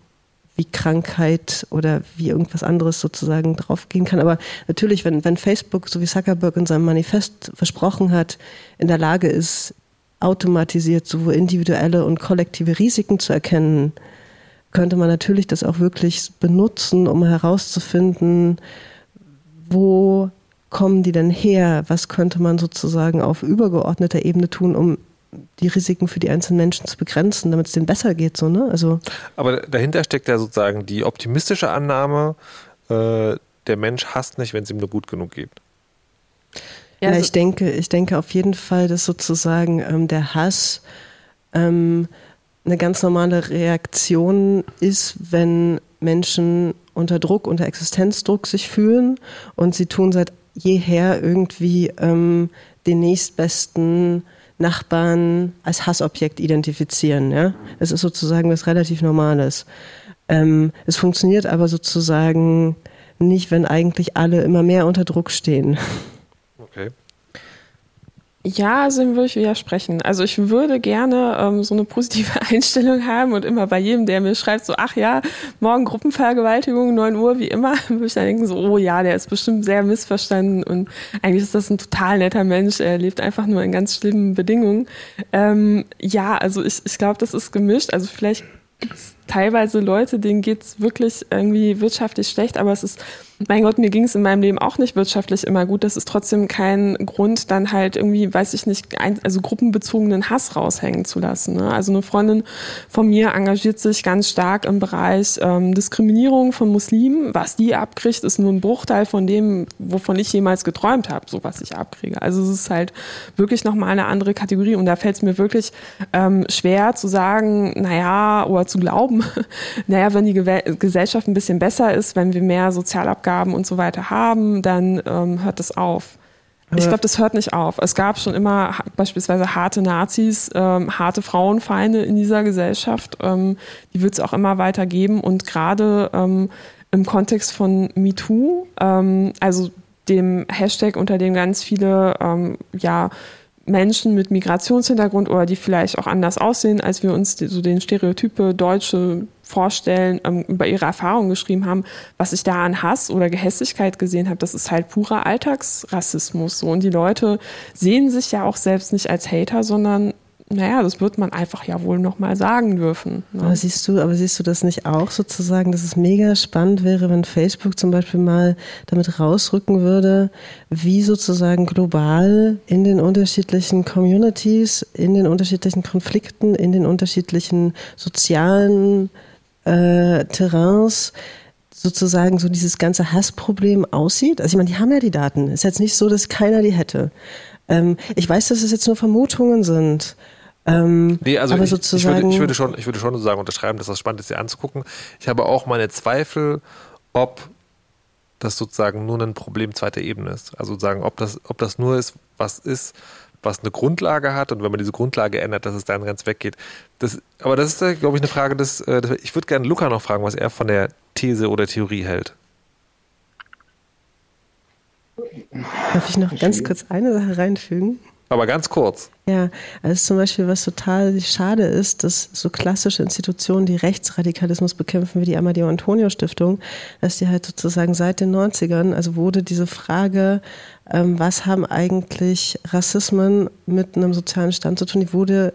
[SPEAKER 2] wie Krankheit oder wie irgendwas anderes sozusagen draufgehen kann. Aber natürlich, wenn, wenn Facebook, so wie Zuckerberg in seinem Manifest versprochen hat, in der Lage ist, automatisiert sowohl individuelle und kollektive Risiken zu erkennen, könnte man natürlich das auch wirklich benutzen, um herauszufinden, wo kommen die denn her? Was könnte man sozusagen auf übergeordneter Ebene tun, um die Risiken für die einzelnen Menschen zu begrenzen, damit es denen besser geht. So, ne? also
[SPEAKER 1] Aber dahinter steckt ja sozusagen die optimistische Annahme, äh, der Mensch hasst nicht, wenn es ihm nur gut genug geht.
[SPEAKER 2] Ja, also ich denke, ich denke auf jeden Fall, dass sozusagen ähm, der Hass ähm, eine ganz normale Reaktion ist, wenn Menschen unter Druck, unter Existenzdruck sich fühlen und sie tun seit jeher irgendwie ähm, den nächstbesten Nachbarn als Hassobjekt identifizieren. Ja? Es ist sozusagen was relativ Normales. Ähm, es funktioniert aber sozusagen nicht, wenn eigentlich alle immer mehr unter Druck stehen.
[SPEAKER 1] Okay.
[SPEAKER 4] Ja, also dem würde ich widersprechen. Also ich würde gerne ähm, so eine positive (laughs) Einstellung haben und immer bei jedem, der mir schreibt, so, ach ja, morgen Gruppenvergewaltigung, 9 Uhr, wie immer, (laughs) würde ich dann denken, so, oh ja, der ist bestimmt sehr missverstanden und eigentlich ist das ein total netter Mensch, er lebt einfach nur in ganz schlimmen Bedingungen. Ähm, ja, also ich, ich glaube, das ist gemischt. Also vielleicht gibt es teilweise Leute, denen geht's wirklich irgendwie wirtschaftlich schlecht, aber es ist mein Gott, mir ging es in meinem Leben auch nicht wirtschaftlich immer gut. Das ist trotzdem kein Grund, dann halt irgendwie, weiß ich nicht, ein, also gruppenbezogenen Hass raushängen zu lassen. Ne? Also eine Freundin von mir engagiert sich ganz stark im Bereich ähm, Diskriminierung von Muslimen. Was die abkriegt, ist nur ein Bruchteil von dem, wovon ich jemals geträumt habe, so was ich abkriege. Also es ist halt wirklich nochmal eine andere Kategorie und da fällt es mir wirklich ähm, schwer zu sagen, naja, oder zu glauben, (laughs) naja, wenn die Gesellschaft ein bisschen besser ist, wenn wir mehr Sozialabgaben Abgaben und so weiter haben, dann ähm, hört das auf. Ich glaube, das hört nicht auf. Es gab schon immer beispielsweise harte Nazis, ähm, harte Frauenfeinde in dieser Gesellschaft. Ähm, die wird es auch immer weiter geben. Und gerade ähm, im Kontext von MeToo, ähm, also dem Hashtag, unter dem ganz viele ähm, ja, Menschen mit Migrationshintergrund oder die vielleicht auch anders aussehen, als wir uns so den Stereotype deutsche vorstellen, ähm, über ihre Erfahrungen geschrieben haben, was ich da an Hass oder Gehässigkeit gesehen habe, das ist halt purer Alltagsrassismus. So. Und die Leute sehen sich ja auch selbst nicht als Hater, sondern naja, das wird man einfach ja wohl nochmal sagen dürfen.
[SPEAKER 2] Ne? Aber siehst du, aber siehst du das nicht auch sozusagen, dass es mega spannend wäre, wenn Facebook zum Beispiel mal damit rausrücken würde, wie sozusagen global in den unterschiedlichen Communities, in den unterschiedlichen Konflikten, in den unterschiedlichen sozialen äh, Terrains sozusagen so dieses ganze Hassproblem aussieht? Also ich meine, die haben ja die Daten. Ist jetzt nicht so, dass keiner die hätte. Ähm, ich weiß, dass es jetzt nur Vermutungen sind.
[SPEAKER 1] Ähm, nee, also aber ich, sozusagen ich, würde, ich, würde schon, ich würde schon sozusagen unterschreiben, dass das spannend ist, sie anzugucken. Ich habe auch meine Zweifel, ob das sozusagen nur ein Problem zweiter Ebene ist. Also sozusagen, ob das, ob das nur ist, was ist, was eine Grundlage hat und wenn man diese Grundlage ändert, dass es dann ganz weggeht. Das, aber das ist, glaube ich, eine Frage des, äh, ich würde gerne Luca noch fragen, was er von der These oder Theorie hält.
[SPEAKER 2] Darf ich noch ganz kurz eine Sache reinfügen?
[SPEAKER 1] Aber ganz kurz.
[SPEAKER 2] Ja, also zum Beispiel, was total schade ist, dass so klassische Institutionen, die Rechtsradikalismus bekämpfen, wie die Amadeo Antonio Stiftung, dass die halt sozusagen seit den 90ern, also wurde diese Frage, ähm, was haben eigentlich Rassismen mit einem sozialen Stand zu tun, die wurde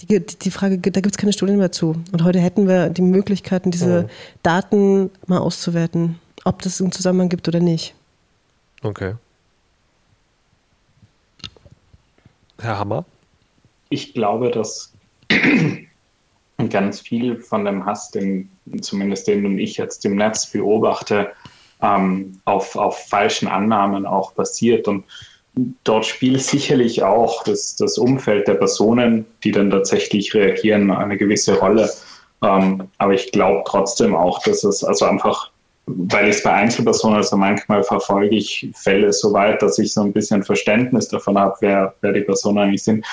[SPEAKER 2] die, die Frage, da gibt es keine Studien mehr zu. Und heute hätten wir die Möglichkeiten, diese mhm. Daten mal auszuwerten, ob das einen Zusammenhang gibt oder nicht.
[SPEAKER 1] Okay. Herr Hammer?
[SPEAKER 3] Ich glaube, dass (clears throat) ganz viel von dem Hass, den zumindest den ich jetzt im Netz beobachte, ähm, auf, auf falschen Annahmen auch basiert. Und dort spielt (laughs) sicherlich auch das, das Umfeld der Personen, die dann tatsächlich reagieren, eine gewisse Rolle. Ähm, aber ich glaube trotzdem auch, dass es also einfach weil ich es bei Einzelpersonen, also manchmal verfolge ich Fälle so weit, dass ich so ein bisschen Verständnis davon habe, wer, wer die Personen eigentlich sind.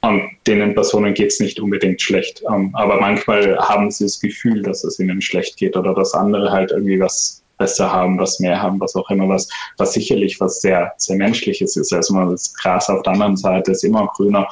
[SPEAKER 3] Und denen Personen geht es nicht unbedingt schlecht. Ähm, aber manchmal haben sie das Gefühl, dass es ihnen schlecht geht oder dass andere halt irgendwie was besser haben, was mehr haben, was auch immer, was, was sicherlich was sehr, sehr Menschliches ist. Also das Gras auf der anderen Seite ist immer grüner.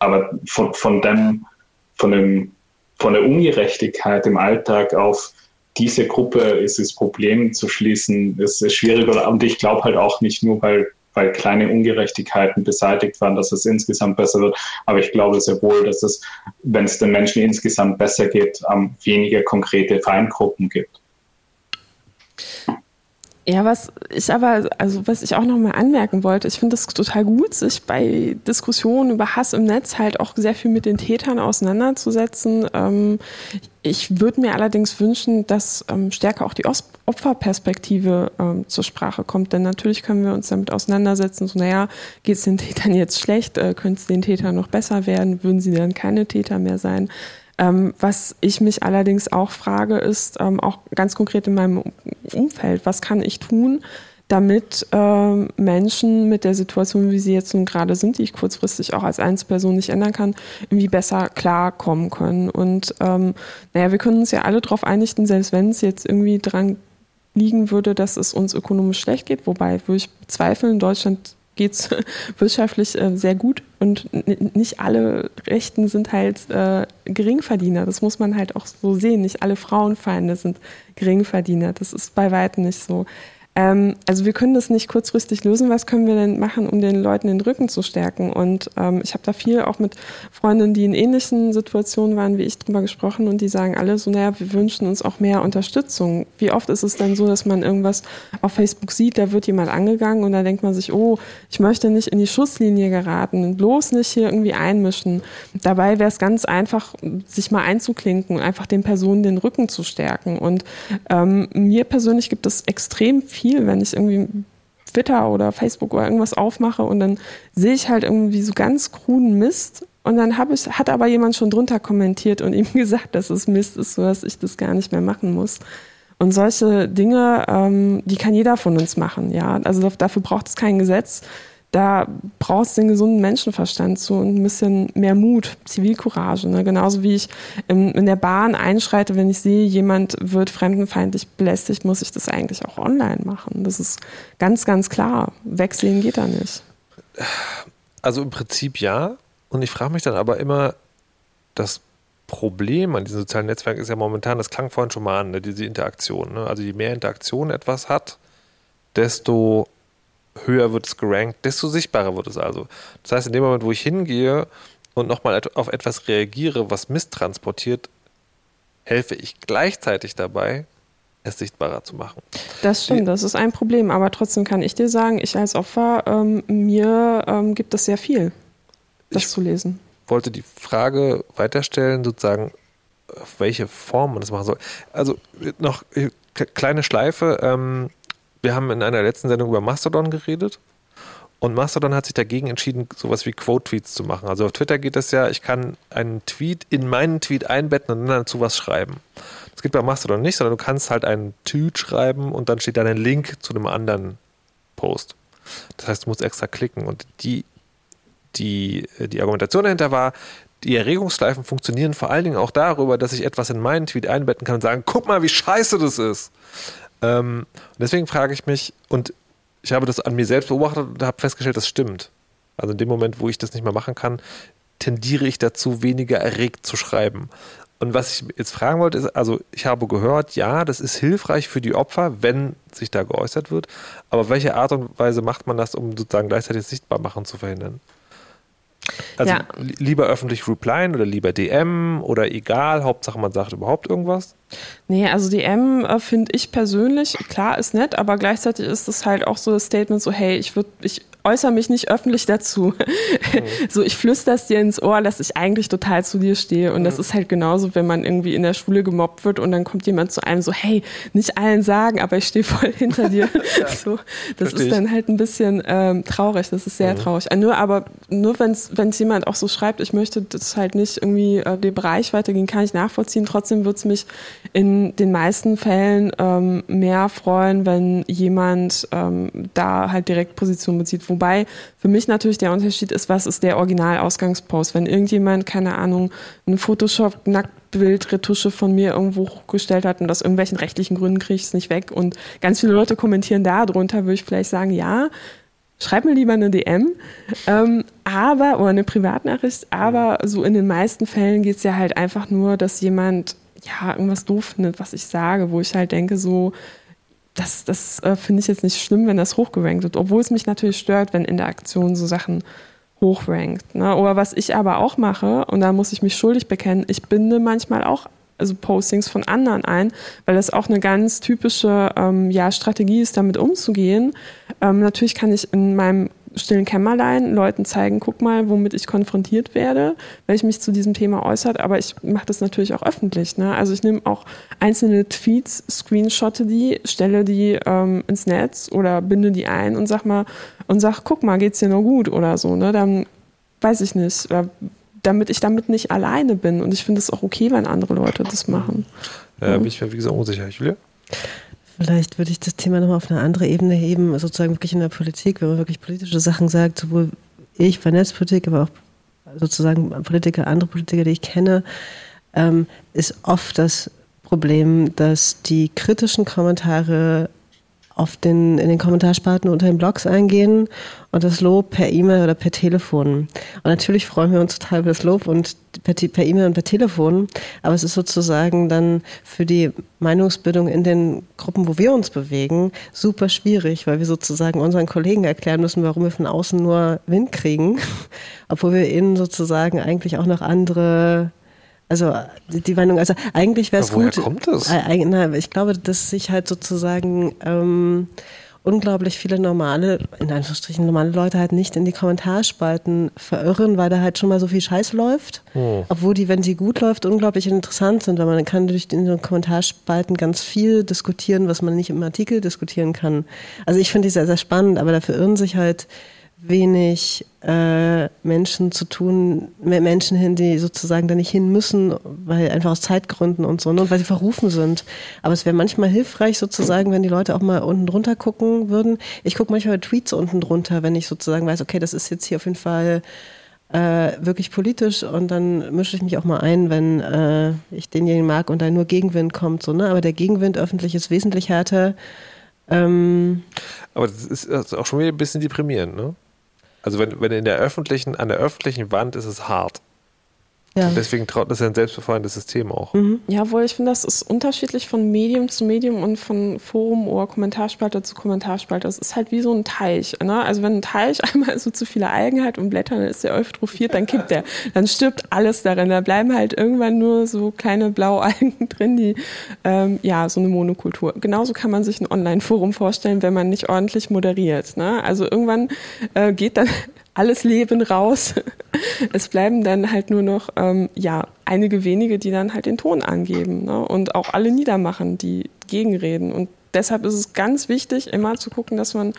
[SPEAKER 3] Aber von, von dem, von dem, von der Ungerechtigkeit im Alltag auf diese Gruppe ist das Problem zu schließen, ist, ist schwieriger. Und ich glaube halt auch nicht nur, weil, weil kleine Ungerechtigkeiten beseitigt waren, dass es insgesamt besser wird. Aber ich glaube sehr wohl, dass es, wenn es den Menschen insgesamt besser geht, ähm, weniger konkrete Feingruppen gibt.
[SPEAKER 4] Ja, was ich aber, also was ich auch nochmal anmerken wollte, ich finde es total gut, sich bei Diskussionen über Hass im Netz halt auch sehr viel mit den Tätern auseinanderzusetzen. Ähm, ich würde mir allerdings wünschen, dass ähm, stärker auch die Opferperspektive ähm, zur Sprache kommt, denn natürlich können wir uns damit auseinandersetzen, so naja, geht es den Tätern jetzt schlecht, äh, könnte es den Tätern noch besser werden, würden sie dann keine Täter mehr sein. Ähm, was ich mich allerdings auch frage, ist ähm, auch ganz konkret in meinem Umfeld, was kann ich tun, damit ähm, Menschen mit der Situation, wie sie jetzt nun gerade sind, die ich kurzfristig auch als Einzelperson nicht ändern kann, irgendwie besser klarkommen können. Und ähm, naja, wir können uns ja alle darauf einigen, selbst wenn es jetzt irgendwie dran liegen würde, dass es uns ökonomisch schlecht geht, wobei würde ich bezweifeln, Deutschland geht es (laughs) wirtschaftlich äh, sehr gut und nicht alle Rechten sind halt äh, Geringverdiener. Das muss man halt auch so sehen. Nicht alle Frauenfeinde sind Geringverdiener. Das ist bei weitem nicht so. Ähm, also wir können das nicht kurzfristig lösen. Was können wir denn machen, um den Leuten den Rücken zu stärken? Und ähm, ich habe da viel auch mit Freundinnen, die in ähnlichen Situationen waren wie ich, drüber gesprochen und die sagen alle so, naja, wir wünschen uns auch mehr Unterstützung. Wie oft ist es dann so, dass man irgendwas auf Facebook sieht, da wird jemand angegangen und da denkt man sich, oh, ich möchte nicht in die Schusslinie geraten, bloß nicht hier irgendwie einmischen. Dabei wäre es ganz einfach, sich mal einzuklinken und einfach den Personen den Rücken zu stärken. Und ähm, mir persönlich gibt es extrem viel viel, wenn ich irgendwie Twitter oder Facebook oder irgendwas aufmache und dann sehe ich halt irgendwie so ganz kruden Mist und dann habe ich, hat aber jemand schon drunter kommentiert und (laughs) ihm gesagt, dass es Mist ist, so dass ich das gar nicht mehr machen muss. Und solche Dinge, ähm, die kann jeder von uns machen, ja. Also dafür braucht es kein Gesetz da brauchst du den gesunden Menschenverstand zu und ein bisschen mehr Mut, Zivilcourage. Ne? Genauso wie ich in, in, der Bahn einschreite, wenn ich sehe, jemand wird fremdenfeindlich belästigt, muss ich das eigentlich auch online machen. Das ist ganz, ganz klar. Wegsehen geht da nicht.
[SPEAKER 1] Also im Prinzip ja. Und ich frage mich dann aber immer, das Problem an diesen sozialen Netzwerken ist ja momentan, das klang vorhin schon mal an, ne, diese Interaktion. Ne? Also je mehr Interaktion etwas hat, desto höher wird es gerankt, desto sichtbarer wird es also. Das heißt, in dem Moment, wo ich hingehe und nochmal auf etwas reagiere, was misstransportiert, helfe ich gleichzeitig dabei, es sichtbarer zu machen.
[SPEAKER 4] Das stimmt, das ist ein Problem. Aber trotzdem kann ich dir sagen, ich als Opfer, ähm, mir ähm, gibt es sehr viel, das ich zu lesen.
[SPEAKER 1] wollte die Frage weiterstellen, sozusagen, auf welche Form man das machen soll. Also noch äh, kleine Schleife. Ähm, wir haben in einer letzten Sendung über Mastodon geredet. Und Mastodon hat sich dagegen entschieden, sowas wie Quote-Tweets zu machen. Also auf Twitter geht das ja, ich kann einen Tweet in meinen Tweet einbetten und dann dazu was schreiben. Das geht bei Mastodon nicht, sondern du kannst halt einen Tweet schreiben und dann steht da ein Link zu einem anderen Post. Das heißt, du musst extra klicken. Und die, die, die Argumentation dahinter war, die Erregungsschleifen funktionieren vor allen Dingen auch darüber, dass ich etwas in meinen Tweet einbetten kann und sagen, guck mal, wie scheiße das ist. Ähm, deswegen frage ich mich, und ich habe das an mir selbst beobachtet und habe festgestellt, das stimmt. Also in dem Moment, wo ich das nicht mehr machen kann, tendiere ich dazu, weniger erregt zu schreiben. Und was ich jetzt fragen wollte, ist, also ich habe gehört, ja, das ist hilfreich für die Opfer, wenn sich da geäußert wird. Aber welche Art und Weise macht man das, um sozusagen gleichzeitig sichtbar machen zu verhindern? Also ja. lieber öffentlich replyen oder lieber DM oder egal, Hauptsache man sagt überhaupt irgendwas?
[SPEAKER 4] Nee, also DM äh, finde ich persönlich, klar ist nett, aber gleichzeitig ist es halt auch so das Statement so, hey, ich würde, ich äußere mich nicht öffentlich dazu. Mhm. (laughs) so, ich flüster es dir ins Ohr, dass ich eigentlich total zu dir stehe. Und mhm. das ist halt genauso, wenn man irgendwie in der Schule gemobbt wird und dann kommt jemand zu einem so, hey, nicht allen sagen, aber ich stehe voll hinter dir. ja. (laughs) (laughs) so, das Versteh ist dann halt ein bisschen ähm, traurig. Das ist sehr mhm. traurig. Äh, nur aber, nur wenn es jemand auch so schreibt, ich möchte das halt nicht irgendwie äh, dem Bereich weitergehen, kann ich nachvollziehen. Trotzdem wird es mich in den meisten Fällen ähm, mehr freuen, wenn jemand ähm, da halt direkt Position bezieht. Wobei für mich natürlich der Unterschied ist, was ist der Original-Ausgangspost. Wenn irgendjemand, keine Ahnung, eine Photoshop-Nacktbild-Retusche von mir irgendwo hochgestellt hat und aus irgendwelchen rechtlichen Gründen kriege ich es nicht weg und ganz viele Leute kommentieren da drunter, würde ich vielleicht sagen, ja, schreib mir lieber eine DM, ähm, aber, oder eine Privatnachricht, aber so in den meisten Fällen geht es ja halt einfach nur, dass jemand ja irgendwas doof findet, was ich sage, wo ich halt denke, so, das, das äh, finde ich jetzt nicht schlimm, wenn das hochgerankt wird, obwohl es mich natürlich stört, wenn in der Aktion so Sachen hochrankt. Ne? Oder was ich aber auch mache, und da muss ich mich schuldig bekennen, ich binde manchmal auch also Postings von anderen ein, weil das auch eine ganz typische ähm, ja, Strategie ist, damit umzugehen. Ähm, natürlich kann ich in meinem stillen Kämmerlein Leuten zeigen, guck mal, womit ich konfrontiert werde, wenn ich mich zu diesem Thema äußert, aber ich mache das natürlich auch öffentlich. Ne? Also ich nehme auch einzelne Tweets, screenshotte die, stelle die ähm, ins Netz oder binde die ein und sag mal und sag, guck mal, geht's dir noch gut oder so. Ne? Dann weiß ich nicht, äh, damit ich damit nicht alleine bin. Und ich finde es auch okay, wenn andere Leute das machen.
[SPEAKER 1] Ja, bin ich mir, wie gesagt, unsicher. Julia?
[SPEAKER 2] Vielleicht würde ich das Thema nochmal auf eine andere Ebene heben, sozusagen wirklich in der Politik, wenn man wirklich politische Sachen sagt, sowohl ich bei Netzpolitik, aber auch sozusagen Politiker, andere Politiker, die ich kenne, ähm, ist oft das Problem, dass die kritischen Kommentare auf den, in den Kommentarspalten unter den Blogs eingehen und das Lob per E-Mail oder per Telefon. Und natürlich freuen wir uns total über das Lob und per, per E-Mail und per Telefon, aber es ist sozusagen dann für die Meinungsbildung in den Gruppen, wo wir uns bewegen, super schwierig, weil wir sozusagen unseren Kollegen erklären müssen, warum wir von außen nur Wind kriegen, (laughs) obwohl wir innen sozusagen eigentlich auch noch andere also die Meinung, also eigentlich wäre es gut.
[SPEAKER 1] Kommt das?
[SPEAKER 2] Äh, ich glaube, dass sich halt sozusagen ähm, unglaublich viele normale, in Anführungsstrichen normale Leute halt nicht in die Kommentarspalten verirren, weil da halt schon mal so viel Scheiß läuft. Oh. Obwohl die, wenn sie gut läuft, unglaublich interessant sind, weil man kann durch in den Kommentarspalten ganz viel diskutieren, was man nicht im Artikel diskutieren kann. Also ich finde die sehr, sehr spannend, aber da verirren sich halt wenig äh, Menschen zu tun, Menschen hin, die sozusagen da nicht hin müssen, weil einfach aus Zeitgründen und so, ne, und weil sie verrufen sind. Aber es wäre manchmal hilfreich sozusagen, wenn die Leute auch mal unten drunter gucken würden. Ich gucke manchmal Tweets unten drunter, wenn ich sozusagen weiß, okay, das ist jetzt hier auf jeden Fall äh, wirklich politisch und dann mische ich mich auch mal ein, wenn äh, ich denjenigen mag und da nur Gegenwind kommt. So, ne? Aber der Gegenwind öffentlich ist wesentlich härter. Ähm,
[SPEAKER 1] Aber das ist auch schon wieder ein bisschen deprimierend, ne? Also wenn, wenn in der öffentlichen, an der öffentlichen Wand ist es hart. Ja. Und deswegen traut das ja ein selbstbefreiendes System auch.
[SPEAKER 4] Mhm. Ja, wohl, ich finde, das ist unterschiedlich von Medium zu Medium und von Forum oder Kommentarspalte zu Kommentarspalte. Das ist halt wie so ein Teich. Ne? Also wenn ein Teich (laughs) einmal so zu viele Algen hat und Blätter, dann ist der eutrophiert, dann kippt der. Dann stirbt alles darin. Da bleiben halt irgendwann nur so kleine Blaualgen (laughs) drin, die, ähm, ja, so eine Monokultur. Genauso kann man sich ein Online-Forum vorstellen, wenn man nicht ordentlich moderiert. Ne? Also irgendwann äh, geht dann alles Leben raus. (laughs) Es bleiben dann halt nur noch ähm, ja einige wenige, die dann halt den Ton angeben ne? und auch alle niedermachen, die gegenreden. Und deshalb ist es ganz wichtig, immer zu gucken, dass man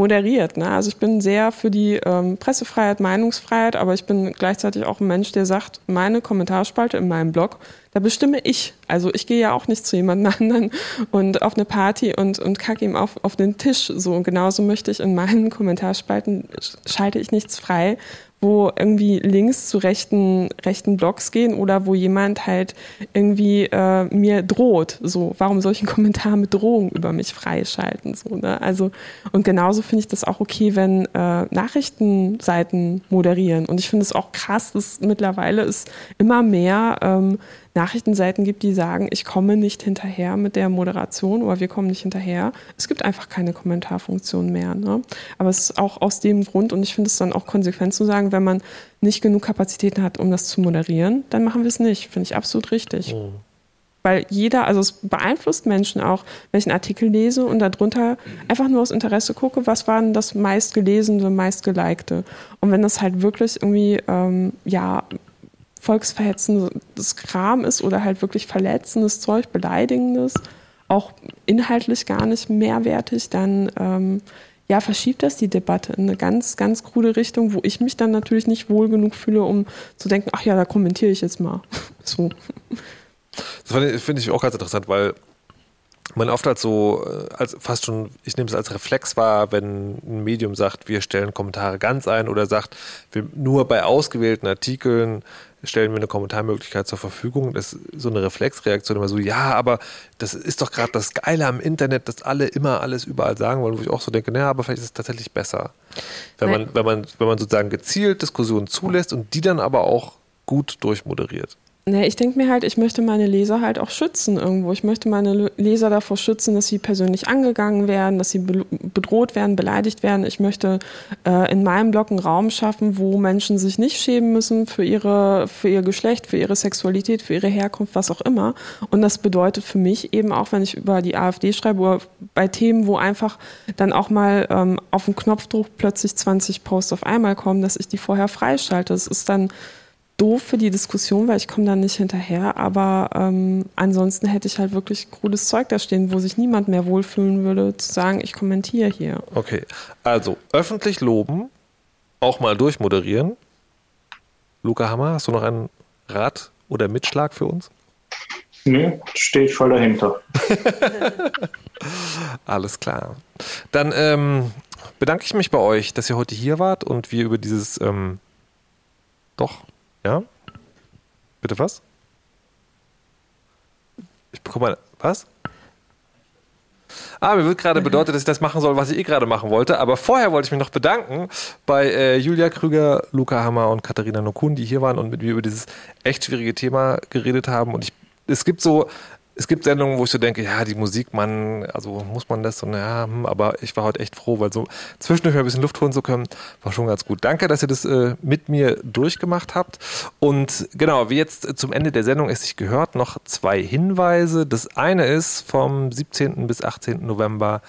[SPEAKER 4] moderiert. Ne? Also ich bin sehr für die ähm, Pressefreiheit, Meinungsfreiheit, aber ich bin gleichzeitig auch ein Mensch, der sagt, meine Kommentarspalte in meinem Blog, da bestimme ich. Also ich gehe ja auch nicht zu jemand (laughs) anderen und auf eine Party und, und kacke ihm auf, auf den Tisch. So genauso möchte ich in meinen Kommentarspalten, schalte ich nichts frei, wo irgendwie Links zu rechten, rechten Blogs gehen oder wo jemand halt irgendwie äh, mir droht. So, warum soll ich einen (laughs) Kommentar mit Drohung über mich freischalten? So, ne? Also, und genauso finde ich das auch okay, wenn äh, Nachrichtenseiten moderieren. Und ich finde es auch krass, dass mittlerweile es immer mehr ähm, Nachrichtenseiten gibt, die sagen, ich komme nicht hinterher mit der Moderation oder wir kommen nicht hinterher. Es gibt einfach keine Kommentarfunktion mehr. Ne? Aber es ist auch aus dem Grund, und ich finde es dann auch konsequent zu sagen, wenn man nicht genug Kapazitäten hat, um das zu moderieren, dann machen wir es nicht. Finde ich absolut richtig. Mhm. Weil jeder, also es beeinflusst Menschen auch, wenn ich einen Artikel lese und darunter einfach nur aus Interesse gucke, was war denn das meistgelesene, meistgelikte. Und wenn das halt wirklich irgendwie, ähm, ja, volksverhetzendes Kram ist oder halt wirklich verletzendes Zeug, beleidigendes, auch inhaltlich gar nicht mehrwertig, dann ähm, ja, verschiebt das die Debatte in eine ganz, ganz krude Richtung, wo ich mich dann natürlich nicht wohl genug fühle, um zu denken, ach ja, da kommentiere ich jetzt mal. (laughs) so.
[SPEAKER 1] Das finde find ich auch ganz interessant, weil man oft als so, äh, als fast schon, ich nehme es als Reflex wahr, wenn ein Medium sagt, wir stellen Kommentare ganz ein oder sagt, wir nur bei ausgewählten Artikeln stellen wir eine Kommentarmöglichkeit zur Verfügung. Das ist so eine Reflexreaktion immer so, ja, aber das ist doch gerade das Geile am Internet, dass alle immer alles überall sagen wollen, wo ich auch so denke, naja, aber vielleicht ist es tatsächlich besser. Wenn man, wenn man, wenn man sozusagen gezielt Diskussionen zulässt und die dann aber auch gut durchmoderiert.
[SPEAKER 4] Nee, ich denke mir halt, ich möchte meine Leser halt auch schützen irgendwo. Ich möchte meine Leser davor schützen, dass sie persönlich angegangen werden, dass sie bedroht werden, beleidigt werden. Ich möchte äh, in meinem Blog einen Raum schaffen, wo Menschen sich nicht schämen müssen für, ihre, für ihr Geschlecht, für ihre Sexualität, für ihre Herkunft, was auch immer. Und das bedeutet für mich eben auch, wenn ich über die AfD schreibe oder bei Themen, wo einfach dann auch mal ähm, auf den Knopfdruck plötzlich 20 Posts auf einmal kommen, dass ich die vorher freischalte. Das ist dann doof für die Diskussion, weil ich komme da nicht hinterher. Aber ähm, ansonsten hätte ich halt wirklich cooles Zeug da stehen, wo sich niemand mehr wohlfühlen würde, zu sagen, ich kommentiere hier.
[SPEAKER 1] Okay, also öffentlich loben, auch mal durchmoderieren. Luca Hammer, hast du noch einen Rat oder Mitschlag für uns?
[SPEAKER 3] Nee, stehe ich voll dahinter. (laughs)
[SPEAKER 1] Alles klar. Dann ähm, bedanke ich mich bei euch, dass ihr heute hier wart und wir über dieses ähm, doch ja? Bitte was? Ich bekomme mal. Was? Ah, mir wird gerade bedeutet, dass ich das machen soll, was ich eh gerade machen wollte. Aber vorher wollte ich mich noch bedanken bei äh, Julia Krüger, Luca Hammer und Katharina Nokun, die hier waren und mit mir über dieses echt schwierige Thema geredet haben. Und ich, es gibt so es gibt Sendungen, wo ich so denke, ja, die Musik, man, also muss man das so, ja, hm, aber ich war heute echt froh, weil so zwischendurch ein bisschen Luft holen zu können, war schon ganz gut. Danke, dass ihr das äh, mit mir durchgemacht habt. Und genau, wie jetzt zum Ende der Sendung es sich gehört, noch zwei Hinweise. Das eine ist vom 17. bis 18. November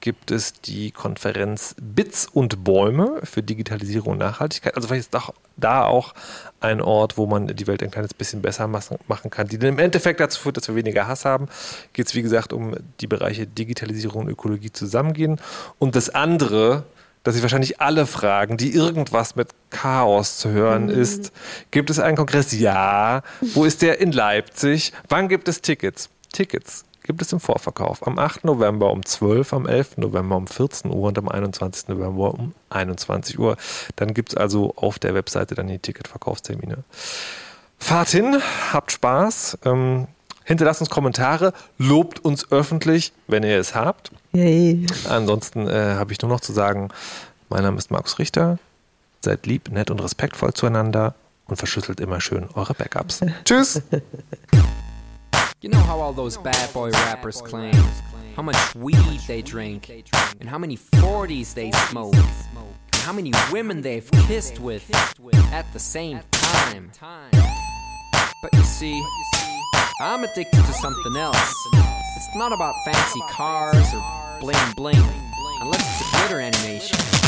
[SPEAKER 1] gibt es die Konferenz Bits und Bäume für Digitalisierung und Nachhaltigkeit. Also vielleicht ist doch da auch ein Ort, wo man die Welt ein kleines bisschen besser machen kann, die im Endeffekt dazu führt, dass wir weniger Hass haben. Geht es, wie gesagt, um die Bereiche Digitalisierung und Ökologie zusammengehen. Und das andere, dass sich wahrscheinlich alle fragen, die irgendwas mit Chaos zu hören mhm. ist. Gibt es einen Kongress? Ja. Wo ist der? In Leipzig. Wann gibt es Tickets? Tickets gibt es im Vorverkauf am 8. November um 12, am 11. November um 14 Uhr und am 21. November um 21 Uhr. Dann gibt es also auf der Webseite dann die Ticketverkaufstermine. Fahrt hin, habt Spaß, ähm, hinterlasst uns Kommentare, lobt uns öffentlich, wenn ihr es habt. Yay. Ansonsten äh, habe ich nur noch zu sagen, mein Name ist Markus Richter. Seid lieb, nett und respektvoll zueinander und verschlüsselt immer schön eure Backups. (laughs) Tschüss! (laughs) You know how all those bad boy rappers claim how much weed they drink, and how many 40s they smoke, and how many women they've kissed with at the same time. But you see, I'm addicted to something else. It's not about fancy cars or bling bling, unless it's a glitter animation.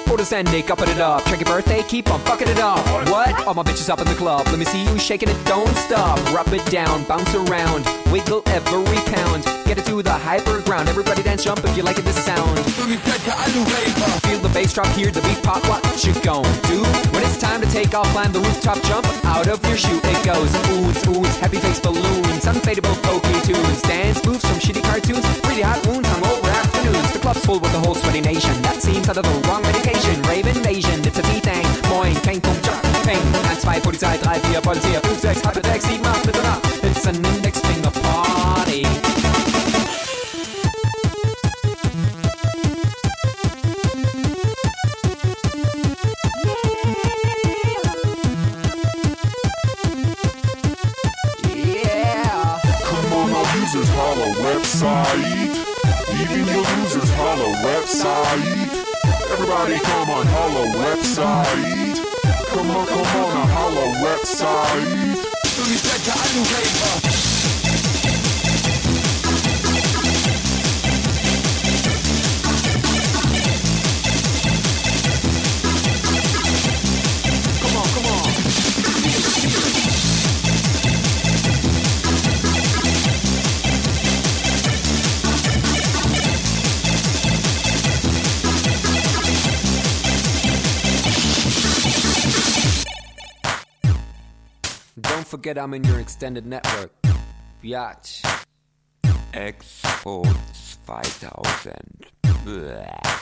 [SPEAKER 1] Photos ending, upping it up. Check your birthday, keep on fucking it up. What? All my bitches up in the club. Let me see you shaking it, don't stop. Rub it down, bounce around, wiggle every pound. Get it to the hyper ground. Everybody dance, jump if you like it, this sound. Feel the bass drop, hear the beat pop. What you gon' do? When it's time to take off, climb the rooftop, jump out of your shoe. It goes oohs, oohs, happy face balloons, unfadable pokey tunes, dance moves from shitty cartoons, really hot wounds, hungover afternoons. The club's full with the whole sweaty nation. That seems out of the wrong medication
[SPEAKER 6] Asian, Raven, Asian, it's a B-Thing. Moin, kein Punkt, Peng. 1, 2, Polizei, 3, 4, Polizei, 5, 6, halbe 6, 7, 8, bitte nach. It's an Index Finger Party. Yeah.
[SPEAKER 7] Come on, our holla website. Even your losers holla website. Everybody come on, holla website. Come on, come on, holla website.
[SPEAKER 6] Come forget I'm in your extended network. Biatch.
[SPEAKER 8] Expo 2000. (coughs) Bäh.